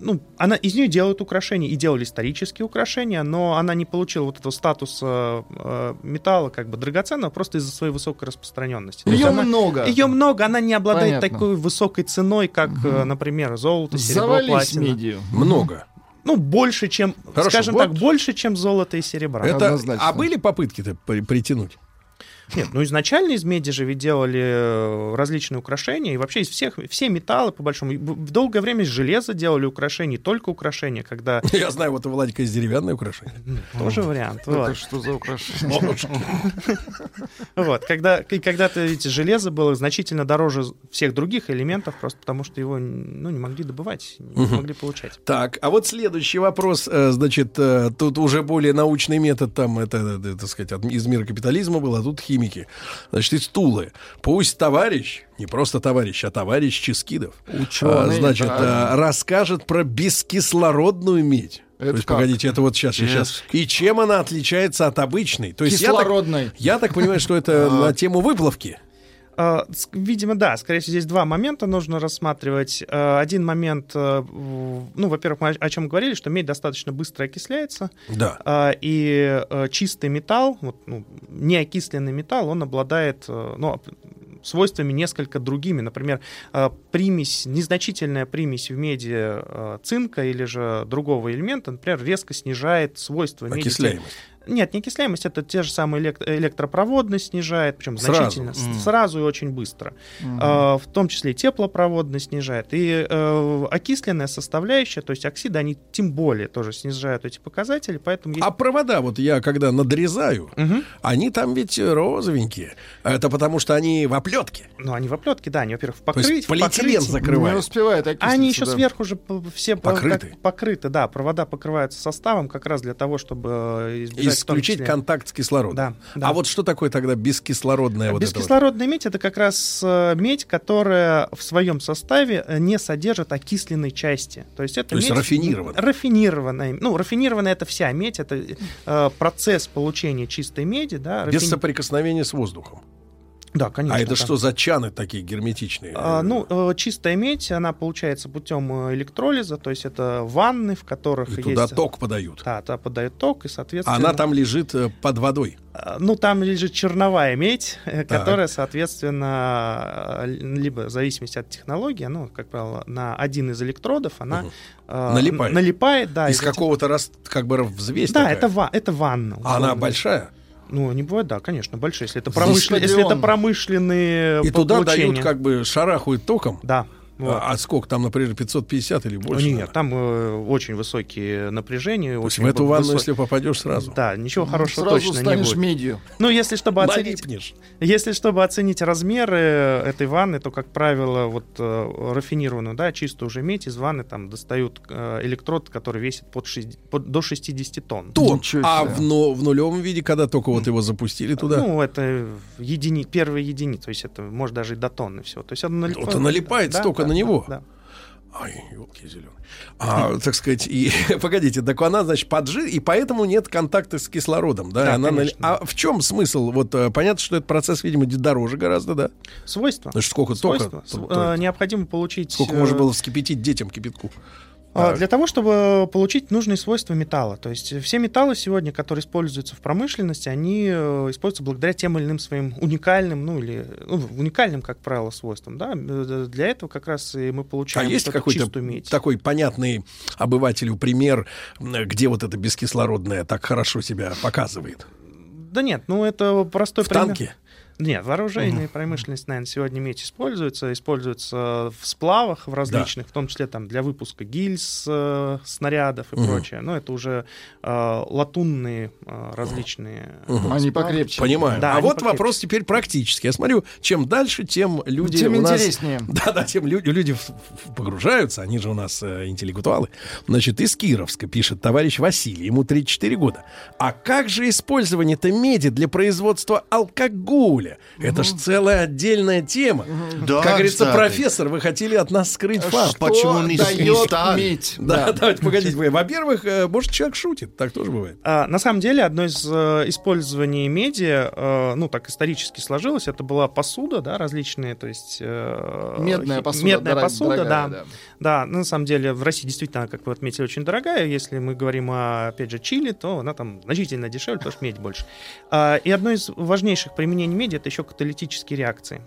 S10: ну, она, из нее делают украшения, и делали исторические украшения, но она не получила вот этого статуса э, металла, как бы, драгоценного, просто из-за своей высокой распространенности.
S4: Ее
S10: она-
S4: много.
S10: Ее много, она не обладает
S4: Понятно.
S10: такой высокой ценой, как, э, например, золото, серебро,
S4: Завались
S10: платина.
S4: медью.
S2: Много.
S10: Ну, больше, чем,
S2: Хорошо,
S10: скажем
S2: вот.
S10: так, больше, чем золото и серебро.
S2: Это,
S4: Однозначно.
S2: а были попытки-то при- притянуть?
S10: Нет, ну изначально из меди же ведь делали э, различные украшения, и вообще из всех, все металлы, по большому, в долгое время из железа делали украшения, только украшения, когда
S2: Я знаю, вот у Владика есть деревянное украшение.
S10: тоже вариант.
S4: Это что за украшение?
S10: Вот, когда, и когда-то, видите, железо было значительно дороже всех других элементов, просто потому что его ну, не могли добывать, не могли получать.
S2: Так, а вот следующий вопрос, э, значит, э, тут уже более научный метод, там, это, так сказать, из мира капитализма был, а тут химики. Значит, из Тулы. Пусть товарищ, не просто товарищ, а товарищ Ческидов,
S4: Ученый,
S2: э, значит,
S4: да.
S2: э, расскажет про бескислородную медь.
S4: Это
S2: То есть,
S4: как?
S2: погодите, это вот сейчас, сейчас. И чем она отличается от обычной? То есть я так,
S4: Кислородной.
S2: я так понимаю, что это на тему выплавки.
S10: А, Видимо, да. Скорее всего, здесь два момента нужно рассматривать. А, Один момент, э, ну, во-первых, мы о чем говорили, что медь достаточно быстро окисляется,
S2: Да.
S10: а, и э, чистый металл, вот, ну, неокисленный металл, он обладает э, ну, свойствами несколько другими. Например, примесь, незначительная примесь в меди цинка или же другого элемента, например, резко снижает свойства меди.
S2: Окисляемость.
S10: Нет, не окисляемость, это те же самые элект- электропроводность снижает, причем
S2: Сразу.
S10: значительно,
S3: Мгм.
S10: сразу и очень быстро. А, в том числе и теплопроводность снижает. И э, окисленная составляющая, то есть оксиды, они тем более тоже снижают эти показатели, поэтому есть...
S2: А провода, вот я когда надрезаю,
S10: Мгм.
S2: они там ведь розовенькие. Это потому что они в оплетке.
S10: Ну, они в оплетке, да, они, во-первых, в
S2: То есть
S10: покрытии.
S2: полиэтилен закрывает.
S4: Не успевает окислиться,
S10: Они еще
S4: да.
S10: сверху же все по-
S2: Покрыты.
S10: как- покрыты, да. Провода покрываются составом как раз для того, чтобы э, избежать
S2: Исключить контакт с кислородом.
S10: Да, да.
S2: А вот что такое тогда бескислородная вот эта вот?
S10: Бескислородная медь это как раз э, медь, которая в своем составе э, не содержит окисленной части. То есть это
S2: То есть
S10: медь
S2: рафинированная.
S10: Рафинированная. Ну, рафинированная это вся медь, это э, процесс получения чистой меди, да.
S2: Без
S10: рафини-
S2: соприкосновения с воздухом.
S10: Да, конечно.
S2: а это
S10: да.
S2: что за чаны такие герметичные?
S10: А, ну, э, чистая медь, она получается путем э, электролиза, то есть это ванны, в которых
S2: И
S10: есть...
S2: туда ток подают.
S10: Да, туда подает ток, и, соответственно...
S2: она там лежит э, под водой.
S10: Ну, там лежит черновая медь, э,
S2: Так.
S10: которая, соответственно, э, либо в зависимости от технологии, ну, как правило, на один из электродов она э,
S2: Налипает.
S10: налипает, да.
S2: Из
S10: и затем-
S2: какого-то раз, как бы взвесь
S10: Да,
S2: такая.
S10: это, ва- это ванна.
S2: А она большая?
S10: Ну, не бывает, да, конечно, большая. Если это,
S4: Здесь
S10: промышлен- если это промышленные
S2: И туда дают, как бы шарахают током.
S10: Да. Вот.
S2: А, а сколько там, например, 550 или
S10: Ну,
S2: больше?
S10: Нет,
S2: наверное?
S10: там э, очень высокие напряжения.
S2: То есть в эту ванну,
S10: высо-
S2: если попадешь сразу.
S10: Да, ничего хорошего
S4: Сразу
S10: точно не
S4: станешь
S10: будет.
S4: медью.
S10: Ну, если чтобы оценить,
S2: Налипнешь.
S10: если чтобы оценить размеры этой ванны, то, как правило, вот э, рафинированную, да, чистую уже медь из ванны там достают э, электрод, который весит под шесть- под- до 60 тонн.
S2: Тон. А в, но- в нулевом виде, когда только вот его запустили туда,
S10: Ну, это едини, первые единицы, то есть это может даже и до тонны всего. То есть оно налипает.
S2: Вот и налипает столько на него.
S10: Да,
S2: Ай, елки зеленые. А, так сказать, и погодите, так она, значит, поджи, и поэтому нет контакта с кислородом, да?
S10: Да,
S2: она
S10: конечно.
S2: А в чем смысл? Вот э, понятно, что этот процесс, видимо, дороже гораздо, да?
S10: Свойства.
S2: Значит, сколько тока?
S10: Свойства. Э,
S2: то-
S10: необходимо получить...
S2: Сколько
S10: э,
S2: можно было вскипятить детям кипятку?
S10: А. Для того, чтобы получить нужные свойства металла. То есть все металлы сегодня, которые используются в промышленности, они э, используются благодаря тем или иным своим уникальным, ну или ну, уникальным, как правило, свойствам. Да? Э, Для этого как раз и мы
S2: А
S10: получаем
S2: есть
S10: вот эту
S2: какой-то такой понятный обывателю пример, где вот это бескислородное так хорошо себя показывает?
S10: Да нет, ну это простой
S2: В
S10: пример.
S2: танке?
S10: Нет, вооружение и промышленность, наверное, сегодня медь используется, используется в сплавах в различных, в том числе там для выпуска гильз, э, снарядов и
S2: Мгм.
S10: прочее. Но это уже э, латунные э, различные.
S2: Мгм.
S4: Они покрепче.
S2: Понимаю.
S10: Да,
S2: а вот
S10: покрепче.
S2: вопрос теперь практически. Я смотрю, чем дальше, тем люди
S4: Тем
S2: у нас...
S4: интереснее.
S2: Да, да, тем люди, люди погружаются, они же у нас э, интеллектуалы. Значит, из Кировска пишет товарищ Василий, ему 34 года. А как же использование-то меди для производства алкоголя? Это ж целая отдельная тема.
S3: Да,
S2: как говорится,
S3: кстати.
S2: профессор, вы хотели от нас скрыть факт.
S4: Что
S3: Почему не- не
S4: дает
S3: стали?
S4: медь?
S2: Да, давайте, погодите. вы. Во-первых, э, может, человек шутит, так тоже бывает.
S10: А, на самом деле, одно из э, использований меди, э, ну так исторически сложилось, это была посуда, да, различные, то есть э,
S4: Медная посуда.
S10: медная
S4: дорог-
S10: посуда,
S4: дорогая,
S10: да, да. ну, на самом деле в России действительно, как вы отметили, очень дорогая. Если мы говорим о, опять же, Чили, то она там значительно дешевле, потому что медь больше. А, и одно из важнейших применений меди это еще каталитические реакции.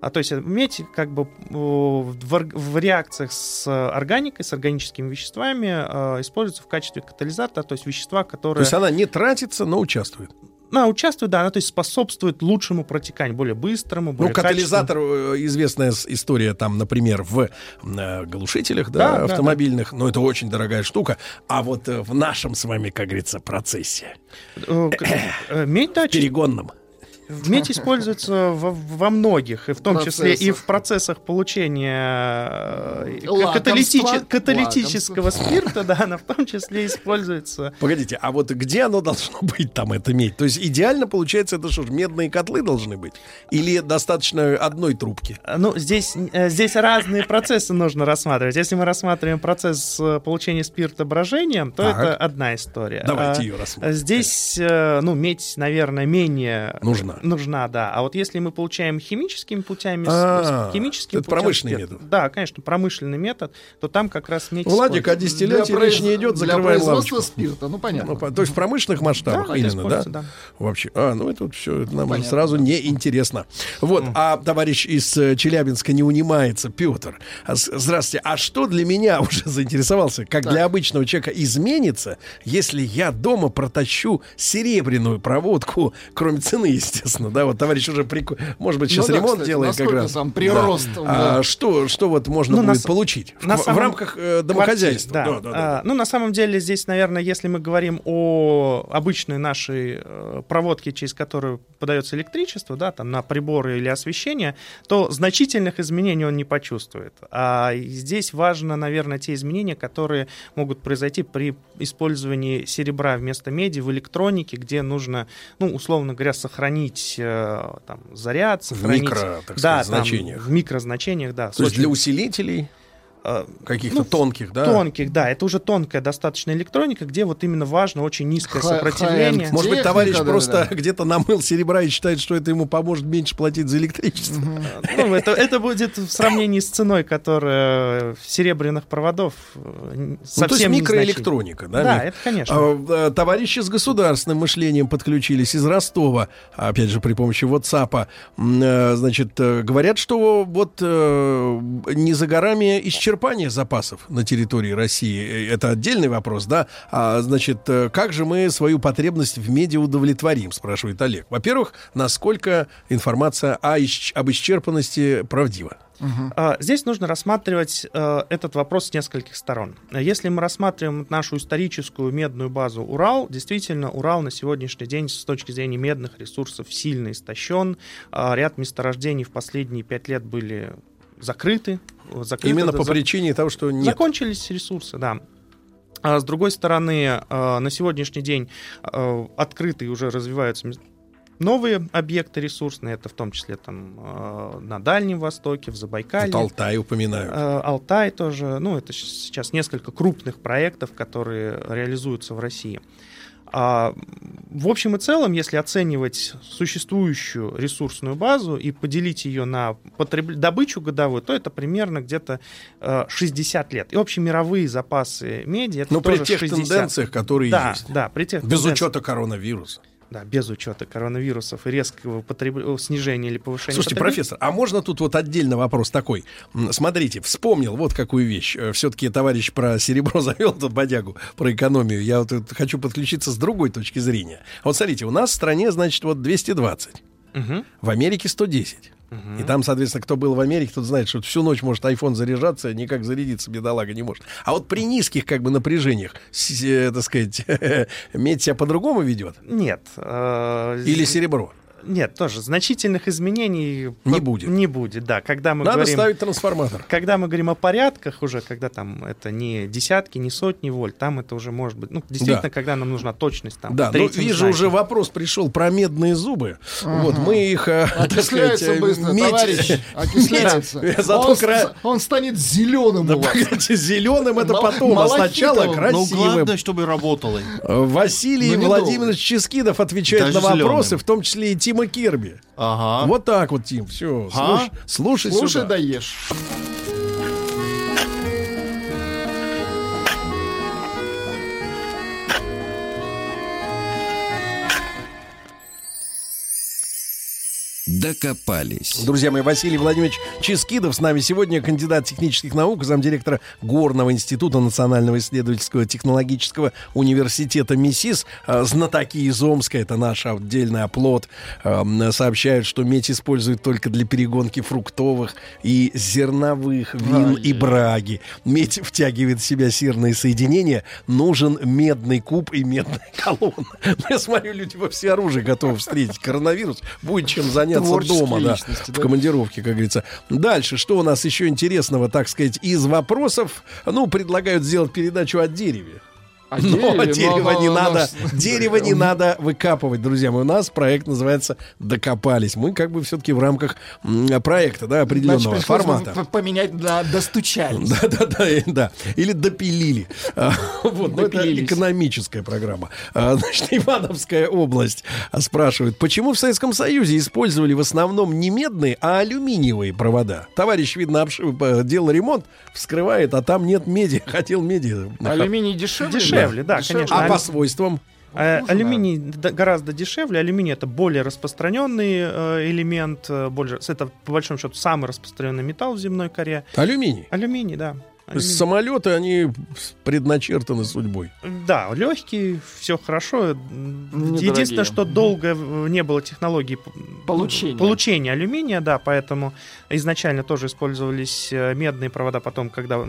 S10: А то есть медь как бы в, в реакциях с органикой, с органическими веществами э, используется в качестве катализатора, то есть вещества,
S2: То
S10: которые
S2: есть она не тратится, но участвует.
S10: ну, участвует, да, она то есть способствует лучшему протеканию, более быстрому,
S2: Ну,
S10: более
S2: катализатор, э, известная история там, например, в э, глушителях да,
S10: Да, да,
S2: автомобильных, но это очень дорогая штука. А вот в нашем с вами, как говорится, процессе,
S10: Медь, да, чи-
S2: перегонном,
S10: медь используется во, во многих, и в том числе и в процессах получения э, к-
S4: Лакомства.
S10: каталитиче- каталитического спирта, да, она в том числе используется.
S2: Погодите, а вот где оно должно быть там, это медь? То есть идеально получается, это что ж, медные котлы должны быть? Или достаточно одной трубки?
S10: Э, Ну, здесь, э, здесь разные процессы нужно рассматривать. Если мы рассматриваем процесс э, получения спирта брожением, то
S2: Так.
S10: это одна история.
S2: Давайте
S10: А,
S2: ее рассмотрим.
S10: Здесь, ну, медь, наверное, менее
S2: Нужна.
S10: Нужна, да. А вот если мы получаем химическими путями, с-
S2: А,
S10: с химическим
S2: это
S10: путем
S2: промышленный метод.
S10: Да, конечно, промышленный метод, то там как раз медь
S2: Владик, о дистиллятии
S4: Для
S2: речь не идет,
S4: для
S2: закрываем
S4: производства
S2: лавочку.
S4: спирта, ну понятно.
S2: Ну, по- то есть в промышленных масштабах
S10: Да,
S2: именно, да? Вообще. А, ну это вот все, это нам
S4: понятно,
S2: сразу не интересно. Вот, а товарищ из э, Челябинска не унимается, Петр. А Здравствуйте. А что для меня уже заинтересовался, как для обычного человека изменится, если я дома протащу серебряную проводку, кроме цены, естественно, да? Вот товарищ уже прик- может быть сейчас
S4: Ну да,
S2: ремонт
S4: кстати,
S2: делает как раз.
S4: там прирост
S2: Да.
S4: в-
S2: А что, что вот можно
S10: Ну, на
S2: будет
S10: с-
S2: получить в,
S10: на
S2: в
S10: самом-
S2: рамках э, домохозяйства?
S10: Квартире, да. А, ну, на самом деле, здесь, наверное, если мы говорим о обычной нашей э, проводке, через которую подается электричество, да, там на приборы или освещение, то значительных изменений он не почувствует. А здесь важно, наверное, те изменения, которые могут произойти при использовании серебра вместо меди в электронике, где нужно, ну, условно говоря, сохранить э, там, заряд, сохранить...
S2: микро, так
S10: да,
S2: сказать,
S10: там,
S2: значениях.
S10: в микрозначениях, да.
S2: То есть
S10: очень-
S2: для усилителей каких-то
S10: ну,
S2: тонких, да?
S10: Тонких, да. Это уже тонкая достаточно электроника, где вот именно важно очень низкое сопротивление.
S2: Может быть, товарищ
S4: да,
S2: просто
S4: да.
S2: где-то намыл серебра и считает, что это ему поможет меньше платить за электричество.
S10: Ну, это, это будет в сравнении с ценой, которая серебряных проводов э, н-
S2: Ну, то есть
S10: совсем
S2: микроэлектроника, да?
S10: Да, это конечно.
S2: А, э, Товарищи с государственным мышлением подключились из Ростова, опять же, при помощи WhatsApp. Э, Значит, э, говорят, что вот э, не за горами исчерпание запасов на территории России. Э, Это отдельный вопрос, да? А, значит, э, как же мы свою потребность в меди удовлетворим, спрашивает Олег. Во-первых, насколько информация о исч- об исчерпанности правдива?
S10: А, Здесь нужно рассматривать э, этот вопрос с нескольких сторон. Если мы рассматриваем нашу историческую медную базу Урал, действительно, Урал на сегодняшний день с точки зрения медных ресурсов сильно истощен. А, Ряд месторождений в последние пять лет были закрыты. э, закрыты
S2: Именно по
S10: за-
S2: причине того, что нет.
S10: Закончились ресурсы, да. А с другой стороны, э, на сегодняшний день э, открыты и уже развиваются новые объекты ресурсные, это в том числе там на Дальнем Востоке, в Забайкалье.
S2: Вот Алтай упоминают.
S10: Э, Алтай тоже, ну, это сейчас несколько крупных проектов, которые реализуются в России. А, в общем и целом, если оценивать существующую ресурсную базу и поделить ее на потреб- добычу годовую, то это примерно где-то э, 60 лет. И общемировые запасы меди это
S2: Но Ну, при
S10: тоже
S2: тех
S10: 60.
S2: тенденциях, которые
S10: да,
S2: есть.
S10: Да, при тех
S2: Без учета коронавируса.
S10: Да, без учета коронавирусов и резкого потреб- снижения или повышения
S2: Слушайте,
S10: потребления.
S2: профессор, а можно тут вот отдельно вопрос такой? Смотрите, вспомнил вот какую вещь. Все-таки товарищ про серебро завел тут бодягу, про экономию. Я вот хочу подключиться с другой точки зрения. Вот смотрите, у нас в стране, значит, вот 220.
S10: Мгм.
S2: В Америке 110. И там, соответственно, кто был в Америке, тот знает, что всю ночь может iPhone заряжаться, никак зарядиться бедолага не может. А вот при низких как бы напряжениях, э, так сказать, медь себя по-другому ведет?
S10: Нет. э,
S2: Или серебро?
S10: Нет, тоже значительных изменений
S2: Не будет.
S10: Не будет, да. Когда мы
S2: Надо
S10: говорим,
S2: ставить трансформатор.
S10: когда мы говорим о порядках уже, когда там это не десятки, не сотни вольт, там это уже может быть, ну действительно,
S2: Да.
S10: когда нам нужна точность там.
S2: Да,
S10: в
S2: ну вижу,
S10: знаке.
S2: уже вопрос пришел про медные зубы. Вот мы их, э, так
S4: Окисляется
S2: сказать, э,
S4: быстро,
S2: медь-
S4: товарищ. Окисляется. он,
S2: кра-
S4: он станет зеленым
S2: Да,
S4: у вас.
S2: погодите, зеленым это потом, а сначала.
S3: Ну,
S2: красивым.
S3: главное, чтобы работало.
S2: Василий
S4: Ну,
S2: Владимирович Ческидов отвечает на вопросы, в том числе и Тима Кирби.
S3: Ага.
S2: Вот так вот, Тим, все,
S3: А?
S2: слушай,
S4: Слушай,
S2: сюда.
S4: даешь.
S1: Докопались.
S2: Друзья мои, Василий Владимирович Ческидов с нами сегодня, кандидат технических наук, замдиректора Горного института Национального исследовательского технологического университета МИСИС. Э, Знатоки из Омска, это наш отдельный оплот, э, сообщают, что медь используют только для перегонки фруктовых и зерновых вин и браги. Медь втягивает в себя серные соединения. Нужен медный куб и медная колонна. Я смотрю, люди во все оружие готовы встретить коронавирус. Будет чем заняться дома, да,
S4: личности,
S2: в
S4: да.
S2: командировке, как говорится. Дальше, что у нас еще интересного, так сказать, из вопросов? Ну, предлагают сделать передачу о дереве.
S4: А
S2: Но
S4: дерево,
S2: дерево
S4: но-
S2: не
S4: но-
S2: надо,
S4: но-
S2: дерево не надо выкапывать, друзья мои. У нас проект называется «Докопались». Мы как бы все-таки в рамках проекта, да,
S4: Значит,
S2: определенного
S4: пришлось
S2: формата.
S4: поменять на достучались.
S2: Да, да, да, и- да. Или допилили. А, Вот, но это
S4: Допилились.
S2: экономическая программа. А, Значит, Ивановская область спрашивает, почему в Советском Союзе использовали в основном не медные, а алюминиевые провода? Товарищ, видно, делал ремонт, вскрывает, а там нет меди. Хотел меди.
S4: Алюминий дешевле?
S10: Дешевле, да,
S4: Дешевле?
S10: конечно.
S2: А по свойствам?
S4: Нужно.
S10: Алюминий д- гораздо дешевле. Алюминий это более распространенный э, элемент, э, больше, это по большому счету самый распространенный металл в земной коре.
S2: Алюминий.
S10: Алюминий, да.
S2: То есть
S10: Алюминий.
S2: самолеты, они предначертаны судьбой.
S10: Да, легкий, все хорошо.
S4: Недорогие.
S10: Единственное, что долго э, не было технологии
S4: Получения.
S10: получения алюминия, да, поэтому изначально тоже использовались э, медные провода, потом, когда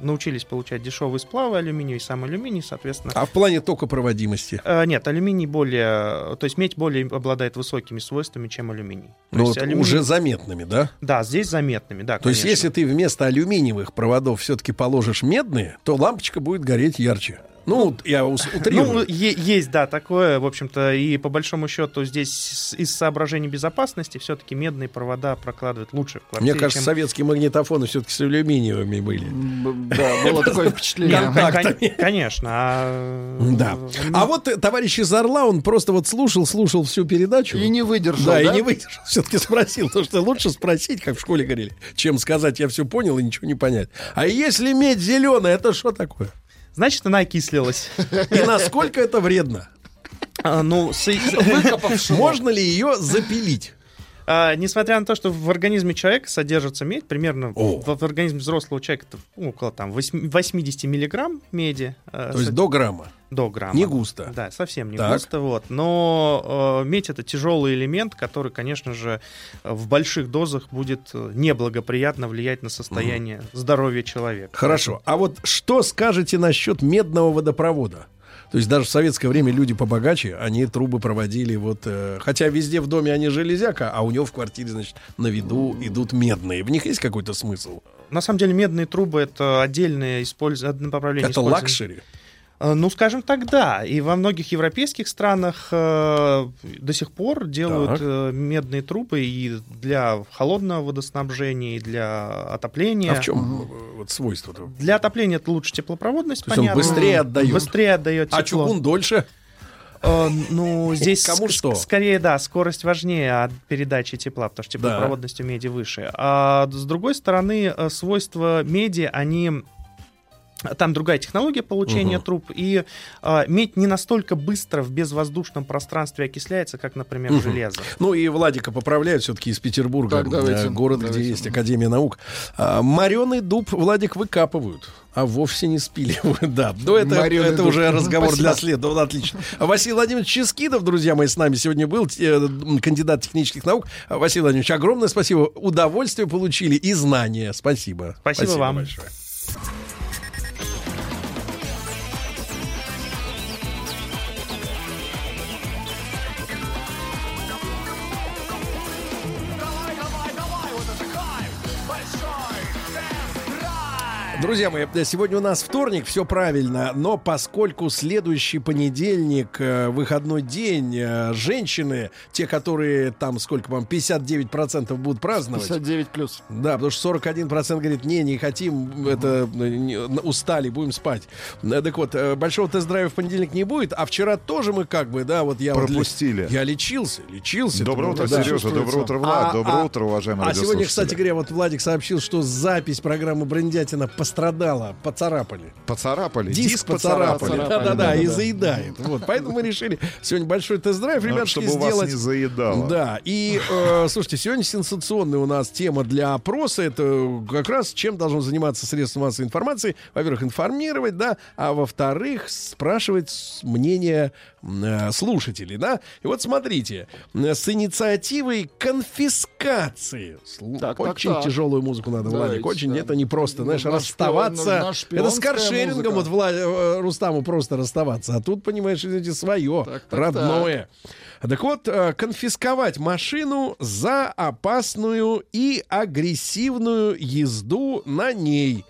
S10: научились получать дешевые сплавы алюминия и сам алюминий, соответственно.
S2: А в плане токопроводимости?
S10: Э, Нет, алюминий более, то есть медь более обладает высокими свойствами, чем алюминий. То
S2: Ну,
S10: есть
S2: вот
S10: алюминий-
S2: уже заметными, да?
S10: Да, здесь заметными, да,
S2: То есть,
S10: конечно.
S2: если ты вместо алюминиевых проводов все-таки положишь медные, то лампочка будет гореть ярче. Ну, я ус-
S10: Ну,
S2: утрирую.
S10: е- есть, да, такое, в общем-то, и по большому счету здесь из соображений безопасности все-таки медные провода прокладывают лучше в квартире,
S2: Мне кажется,
S10: чем-
S2: советские магнитофоны все-таки с алюминиевыми были.
S4: Да, было такое впечатление.
S10: Конечно. а,
S2: Да. А вот э, товарищ из Орла, он просто вот слушал, слушал всю передачу.
S4: И не выдержал,
S2: Да,
S4: да?
S2: и не выдержал. Все-таки спросил, потому что лучше спросить, как в школе говорили, чем сказать, я все понял и ничего не понять. А если медь зеленая, это что такое?
S10: Значит, она окислилась.
S2: И насколько это вредно?
S10: А, Ну, с-
S2: Можно ли ее запилить?
S10: а, несмотря на то, что в организме человека содержится медь, примерно
S2: О.
S10: в, в организме взрослого человека это ну, около там, восьми- 80 миллиграмм меди. э,
S2: То есть
S10: со-
S2: до грамма.
S10: До грамма.
S2: Не густо.
S10: Да, совсем не
S2: Так.
S10: густо. Вот. Но э, медь это тяжелый элемент, который, конечно же, э, в больших дозах будет э, неблагоприятно влиять на состояние здоровья человека.
S2: Хорошо. А вот что скажете насчет медного водопровода? То есть даже в советское время люди побогаче, они трубы проводили вот... э, хотя везде в доме они железяка, а у него в квартире, значит, на виду идут медные. В них есть какой-то смысл?
S10: На самом деле медные трубы это отдельное использ... направление
S2: Это
S10: использования.
S2: luxury.
S10: Э, Ну, скажем так, да. И во многих европейских странах э, до сих пор делают
S2: Так.
S10: э, медные трубы и для холодного водоснабжения, и для отопления.
S2: А в чем э, вот свойство-то?
S10: Для отопления это лучше теплопроводность,
S2: То есть он
S10: понятно.
S2: быстрее отдает.
S10: Быстрее отдает
S2: А
S10: тепло.
S2: чугун дольше?
S10: Ну, здесь
S2: Кому что?
S10: скорее, да, скорость важнее от передачи тепла, потому что теплопроводность у меди выше. А с другой стороны, свойства меди, они там другая технология получения
S2: Мгм.
S10: труб, и э, медь не настолько быстро в безвоздушном пространстве окисляется, как, например,
S2: Мгм.
S10: железо.
S2: Ну и Владика поправляют все-таки из Петербурга,
S4: Так, давайте,
S2: э, город,
S4: давайте.
S2: где есть Академия наук. А, мореный дуб, Владик, выкапывают. А вовсе не спиливают, да. Но это,
S4: Мореный
S2: это
S4: дуб.
S2: уже разговор
S4: Спасибо.
S2: для следа. Отлично. Василий Владимирович Ческидов, друзья мои, с нами сегодня был, э, кандидат технических наук. Василий Владимирович, огромное спасибо. Удовольствие получили и знания. Спасибо.
S10: Спасибо вам.
S2: большое. Друзья мои, сегодня у нас вторник, все правильно, но поскольку следующий понедельник, э, выходной день, э, женщины, те, которые там, сколько вам, 59% будут праздновать,
S4: 59 плюс.
S2: да, потому что 41% говорит, не, не хотим, это э, не- устали, будем спать. Так вот, большого тест-драйва в понедельник не будет, а вчера тоже мы как бы, да, вот я... вот ли-
S11: Пропустили.
S2: я лечился, лечился.
S11: Доброе утро,
S2: да.
S11: Сережа. Доброе утро, Влад.
S2: А-
S11: Доброе
S2: а-
S11: утро, уважаемые
S2: А сегодня, кстати говоря, вот Владик сообщил, что запись программы Брендятина пострадала, поцарапали.
S11: Поцарапали.
S2: Диск, поцарапали. Да-да-да,
S4: да-да-да.
S2: и заедает. Вот, поэтому мы решили сегодня большой тест-драйв, ребятки,
S11: чтобы вас
S2: сделать.
S11: не заедало.
S2: Да, и, э, слушайте, сегодня сенсационная у нас тема для опроса. Это как раз чем должно заниматься средства массовой информации. Во-первых, информировать, да, а во-вторых, спрашивать мнение э, слушателей, да. И вот смотрите, э, с инициативой конфискации.
S4: Так, так,
S2: очень
S4: так.
S2: тяжелую музыку надо,
S4: Давайте,
S2: Владик, очень,
S4: да.
S2: это не просто, знаешь,
S4: На
S2: расставаться.
S4: на
S2: это с каршерингом
S4: музыка.
S2: вот Вла- э, Рустаму просто расставаться, а тут, понимаешь, извините, свое,
S4: Так, так,
S2: родное. Так вот, э, конфисковать машину за опасную и агрессивную езду на ней.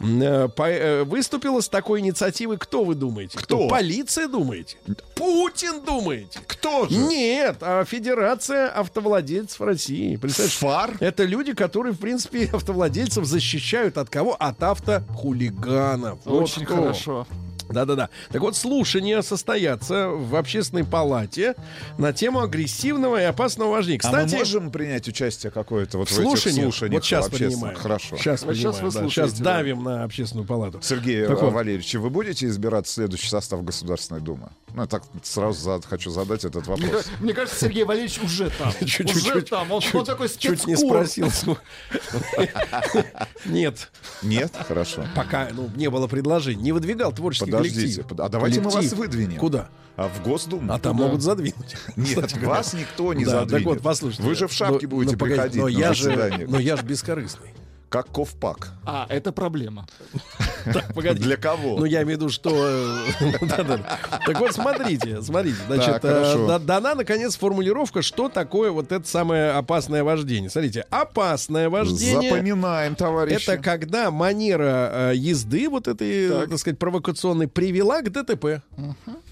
S2: Э, э, Выступила с такой инициативой, кто вы думаете?
S11: Кто?
S2: Полиция думаете? Путин думаете?
S11: Кто же?
S2: Нет, а Федерация автовладельцев России. Представляешь?
S11: Фар?
S2: Это люди, которые, в принципе, автовладельцев защищают от кого? От автохулиганов. Вот
S4: Очень
S2: кто.
S4: хорошо.
S2: Да-да-да. Так вот, слушания состоятся в общественной палате на тему агрессивного и опасного вождения.
S11: а мы
S2: Кстати,
S11: можем принять участие какое-то вот в этих
S2: слушания,
S11: слушаниях?
S2: вот сейчас принимаем.
S11: Хорошо.
S2: Сейчас
S4: Вот сейчас вы
S2: да.
S4: слушаете,
S2: Сейчас
S4: да.
S2: давим на общественную палату.
S11: Сергей
S2: Так вот.
S11: Валерьевич, вы будете избирать следующий состав Государственной Думы? Ну, я так сразу зад- хочу задать этот
S4: Мне,
S11: вопрос.
S4: ка- мне кажется, Сергей Валерьевич уже там.
S2: Чуть-
S4: уже
S2: чуть-
S4: там. Он, он такой
S2: Чуть не спросил. Нет,
S11: Нет? Хорошо.
S2: пока ну, не было предложений. Не выдвигал творческий
S11: Подождите,
S2: коллектив.
S11: а давайте мы вас
S2: Коллектив.
S11: выдвинем.
S2: Куда?
S11: А в Госдуму?
S2: А там могут задвинуть.
S11: Нет,
S2: Кстати
S11: вас никто не
S2: Да,
S11: задвинет.
S2: Так вот, послушайте.
S11: Вы же в шапке
S2: Ну,
S11: будете
S2: ну, погодите,
S11: приходить
S2: но я же. Но я же бескорыстный.
S11: Как ковпак.
S4: А, это проблема.
S11: Для кого?
S2: Ну, я имею в виду, что... э. Так вот, смотрите, смотрите. Значит,
S11: Так,
S2: э,
S11: хорошо.
S2: да- дана, наконец, формулировка, что такое вот это самое опасное вождение. Смотрите, опасное вождение...
S11: Запоминаем, товарищи.
S2: Это когда манера э, езды вот этой,
S4: Так.
S2: сказать, провокационной привела к ДТП.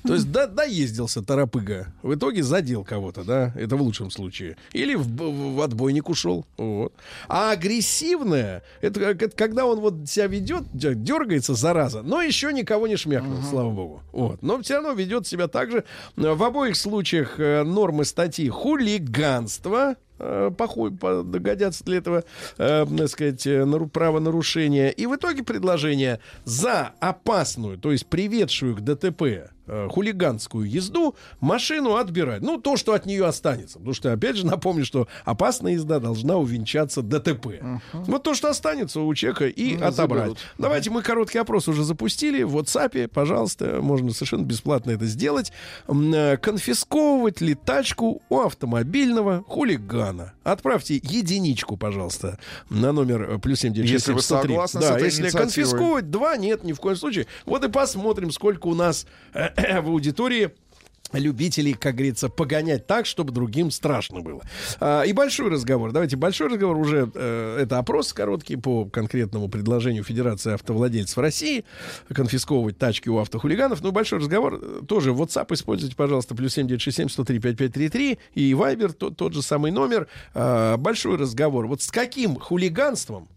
S2: То есть да, доездился торопыга. В итоге задел кого-то, да? Это в лучшем случае. Или в, отбойник ушел. Вот. А агрессивное, это, это когда он вот себя ведет, дергается, зараза, но еще никого не шмякнул, слава богу. Вот. Но все равно ведет себя так же. В обоих случаях э, нормы статьи хулиганство, э, похуй, по- догодятся для этого, э, так сказать, э, нару- правонарушения. И в итоге предложение за опасную, то есть приведшую к ДТП хулиганскую езду, машину отбирать. Ну, то, что от нее останется. Потому что, опять же, напомню, что опасная езда должна увенчаться ДТП. Вот то, что останется у человека, и
S4: Ну,
S2: отобрать.
S4: заберут.
S2: Давайте мы короткий опрос уже запустили в WhatsApp. Пожалуйста, можно совершенно бесплатно это сделать. Э, Конфисковывать ли тачку у автомобильного хулигана? Отправьте единичку, пожалуйста, на номер э, плюс 7967
S11: Если вы
S2: 103.
S11: согласны с
S2: Да,
S11: этой
S2: если конфисковывать, два, нет, ни в коем случае. Вот и посмотрим, сколько у нас э, в аудитории любителей, как говорится, погонять так, чтобы другим страшно было. А, и большой разговор. Давайте большой разговор уже. э, это опрос короткий по конкретному предложению Федерации автовладельцев России конфисковывать тачки у автохулиганов. Ну, большой разговор. Тоже WhatsApp используйте, пожалуйста, плюс 7967 103 5533 и Viber, тот, тот же самый номер. А, большой разговор. Вот с каким хулиганством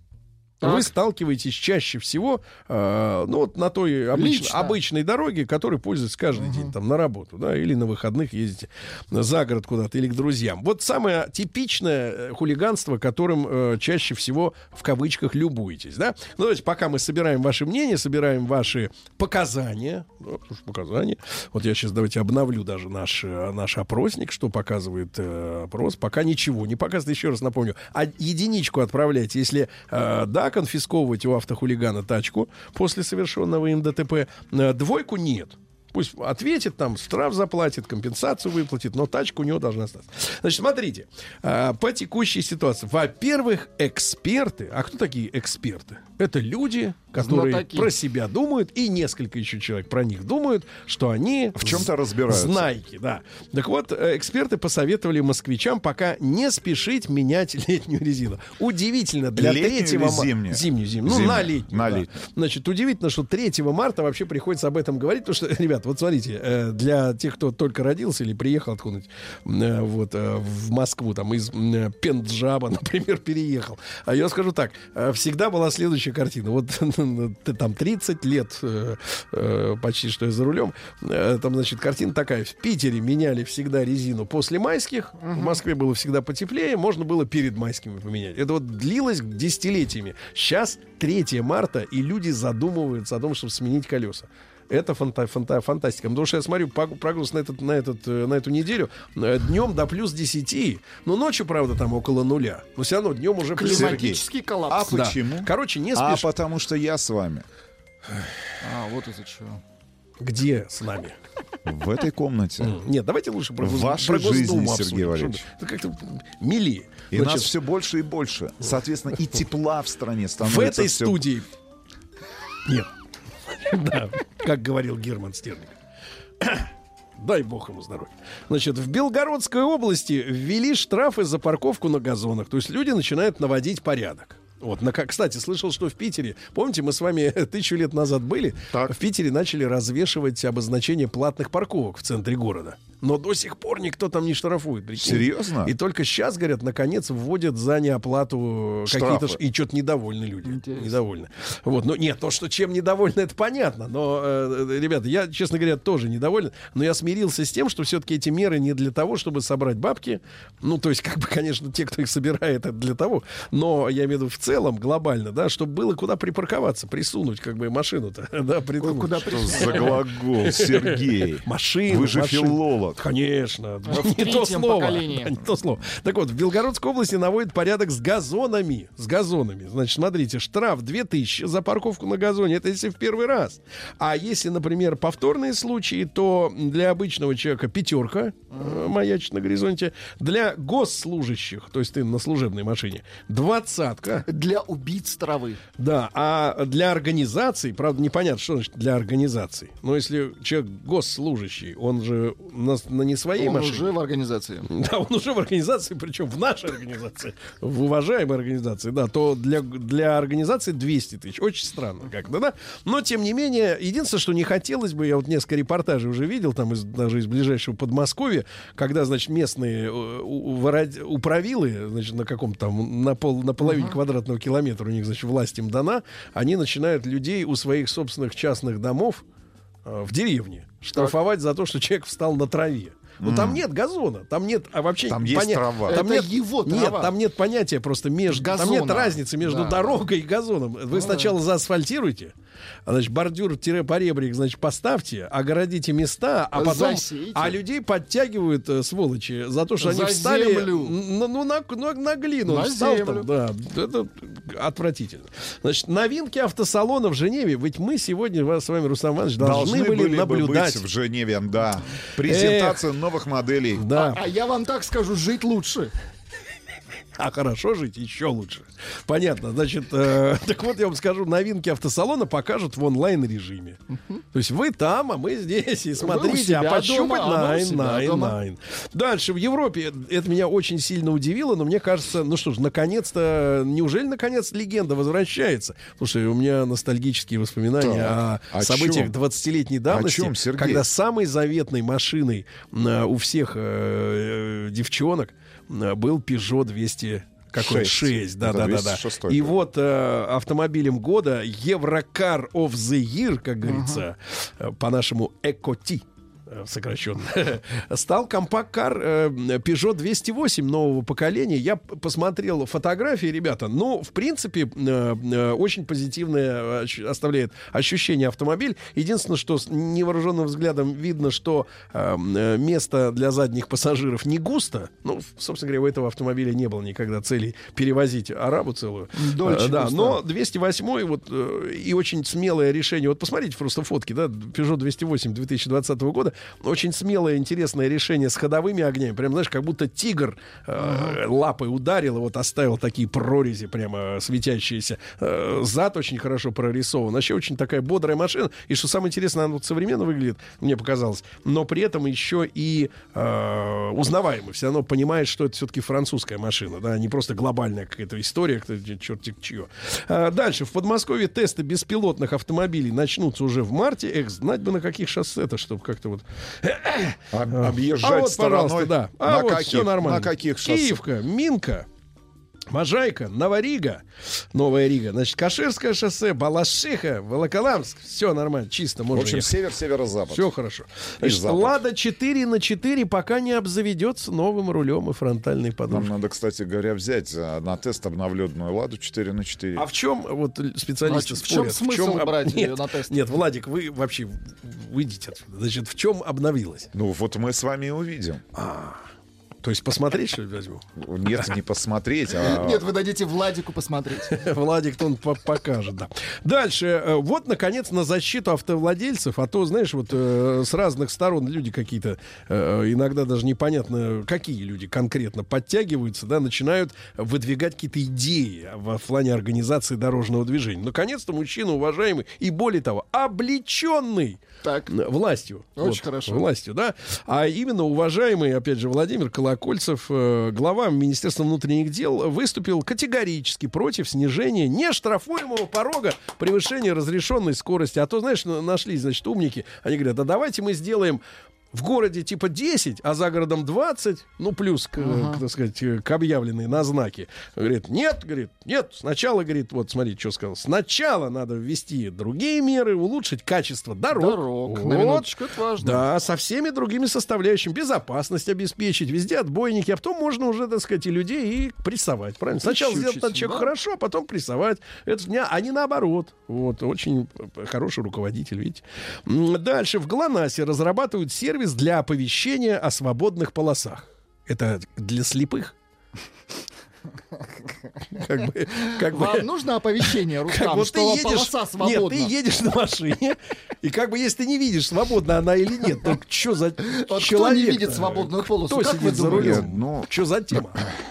S2: вы сталкиваетесь чаще всего, э, ну вот на той обыч-
S4: Лично.
S2: обычной дороге, которой пользуетесь каждый день там на работу, да, или на выходных ездите за город куда-то или к друзьям. Вот самое типичное э, хулиганство, которым э, чаще всего в кавычках любуетесь, да. Ну давайте пока мы собираем ваши мнения, собираем ваши показания, ну, показания. Вот я сейчас давайте обновлю даже наш э, наш опросник, что показывает э, опрос. Пока ничего не показывает. Еще раз напомню, а единичку отправляйте, если э, да, конфисковывать у автохулигана тачку после совершенного им ДТП. Э, двойку нет. Пусть ответит, там, штраф заплатит, компенсацию выплатит, но тачка у него должна остаться. Значит, смотрите, э, по текущей ситуации. Во-первых, эксперты. А кто такие эксперты? Это люди, которые
S4: Знатоки.
S2: про себя думают, и несколько еще человек про них думают, что они...
S11: В чем-то разбираются.
S2: Знайки, да. Так вот, э, эксперты посоветовали москвичам пока не спешить менять летнюю резину. Удивительно, для
S11: Летнюю
S2: 3
S11: или
S2: ма-
S11: зимнюю?
S2: Зимнюю, зимнюю. Ну,
S11: Зимнюю.
S2: на летнюю.
S11: На
S2: да.
S11: летнюю.
S2: Значит, удивительно, что 3 марта вообще приходится об этом говорить, потому что, ребят, вот смотрите, э, для тех, кто только родился или приехал откуда-нибудь э, вот, э, в Москву, там, из Пенджаба, например, переехал. А я скажу так, всегда была следующая картина. Вот ты там 30 лет почти что я за рулем, там, значит, картина такая. В Питере меняли всегда резину после майских, в Москве было всегда потеплее, можно было перед майскими поменять. Это вот длилось десятилетиями. Сейчас 3 марта, и люди задумываются о том, чтобы сменить колеса. Это фанта- фанта- фантастика. Потому что я смотрю прогноз на, этот, на, этот, э, на эту неделю. Днем до плюс 10. Ну, ночью, правда, там около нуля. Но все равно днем уже плюс
S4: Климатический
S11: А
S4: коллапс.
S2: Да.
S11: почему?
S2: Короче, не
S11: А
S2: спеши.
S11: потому что я с вами.
S4: А, вот из-за чего.
S2: Где с нами?
S11: В этой комнате.
S2: Нет, давайте лучше про,
S11: В
S2: гос-
S11: вашей
S2: про обсудим,
S11: Сергей Валерьевич.
S2: Это как-то милее.
S11: И
S2: Значит,
S11: нас все больше и больше. Соответственно, и тепла в стране становится
S2: в этой
S11: всё-
S2: студии... Нет. Да, как говорил Герман Стерлинг. Дай бог ему здоровья. Значит, в Белгородской области ввели штрафы за парковку на газонах. То есть люди начинают наводить порядок. Вот, на, кстати, слышал, что в Питере, помните, мы с вами тысячу лет назад были, в Питере начали развешивать обозначение платных парковок в центре города. Но до сих пор никто там не штрафует. прикинь.
S11: Серьезно?
S2: И только сейчас, говорят, наконец вводят за неоплату какие-то... И что-то недовольны люди. Недовольны. Вот, ну нет, то, что чем недовольны, это понятно. Но, э, ребята, я, честно говоря, тоже недоволен. Но я смирился с тем, что все-таки эти меры не для того, чтобы собрать бабки. Ну, то есть, как бы, конечно, те, кто их собирает, это для того. Но я имею в виду в целом, глобально, да, чтобы было куда припарковаться, присунуть, как бы, машину-то. Да, приткнуть.
S4: Куда
S11: Что за глагол, Сергей?
S2: Машину.
S11: Вы же
S2: машину.
S11: филолог.
S2: Конечно.
S4: В
S2: Не то слово.
S4: поколении.
S2: Да, не то слово. Так вот, в Белгородской области наводит порядок с газонами. С газонами. Значит, смотрите, штраф 2000 за парковку на газоне. Это если в первый раз. А если, например, повторные случаи, то для обычного человека пятерка э, маячит на горизонте. Для госслужащих, то есть ты на служебной машине, двадцатка.
S4: Для убийц травы.
S2: Да, а для организаций, правда, непонятно, что значит для организаций. Но если человек госслужащий, он же на, на не своей
S4: Он
S2: машине.
S4: уже в организации.
S2: Да, он уже в организации, причем в нашей организации, в уважаемой организации, да, то для, для организации 200 тысяч. Очень странно как-то, да? Но, тем не менее, единственное, что не хотелось бы, я вот несколько репортажей уже видел, там из, даже из ближайшего Подмосковья, когда, значит, местные э, управилы, значит, на каком-то там, на, пол, на половине квадратного километра у них, значит, власть им дана, они начинают людей у своих собственных частных домов э, в деревне штрафовать за то, что человек встал на траве. Ну там нет газона, там нет, а вообще
S11: Там есть трава.
S2: Там
S4: Это
S2: нет,
S4: его
S2: нет,
S4: трава.
S2: там нет понятия просто между, там
S4: Газона.
S2: нет разницы между
S4: Да. Ну
S2: дорогой и газоном. Вы сначала заасфальтируете, а, значит бордюр-поребрик, значит поставьте, огородите места, а потом,
S4: Засейте.
S2: а людей подтягивают э, сволочи за то, что они
S4: За
S2: встали
S4: землю.
S2: н- ну на, на, на глину,
S4: На
S2: встал
S4: землю.
S2: там, да, это отвратительно. Значит, новинки автосалона в Женеве, ведь мы сегодня вас с вами, Рустам Иванович, должны, были,
S11: бы
S2: наблюдать.
S11: быть в Женеве, да. Презентация новых моделей.
S2: Да.
S4: А я вам так скажу, жить лучше.
S2: А хорошо жить еще лучше. Понятно. Значит, э, так вот я вам скажу, новинки автосалона покажут в онлайн-режиме. То есть вы там, а мы здесь. И смотрите,
S4: себя
S2: а пощупать
S4: дома, а
S2: найн, найн,
S4: дома.
S2: найн. Дальше, в Европе, это меня очень сильно удивило, но мне кажется, ну что ж, наконец-то, неужели наконец легенда возвращается? Слушай, у меня ностальгические воспоминания
S11: Так,
S2: о
S11: о
S2: событиях
S11: чем?
S2: 20-летней давности,
S11: чем, Сергей?
S2: когда самой заветной машиной э, у всех э, девчонок был Peugeot 200 какой?
S11: Шесть.
S2: 6, да, да, да, да.
S11: 206
S2: И
S11: был.
S2: вот э, автомобилем года Еврокар of the Year, как говорится, э, по-нашему Экоти э, сокращенно, стал компакт-кар э, Peugeot 208 нового поколения. Я посмотрел фотографии, ребята. Ну, в принципе, э, э, очень позитивное оставляет ощущение автомобиль. Единственное, что с невооруженным взглядом видно, что э, э, место для задних пассажиров не густо. Ну, собственно говоря, у этого автомобиля не было никогда целей перевозить арабу целую.
S4: Дольче
S2: Э, да, но 208 вот э, и очень смелое решение. Вот посмотрите просто фотки, да, Peugeot 208 2020 года. Очень смелое, интересное решение с ходовыми огнями. Прям, знаешь, как будто тигр э, лапой ударил и вот оставил такие прорези прямо светящиеся. Э, зад очень хорошо прорисован. Вообще очень такая бодрая машина. И что самое интересное, она вот современно выглядит, мне показалось. Но при этом еще и э, узнаваемо. Все равно понимаешь, что это все-таки французская машина, да, не просто глобальная какая-то история, кто черти чье. А, дальше. В Подмосковье тесты беспилотных автомобилей начнутся уже в марте. Эх, знать бы на каких шоссе-то, чтобы как-то вот...
S11: Об-
S2: А
S11: Объезжать
S2: вот,
S11: стороной.
S2: пожалуйста, да. А
S11: на
S2: вот
S11: каких?
S2: все нормально.
S11: На каких шоссе?
S2: Киевка, Минка, Можайка, Новорига, Новая Рига, значит, Каширское шоссе, Балашиха, Волоколамск. Все нормально, чисто,
S11: В
S2: можно
S11: общем,
S2: ехать.
S11: север, северо-запад.
S2: Все хорошо. Значит,
S11: запад.
S2: Лада 4 на 4 пока не обзаведется новым рулем и фронтальной
S11: Нам
S2: подушкой.
S11: надо, кстати говоря, взять а, на тест обновленную Ладу 4 на 4.
S2: А в чем вот специалисты
S4: А в чем
S2: спорят?
S4: смысл
S2: об-
S4: брать
S2: нет,
S4: её на тест?
S2: Нет, Владик, вы вообще выйдите отсюда. Значит, в чем обновилось?
S11: Ну, вот мы с вами и увидим.
S2: То есть посмотреть, что ли, возьму?
S11: Нет, не посмотреть, а...
S4: Нет, вы дадите Владику посмотреть.
S2: Владик-то он по- покажет, да. Дальше. э, Вот, наконец, на защиту автовладельцев. А то, знаешь, вот э, с разных сторон люди какие-то, э, иногда даже непонятно, какие люди конкретно подтягиваются, да, начинают выдвигать какие-то идеи в плане организации дорожного движения. Наконец-то мужчина уважаемый и, более того, облеченный
S4: Так.
S2: властью.
S4: Очень
S2: Вот,
S4: хорошо.
S2: Властью, да. А именно уважаемый, опять же, Владимир Колокольчик, Колокольцев, э, глава Министерства внутренних дел, выступил категорически против снижения нештрафуемого порога превышения разрешенной скорости. А то, знаешь, на- нашли, значит, умники. Они говорят, а давайте мы сделаем в городе типа 10, а за городом 20, ну плюс, к, к, так сказать, э, к объявленной на знаке. Говорит, нет, говорит, нет, сначала, говорит, вот смотри, что сказал, сначала надо ввести другие меры, улучшить качество дорог.
S4: Дорог, на
S2: Вот.
S4: минуточку, это важно.
S2: Да, со всеми другими составляющими. Безопасность обеспечить, везде отбойники, а потом можно уже, так сказать, и людей и прессовать. Правильно? Сначала сделать
S4: Прищучить,
S2: этот человек
S4: да.
S2: хорошо, а потом прессовать. Это а не наоборот. Вот, очень хороший руководитель, видите. Дальше. В ГЛОНАССе разрабатывают сервис для оповещения о свободных полосах. Это для слепых. Как бы, как бы-
S4: Вам нужно оповещение,
S2: как
S4: Рустам,
S2: вот ты
S4: что
S2: едешь,
S4: полоса
S2: нет,
S4: свободна?
S2: ты едешь на машине, и как бы если ты не видишь, свободна она или нет, то что за
S4: Вот
S2: человек?
S4: кто не видит свободную полосу?
S2: Кто
S4: Как
S2: сидит за рулем?
S11: Ну,
S2: Что за тема?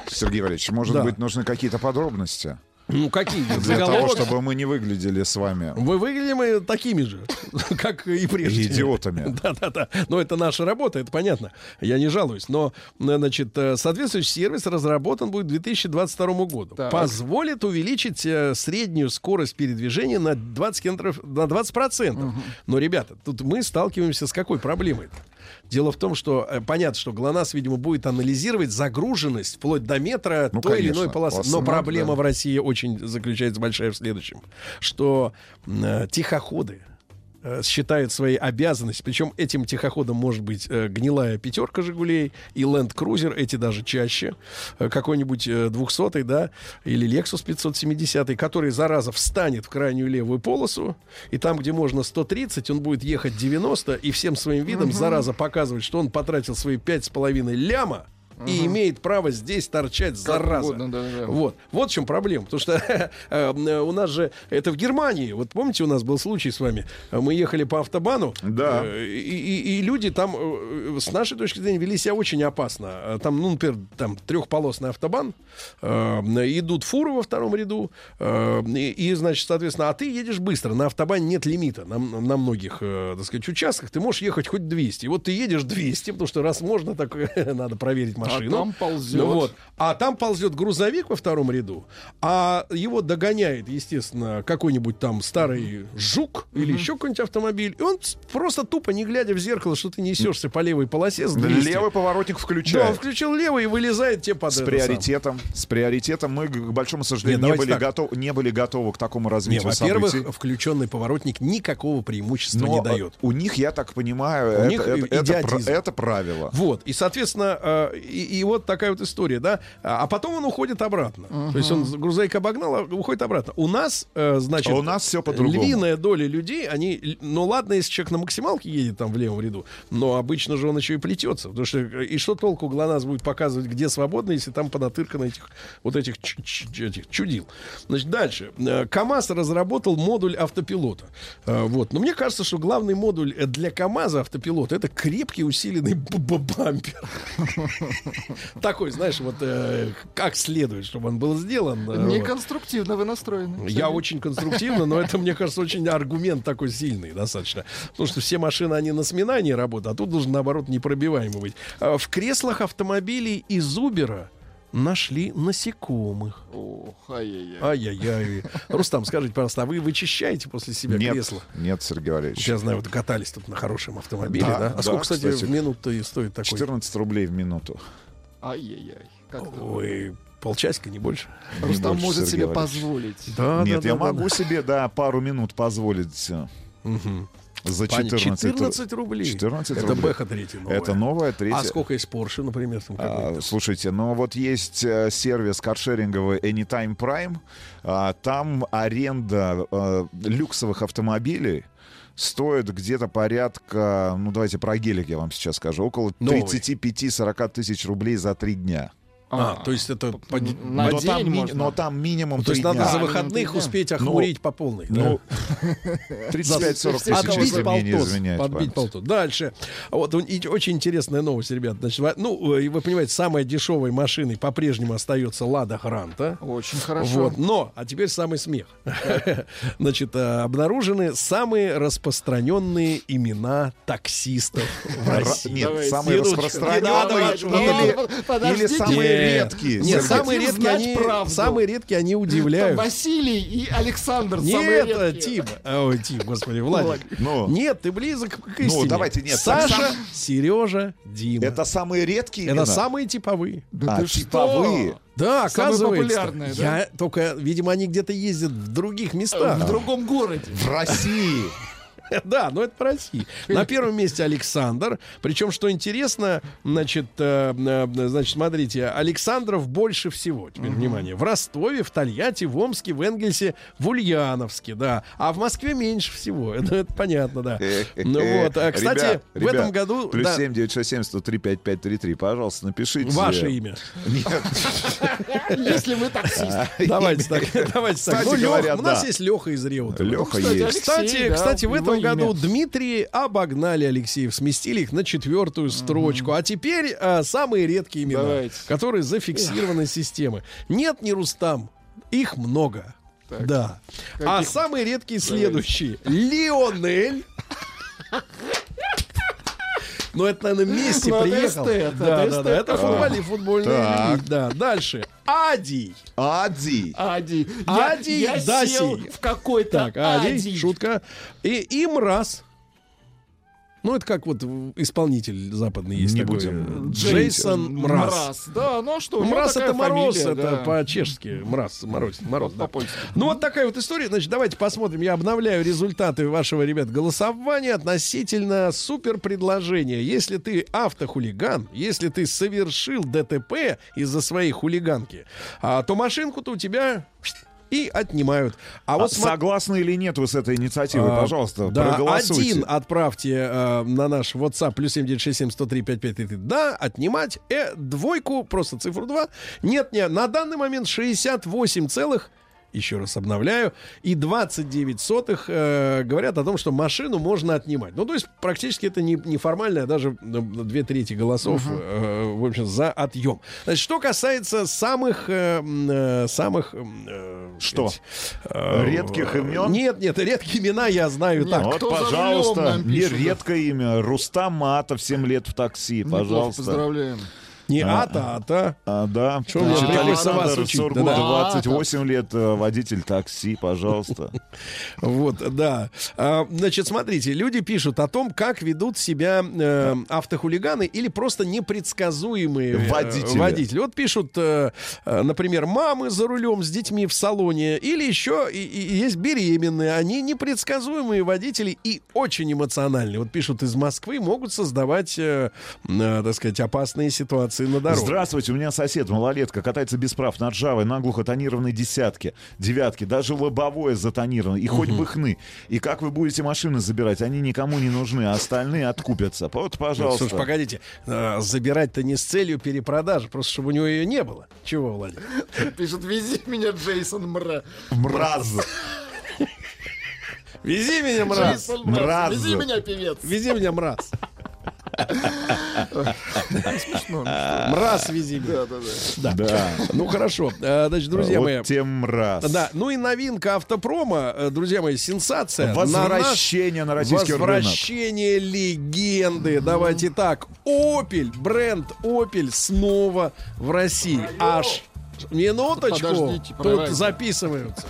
S11: Сергей Валерьевич, может
S2: Да.
S11: быть, нужны какие-то подробности?
S2: Ну какие?
S11: Для того,
S2: Заголовок?
S11: чтобы мы не выглядели с вами
S2: Мы выглядим и такими же, как и прежде.
S11: идиотами.
S2: Да-да-да. Но это наша работа, это понятно. Я не жалуюсь. Но, э, значит, э, соответствующий сервис разработан будет к 2022 году.
S4: Так.
S2: Позволит увеличить э, среднюю скорость передвижения на 20 километров, на 20 процентов. Но, ребята, тут мы сталкиваемся с какой проблемой? Дело в том, что э, понятно, что ГЛОНАСС, видимо, будет анализировать загруженность вплоть до метра
S11: Ну,
S2: той или
S11: конечно,
S2: иной полосы. Но проблема
S11: да.
S2: в России очень заключается большая в следующем, что э, тихоходы считают своей обязанностью, причем этим тихоходом может быть э, гнилая пятерка Жигулей и Land Cruiser, эти даже чаще, э, какой-нибудь э, 200 да, или Lexus 570, который, зараза, встанет в крайнюю левую полосу, и там, где можно 130, он будет ехать 90, и всем своим видом, зараза, показывать, что он потратил свои 5,5 ляма, и имеет право здесь торчать, зараза.
S4: угодно, да, да.
S2: Вот. Вот в чем проблема. Потому что э, у нас же это в Германии. Вот помните, у нас был случай с вами. Э, Мы ехали по автобану.
S11: Да.
S2: э, И, и- и люди там, э, с нашей точки зрения, вели себя очень опасно. Э, Там, ну, например, там трехполосный автобан. э, идут фуры во втором ряду. э, и, и, значит, соответственно, а ты едешь быстро. На автобане нет лимита. На, на многих, э, так сказать, участках ты можешь ехать хоть 200. И вот ты едешь 200, потому что раз можно, так надо проверить машину.
S4: Там ползет.
S2: Ну вот. А там ползет грузовик во втором ряду, а его догоняет, естественно, какой-нибудь там старый жук или еще какой-нибудь автомобиль. И он просто тупо, не глядя в зеркало, что ты несешься по левой полосе с 200.
S11: Левый поворотник
S2: Да, он
S11: включает.
S2: включил левый и вылезает тебе под
S11: С приоритетом, с приоритетом мы, к большому сожалению,
S2: Нет,
S11: не, были
S2: так.
S11: готовы, не были готовы к такому
S2: сам.
S11: Развитию
S2: во-первых,
S11: событий.
S2: включенный поворотник никакого преимущества
S11: Но
S2: не
S11: э,
S2: дает.
S11: у них, я так понимаю,
S2: У
S11: это,
S2: них
S11: это- это это правило.
S2: Вот, и, соответственно, э, и, и вот такая вот история, да. А а потом он уходит обратно. То есть он грузовик обогнал, а уходит обратно. У нас, э, значит,
S11: А у нас всё по-другому.
S2: львиная доля людей, они, ну ладно, если человек на максималке едет там в левом ряду, но обычно же он еще и плетется. Потому что э, и что толку ГЛОНАСС будет показывать, где свободно, если там понатыркано этих вот этих, чу- чу- этих чудил. Значит, дальше. Э, КАМАЗ разработал модуль автопилота. Вот. Но мне кажется, что главный модуль для КАМАЗа автопилота это крепкий усиленный бампер. Такой, знаешь, вот э, как следует, чтобы он был сделан. э, вот.
S4: Неконструктивно вы настроены.
S2: Я очень конструктивно, но это, мне кажется, очень аргумент такой сильный достаточно. Потому что все машины, они на сминании работают, а тут должен, наоборот, непробиваемый быть. А В креслах автомобилей из Убера нашли насекомых.
S4: Ох, ай-яй-яй.
S2: Ай-яй-яй. Рустам, скажите, пожалуйста, а вы вычищаете после себя
S11: Нет,
S2: кресло?
S11: нет, Сергей Валерьевич.
S2: Я знаю, вы катались тут на хорошем автомобиле, да?
S11: Да,
S2: А
S11: да,
S2: сколько, кстати,
S11: кстати,
S2: в минуту и стоит такой?
S11: 14 рублей в минуту.
S4: Ай-яй-яй.
S2: Ой, полчасика, не больше.
S11: Не
S4: Рустам
S11: больше,
S4: может
S11: Сергей
S4: себе
S11: Валерьевич.
S4: позволить.
S2: Да,
S11: Нет,
S2: да,
S11: я
S2: да,
S11: могу
S2: да.
S11: себе, да, пару минут позволить
S2: Мгм.
S11: За
S2: Понятно.
S11: 14,
S2: 14 рублей.
S11: 14
S2: Это
S11: рублей.
S2: Бэха третья новая.
S11: Это новая третья.
S2: А сколько из Porsche, например, там
S11: А, слушайте, ну вот есть э, сервис каршеринговый Anytime Prime. А, там аренда э, люксовых автомобилей стоит где-то порядка, ну давайте про гелик я вам сейчас скажу, около
S2: Новый.
S11: 35-40 тысяч рублей за три дня.
S2: А, то есть это по-
S4: на
S11: но,
S4: день
S11: там, ми-
S4: можно.
S11: но там минимум
S2: То есть надо за выходных
S4: три
S2: успеть охмурить по полной. да?
S11: Ну, 35-40 тысяч,
S2: Отбить полтос. Подбить полтос. Дальше. Вот и очень интересная новость, ребят. Значит, ну, э, вы понимаете, самой дешевой машиной по-прежнему остается Лада Гранта.
S4: Очень хорошо.
S2: Вот, но, а теперь самый смех. Значит, э, обнаружены самые распространенные имена таксистов в России.
S11: Нет, самые распространенные или,
S4: Ну,
S11: самые. Редкие.
S2: Нет, самые редкие, они, самые редкие, они удивляют.
S4: Василий и Александр
S2: Нет, э,
S4: редкие.
S2: Тим. Ой, Тим, господи, Владик.
S11: Ну.
S2: Нет, ты близок к истине.
S11: давайте, нет,
S2: Саша,
S11: сам-
S2: Сережа, Дима.
S11: Это самые редкие
S2: Это самые типовые.
S11: А,
S4: ты что?
S11: типовые.
S2: Да,
S4: Самые
S2: оказывается.
S4: популярные, да?
S2: Я только, видимо, они где-то ездят в других местах.
S4: В другом городе.
S11: В России.
S2: Да, но это по России. На первом месте Александр. Причем, что интересно, значит, э, э, значит, смотрите, Александров больше всего. Теперь, внимание. В Ростове, в Тольятти, в Омске, в Энгельсе, в Ульяновске, да. А в Москве меньше всего. Это, понятно, да. Ну вот. А, кстати, в этом году...
S11: Плюс
S2: да,
S11: 7 967 103 5533. Пожалуйста, напишите.
S2: Ваше имя.
S4: Если вы таксист.
S2: Давайте так. Давайте так.
S11: Кстати
S2: ну, У нас есть Леха из Реутова.
S11: Леха есть.
S2: Кстати, Кстати, в этом 2021
S4: году
S2: Дмитрий обогнали Алексеев, сместили их на четвертую строчку. А теперь а, самые редкие имена,
S4: Давайте.
S2: которые зафиксированы системы. Нет, не Рустам, их много. Так. Да. А
S4: Каких?
S2: А самые редкие Давайте. следующие. Лионель. Ну, это, наверное, Месси
S4: Ну, это
S2: приехал.
S4: эстет,
S2: да,
S4: это
S2: да, да, это футбольный, футбольный
S11: Так.
S2: элемент, Да, дальше.
S11: Ади.
S4: Ади. Я,
S2: Ади,
S4: я
S2: Даси.
S4: сел в какой-то
S2: Так,
S4: Ади.
S2: шутка. И, и Мраз. Ну, это как вот исполнитель западный есть
S11: Не
S2: такой.
S11: будем
S2: Джейсон Мраз.
S4: Да, ну а что,
S2: Мраз это мороз,
S4: фамилия,
S2: это
S4: да.
S2: по-чешски. Мраз, мороз, мороз. да.
S4: По-польски.
S2: Ну, вот такая вот история. Значит, давайте посмотрим. Я обновляю результаты вашего, ребят, голосования относительно супер предложения. Если ты автохулиган, если ты совершил ДТП из-за своей хулиганки, а, то машинку-то у тебя и отнимают. А
S11: А
S2: вот
S11: Согласны или нет вы с этой инициативой?
S2: а,
S11: Пожалуйста,
S2: да,
S11: проголосуйте.
S2: один отправьте э, на наш WhatsApp плюс 7967 103 5533. Да, отнимать. Э, двойку, просто цифру 2. Нет, нет, на данный момент 68 целых еще раз обновляю, и 29 сотых э, говорят о том, что машину можно отнимать. Ну, то есть практически это не, неформально, а даже э, две трети голосов, э, в общем, за отъем. Значит, что касается самых... э, э, самых э,
S11: Что?
S2: э,
S11: Редких имен?
S2: Нет, нет, редкие имена я знаю
S4: Нет,
S2: так.
S11: Вот, пожалуйста, не редкое имя. Рустам Матов, 7 лет в такси, пожалуйста.
S4: поздравляем.
S2: Не
S11: А,
S2: ата, ата.
S11: А, да.
S2: Что вас
S11: Александр
S2: учить?
S11: Сургут,
S2: Да-да.
S11: 28 лет, э, водитель такси, пожалуйста.
S2: Вот, да. А, Значит, смотрите, люди пишут о том, как ведут себя э, автохулиганы или просто непредсказуемые э,
S11: Водители.
S2: водители. Вот пишут, например, мамы за рулем с детьми в салоне, или еще есть беременные. Они непредсказуемые водители и очень эмоциональные. Вот пишут из Москвы, могут создавать, так сказать, опасные ситуации на дороге.
S11: Здравствуйте, у меня сосед, малолетка, катается без прав на ржавой, наглухо тонированной десятке, девятки, даже лобовое затонировано, и хоть бы хны. И как вы будете машины забирать? Они никому не нужны, а остальные откупятся. Вот, пожалуйста.
S2: Слушай, погодите, э, забирать-то не с целью перепродажи, просто чтобы у него ее не было. Чего, Владимир?
S4: Пишет, вези меня, Джейсон Мра.
S11: Мраз.
S2: Вези меня,
S4: Мраз.
S11: Мраз.
S4: Вези меня, певец.
S2: Вези меня, мразь! Мразь вези меня.
S4: Да, да, да.
S11: Да.
S2: Ну хорошо, Э, значит, друзья
S11: вот
S2: мои.
S11: тем мраз.
S2: Да, ну и новинка автопрома, э, друзья мои, сенсация.
S11: Возвращение на российский рынок.
S2: Возвращение легенды. Давайте так. Opel, бренд Opel снова в России. Аж минуточку. Тут записываются.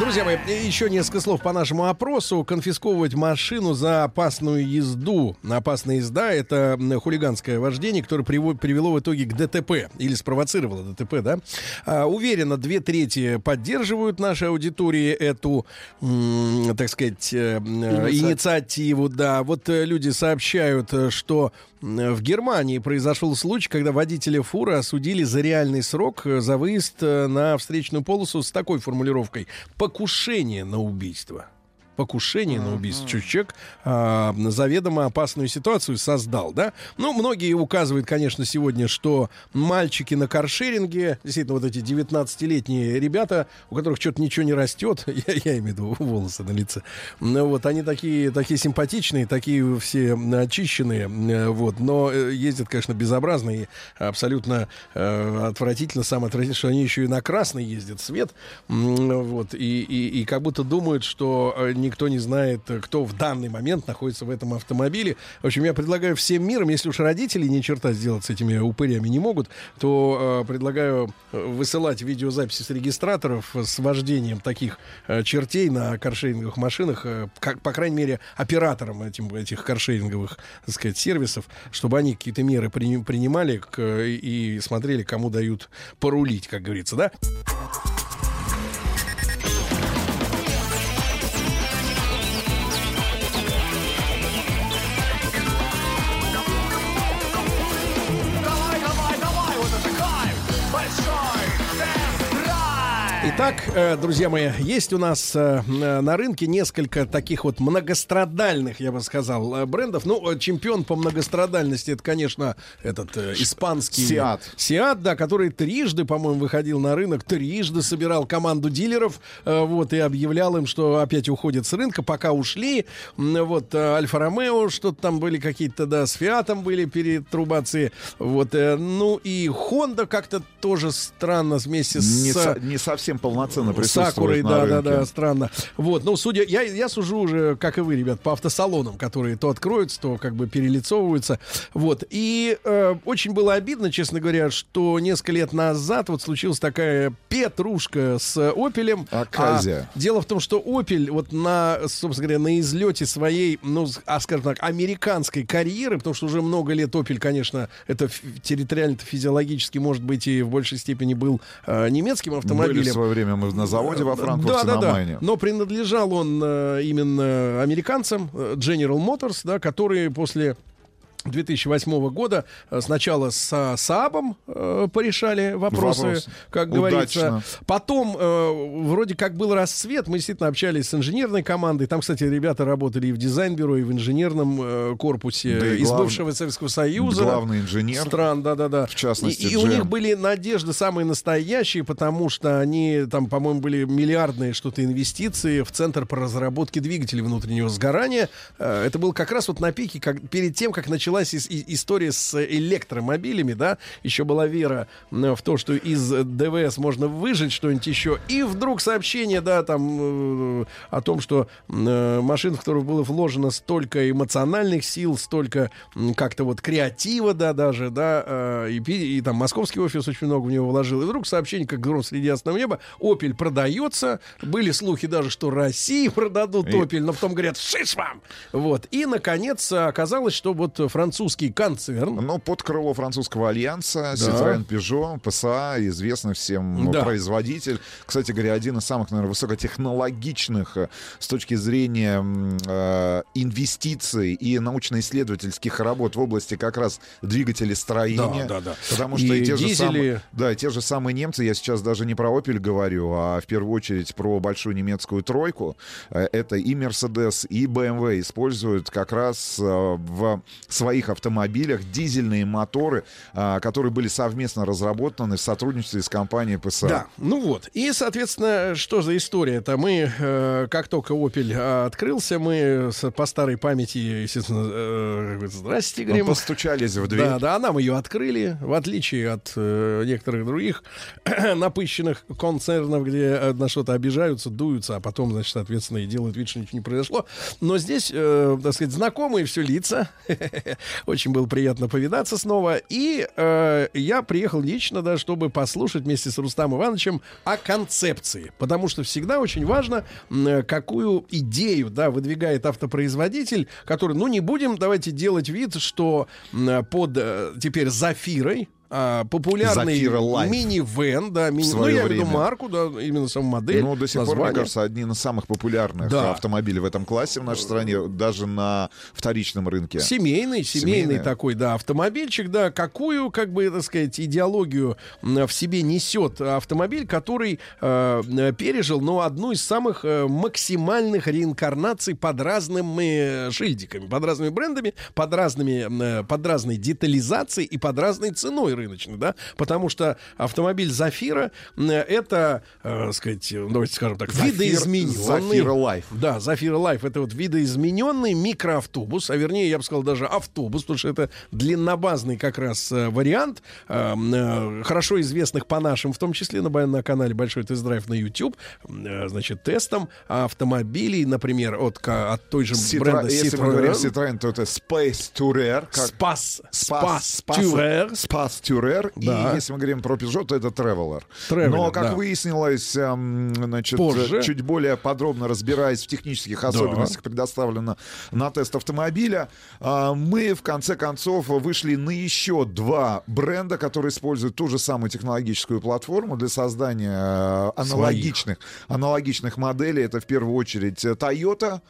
S2: Друзья мои, еще несколько слов по нашему опросу. Конфисковывать машину за опасную езду. Опасная езда — это хулиганское вождение, которое привело в итоге к ДТП. Или спровоцировало ДТП, да? А, уверенно, две трети поддерживают нашей аудитории эту, так сказать, э, э,
S4: Инициативу.
S2: инициативу. Да, вот э, люди сообщают, что в Германии произошел случай, когда водителя фуры осудили за реальный срок э, за выезд э, на встречную полосу с такой формулировкой «покушение на убийство». Покушение на убийство. Чуть Человек а, заведомо опасную ситуацию создал, да? Ну, многие указывают, конечно, сегодня, что мальчики на каршеринге, действительно, вот эти 19-летние ребята, у которых что-то ничего не растет, я, я имею в виду волосы на лице, ну, вот, они такие, такие симпатичные, такие все очищенные, э, вот, но э, ездят, конечно, безобразно и абсолютно э, отвратительно, самое отвратительное, что они еще и на красный ездят свет, вот, и, и, и как будто думают, что э, никто не знает, э, кто в данный момент находится в этом автомобиле. В общем, я предлагаю всем миром, если уж родители ни черта сделать с этими упырями не могут, то э, предлагаю э, высылать видеозаписи с регистраторов с вождением таких э, чертей на каршеринговых машинах, э, как, по крайней мере, операторам этим, этих каршеринговых, так сказать, сервисов, чтобы они какие-то меры прини- принимали к, и смотрели, кому дают порулить, как говорится, да? Итак, э, друзья мои, есть у нас э, на рынке несколько таких вот многострадальных, я бы сказал, э, брендов. Ну, чемпион по многострадальности, это, конечно, этот испанский...
S11: Сиат.
S2: Сиат, да, который трижды, по-моему, выходил на рынок, трижды собирал команду дилеров, вот, и объявлял им, что опять уходит с рынка, пока ушли. Вот, Альфа-Ромео, что-то там были какие-то, да, с Фиатом были перетрубации. Вот, ну, и Honda как-то тоже странно вместе с...
S11: Не, со- не совсем полноценно присутствует на
S2: да, да,
S11: рынке.
S2: да, странно. Вот, ну, судя, я, я сужу уже, как и вы, ребят, по автосалонам, которые то откроются, то как бы перелицовываются. Вот, и э, очень было обидно, честно говоря, что несколько лет назад вот случилась такая петрушка с Опелем.
S11: Оказия.
S2: А дело в том, что Opel вот на, собственно говоря, на излете своей, ну, а, скажем так, американской карьеры, потому что уже много лет Opel, конечно, это ф- территориально-то физиологически, может быть, и в большей степени был э, немецким автомобилем.
S11: Были время мы на заводе во Франкфурте
S2: Да, да,
S11: на
S2: да.
S11: Майне.
S2: Но принадлежал он э, именно американцам, э, General Motors, да, которые после 2008 года э, сначала с Саабом э, порешали вопросы,
S11: Вопрос.
S2: как говорится.
S11: Удачно.
S2: Потом э, вроде как был расцвет, мы действительно общались с инженерной командой. Там, кстати, ребята работали и в дизайн-бюро, и в инженерном э, корпусе
S11: Да
S2: из
S11: глав-
S2: бывшего Советского Союза.
S11: Главный инженер.
S2: Стран, да-да-да.
S11: В частности,
S2: и, и у них были надежды самые настоящие, потому что они там, по-моему, были миллиардные что-то инвестиции в центр по разработке двигателей внутреннего сгорания. Э, Это был как раз вот на пике, как, перед тем, как началась ис- и- история с электромобилями, да, еще была вера в то, что из ДВС можно выжить что-нибудь еще. И вдруг сообщение, да, там э, о том, что э, машин, в которых было вложено столько эмоциональных сил, столько как-то вот креатива, да, даже, да, э, и, и там московский офис очень много в него вложил. И вдруг сообщение, как гром среди ясного неба, Opel продается. Были слухи даже, что России продадут
S11: И-
S2: Opel, но потом говорят, шиш вам! Вот. И, наконец, оказалось, что вот французский концерн,
S11: Ну, под крыло французского альянса Citroёn Peugeot, PSA, известный всем
S2: Да.
S11: производитель. Кстати говоря, один из самых, наверное, высокотехнологичных э, с точки зрения э, инвестиций и научно-исследовательских работ в области как раз двигателей строения.
S2: Да, да, да.
S11: Потому что и,
S2: И
S11: те, же
S2: дизели.
S11: самые, да, те же самые немцы, я сейчас даже не про Opel говорю, а в первую очередь про большую немецкую тройку. Э, Это и Mercedes, и BMW используют как раз э, в своих автомобилях дизельные моторы, а, которые были совместно разработаны в сотрудничестве с компанией PSA.
S2: Да, ну вот. И, соответственно, что за история-то? Мы, э, как только Opel э, открылся, мы по старой памяти, естественно, э, здрасте,
S11: Ну,
S2: говорим.
S11: постучались в дверь.
S2: Да, да, а нам ее открыли, в отличие от э, некоторых других напыщенных концернов, где на что-то обижаются, дуются, а потом, значит, соответственно, и делают вид, что ничего не произошло. Но здесь, э, так сказать, знакомые все лица. Очень было приятно повидаться снова. И э, я приехал лично, да, чтобы послушать вместе с Рустамом Ивановичем о концепции. Потому что всегда очень важно, э, какую идею, да, выдвигает автопроизводитель, который, ну, не будем, давайте делать вид, что м, под э, теперь Зафирой, а, популярный мини-вен, да, мини, ну, я
S11: время.
S2: марку, да, именно саму модель.
S11: Ну, до сих пор, мне
S2: название.
S11: кажется, одни из самых популярных
S2: Да.
S11: автомобилей в этом классе в нашей стране, даже на вторичном рынке.
S2: Семейный, семейный
S11: Семейный.
S2: такой, да, автомобильчик, да, какую, как бы, так сказать, идеологию в себе несет автомобиль, который э, пережил, ну, одну из самых э, максимальных реинкарнаций под разными шильдиками, под разными брендами, под разными, э, под разной детализацией и под разной ценой рыночной, да, потому что автомобиль Зафира это, э, сказать, э, давайте скажем так,
S11: Zafir-
S2: видоизмененный.
S11: Zafira Life.
S2: Да, Zafira Life это вот видоизмененный микроавтобус, а вернее, я бы сказал, даже автобус, потому что это длиннобазный как раз э, вариант, э, э, хорошо известных по нашим, в том числе на, на канале Большой тест-драйв на YouTube, э, значит, тестам автомобилей, например, от, от той же
S11: Citro-
S2: бренда
S11: Если мы говорим.
S2: Citroёn,
S11: то это Space Tourer. как-
S2: Space.
S11: Space,
S2: Space. Tourer.
S11: Space Tourer.
S2: Да.
S11: И если мы говорим про Peugeot, то это Traveler.
S2: Traveler,
S11: Но, как
S2: да.
S11: выяснилось, эм, значит,
S2: Позже.
S11: э, чуть более подробно разбираясь в технических особенностях, предоставлено на тест автомобиля, а, мы, в конце концов, вышли на еще два бренда, которые используют ту же самую технологическую платформу для создания э, аналогичных, аналогичных моделей. Это, в первую очередь, э, Toyota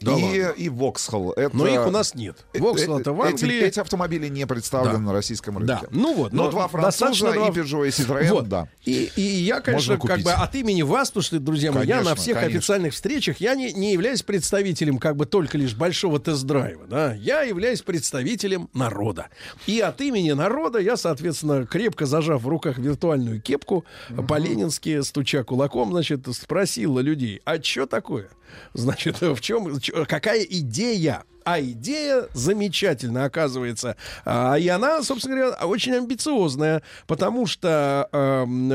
S2: Да
S11: и,
S2: ладно.
S11: и Vauxhall. Это...
S2: Но их у нас нет. Vauxhall это в
S11: Э, эти-
S2: Англии.
S11: Эти, автомобили не представлены
S2: Да.
S11: на российском рынке.
S2: Да, ну вот.
S11: Но,
S2: но
S11: два француза,
S2: два-
S11: и Peugeot, и Citroёn,
S2: Вот.
S11: да.
S2: И, и я, конечно, как бы от имени вас, потому что, друзья мои, я
S11: Конечно,
S2: на всех
S11: конечно.
S2: официальных встречах, я не, не являюсь представителем как бы только лишь большого тест-драйва, да, я являюсь представителем народа. И от имени народа я, соответственно, крепко зажав в руках виртуальную кепку, по-ленински, стуча кулаком, значит, спросил людей, а что такое? Значит, в чем, какая идея? А идея замечательная, оказывается. А, и она, собственно говоря, очень амбициозная, потому что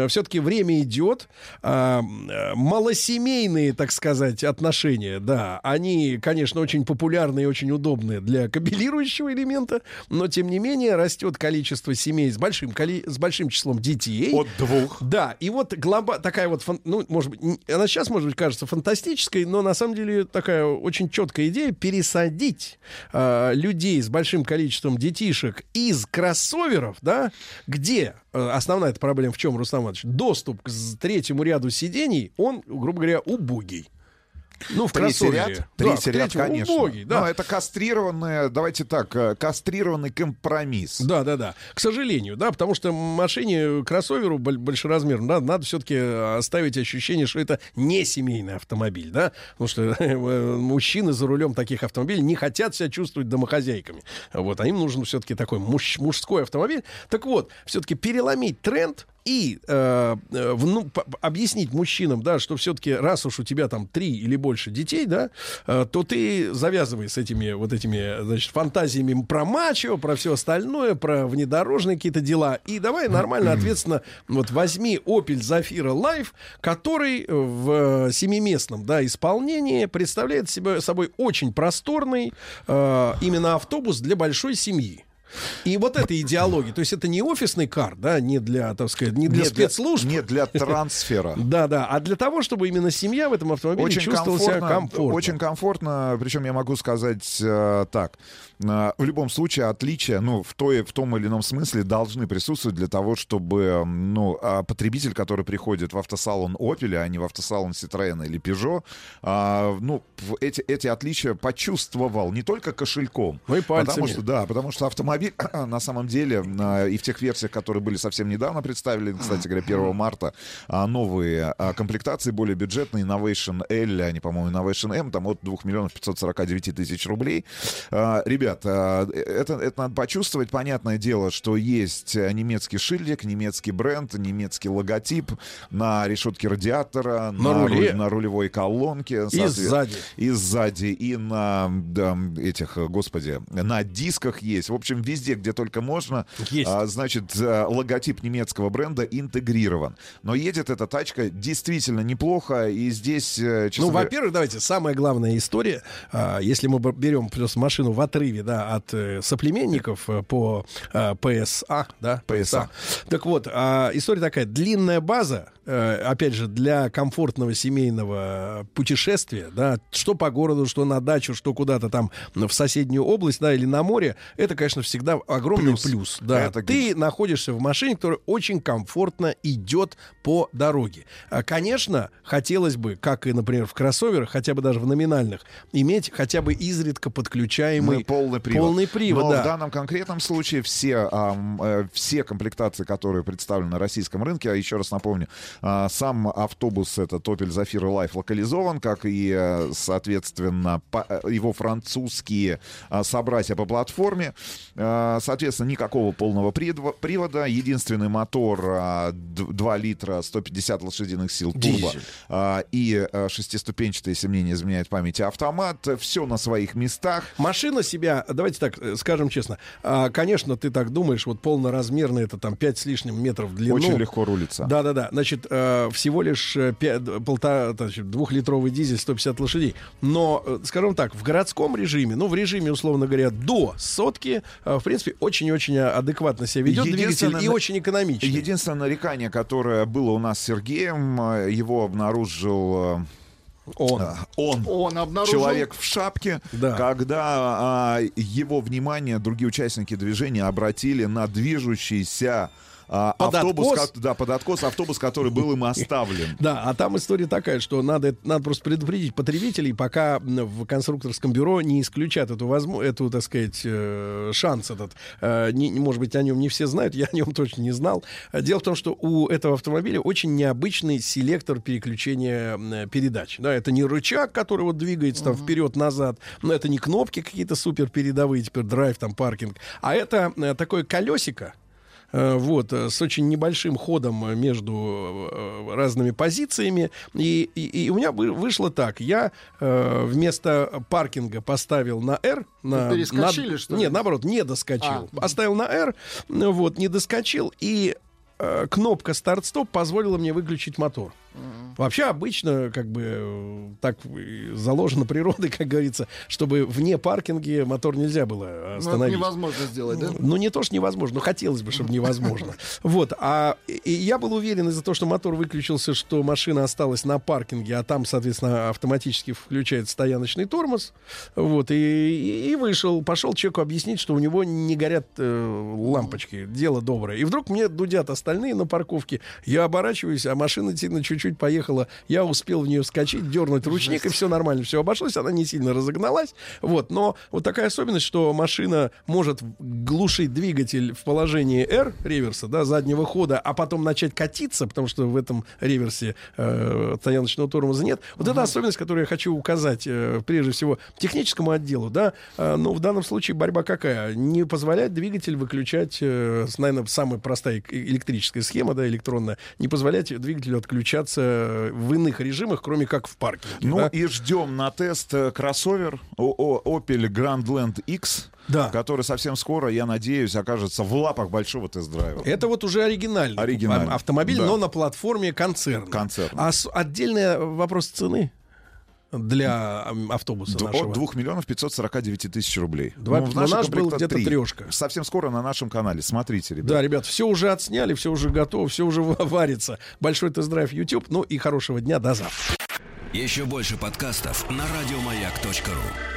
S2: все-таки время идет. э, малосемейные, так сказать, отношения, да, они, конечно, очень популярны и очень удобны для кабелирующего элемента, но, тем не менее, растет количество семей с большим, коли- с большим числом детей.
S11: От двух.
S2: Да, и вот глоба такая вот, ну, может быть, она сейчас, может быть, кажется фантастической, но на самом деле такая очень четкая идея пересадить э, людей с большим количеством детишек из кроссоверов, да, где э, основная эта проблема в чем, Рустам Иванович? Доступ к третьему ряду сидений, он, грубо говоря, убогий. Ну, в
S11: Третий ряд,
S2: Да,
S11: третий
S2: к
S11: ряд, конечно.
S2: убогий, да.
S11: Но это кастрированное, давайте так, э, кастрированный компромисс.
S2: Да, да, да. К сожалению, да, потому что машине кроссоверу боль- большеразмерному, да, надо все-таки оставить ощущение, что это не семейный автомобиль, да, потому что э, мужчины за рулем таких автомобилей не хотят себя чувствовать домохозяйками. Вот, а им нужен все-таки такой муж- мужской автомобиль. Так вот, все-таки переломить тренд и э, э, п- объяснить мужчинам, да, что все-таки раз уж у тебя там три или больше детей, да, э, то ты завязывай с этими вот этими, значит, фантазиями про мачо, про все остальное, про внедорожные какие-то дела. И давай нормально, ответственно, вот возьми Opel Zafira Life, который в семиместном, да, исполнении представляет себе, собой очень просторный э, именно автобус для большой семьи. И вот эта идеология, то есть это не офисный кар, да, не для, так сказать, не для
S11: Не для-
S2: спецслужб.
S11: не для трансфера.
S2: Да, да, а для того, чтобы именно семья в этом автомобиле
S11: Очень
S2: чувствовала себя
S11: комфортно,
S2: комфортно.
S11: очень комфортно, причем я могу сказать э, так. Э, в любом случае отличия, ну, в, той, в том или ином смысле должны присутствовать для того, чтобы, ну, а потребитель, который приходит в автосалон Opel, а не в автосалон Citroёn или Peugeot, а, ну, эти, эти отличия почувствовал не только кошельком,
S2: Ну и пальцами.
S11: потому что, да, потому что автомобиль на самом деле а, и в тех версиях, которые были совсем недавно представлены, кстати говоря, 1 марта, а, новые а, комплектации, более бюджетные, Innovation L, они, по-моему, Innovation M, там от 2 миллионов 549 тысяч рублей. А, Ребят, а, это, это надо почувствовать. Понятное дело, что есть э, немецкий шильдик, немецкий бренд, немецкий логотип на решетке радиатора,
S2: На
S11: на,
S2: руле.
S11: руль- на рулевой колонке.
S2: И сзади.
S11: И сзади, и на да, этих, э, господи, на дисках есть. В общем, везде, где только можно, а, значит, э, логотип немецкого бренда интегрирован. Но едет эта тачка действительно неплохо, и здесь, честно
S2: Ну,
S11: говоря,
S2: во-первых, давайте, самая главная история, а, если мы берем просто машину в отрыве, да, от э, соплеменников э, по э, PSA, да?
S11: PSA.
S2: Так вот, а, история такая, длинная база, опять же, для комфортного семейного путешествия, да, что по городу, что на дачу, что куда-то там в соседнюю область, да, или на море, это, конечно, всегда огромный плюс. да.
S11: Это
S2: Ты находишься в машине, которая очень комфортно идет по дороге. А, Конечно, хотелось бы, как и, например, в кроссоверах, хотя бы даже в номинальных, иметь хотя бы изредка подключаемый
S11: Мы полный привод.
S2: полный привод,
S11: Но
S2: да.
S11: в данном конкретном случае все, э, все комплектации, которые представлены на российском рынке, а еще раз напомню, сам автобус этот Opel Zafira Life локализован, как и, э, соответственно, э, его французские а, собратья по платформе. А, Соответственно, никакого полного привода. Единственный мотор а, д- 2 литра 150 лошадиных сил турбо
S2: Дизель.
S11: а, и а, шестиступенчатый, если мне не изменяет память, автомат. Все на своих местах.
S2: Машина себя, давайте так э, скажем честно, а, конечно, ты так думаешь, вот полноразмерная, это там 5 с лишним метров в длину.
S11: Очень легко рулится.
S2: Да-да-да, значит, э, всего лишь э, полтора, значит, двухлитровый дизель 150 лошадей. Но, э, скажем так, в городском режиме, ну, в режиме, условно говоря, до сотки, э, в принципе, очень-очень адекватно себя ведет двигатель и очень экономичный.
S11: Единственное нарекание, которое было у нас с Сергеем, его обнаружил...
S2: Он.
S11: Он.
S4: Он обнаружил...
S11: Человек в шапке,
S2: Да.
S11: когда а, его внимание другие участники движения обратили на движущийся а,
S2: Под
S11: автобус,
S2: откос?
S11: ко- да, под откос автобус, который был им оставлен.
S2: Да, а там история такая, что надо, надо просто предупредить потребителей, пока в конструкторском бюро не исключат эту, возможно, эту так сказать, э, шанс этот. Э, не- может быть, о нем не все знают, я о нем точно не знал. Дело в том, что у этого автомобиля очень необычный селектор переключения передач. Да, это не рычаг, который вот двигается там вперед-назад, но это не кнопки какие-то супер передовые, теперь драйв, там паркинг, а это э, такое колесико, вот, э, с очень небольшим ходом э, между э, разными позициями. И, и, и у меня вы- вышло так. Я э, вместо паркинга поставил на R. На,
S4: перескочили,
S2: на-
S4: что ли?
S2: Нет, наоборот, не доскочил.
S4: А.
S2: Оставил на R, вот, не доскочил, и э, кнопка старт-стоп позволила мне выключить мотор. Вообще обычно как бы так заложено природой, как говорится, чтобы вне паркинге мотор нельзя было
S4: Ну, это
S2: остановить.
S4: невозможно сделать, да?
S2: Ну, не то, что невозможно, но хотелось бы, чтобы невозможно. Вот. А и- я был уверен из-за того, что мотор выключился, что машина осталась на паркинге, а там, соответственно, автоматически включает стояночный тормоз. Вот. И, и- вышел, пошел человеку объяснить, что у него не горят э, лампочки. Дело доброе. И вдруг мне дудят остальные на парковке. Я оборачиваюсь, а машина сильно чуть-чуть поехала. Я успел в нее вскочить, дернуть ручник, и все нормально, все обошлось. Она не сильно разогналась. Вот. Но вот такая особенность, что машина может глушить двигатель в положении R, реверса, да, заднего хода, а потом начать катиться, потому что в этом реверсе э, стояночного тормоза нет. Вот это особенность, которую я хочу указать, э, прежде всего, техническому отделу, да. Э, ну, в данном случае борьба какая? Не позволять двигатель выключать, э, наверное, самая простая электрическая схема, да, электронная, не позволять двигателю отключаться э, в иных режимах, кроме как в паркинге.
S11: Ну
S2: да.
S11: и ждем на тест э, кроссовер Opel Grandland X,
S2: Да.
S11: который совсем скоро, я надеюсь, окажется в лапах большого тест-драйва.
S2: Это вот уже оригинальный,
S11: Оригинальный,
S2: автомобиль,
S11: да.
S2: но на платформе концерна.
S11: Концерна.
S2: А с- отдельный вопрос цены для автобуса
S11: Д-
S2: нашего.
S11: От 2 миллионов 549 тысяч рублей.
S2: Два-
S11: Ну, в
S2: но
S11: нашей
S2: наш был где-то
S11: три.
S2: трешка.
S11: Совсем скоро на нашем канале. Смотрите, ребят.
S2: Да, ребят, все уже отсняли, все уже готово, все уже варится. Большой тест-драйв YouTube. Ну и хорошего дня, до завтра.
S1: Еще больше подкастов на радиомаяк.ру.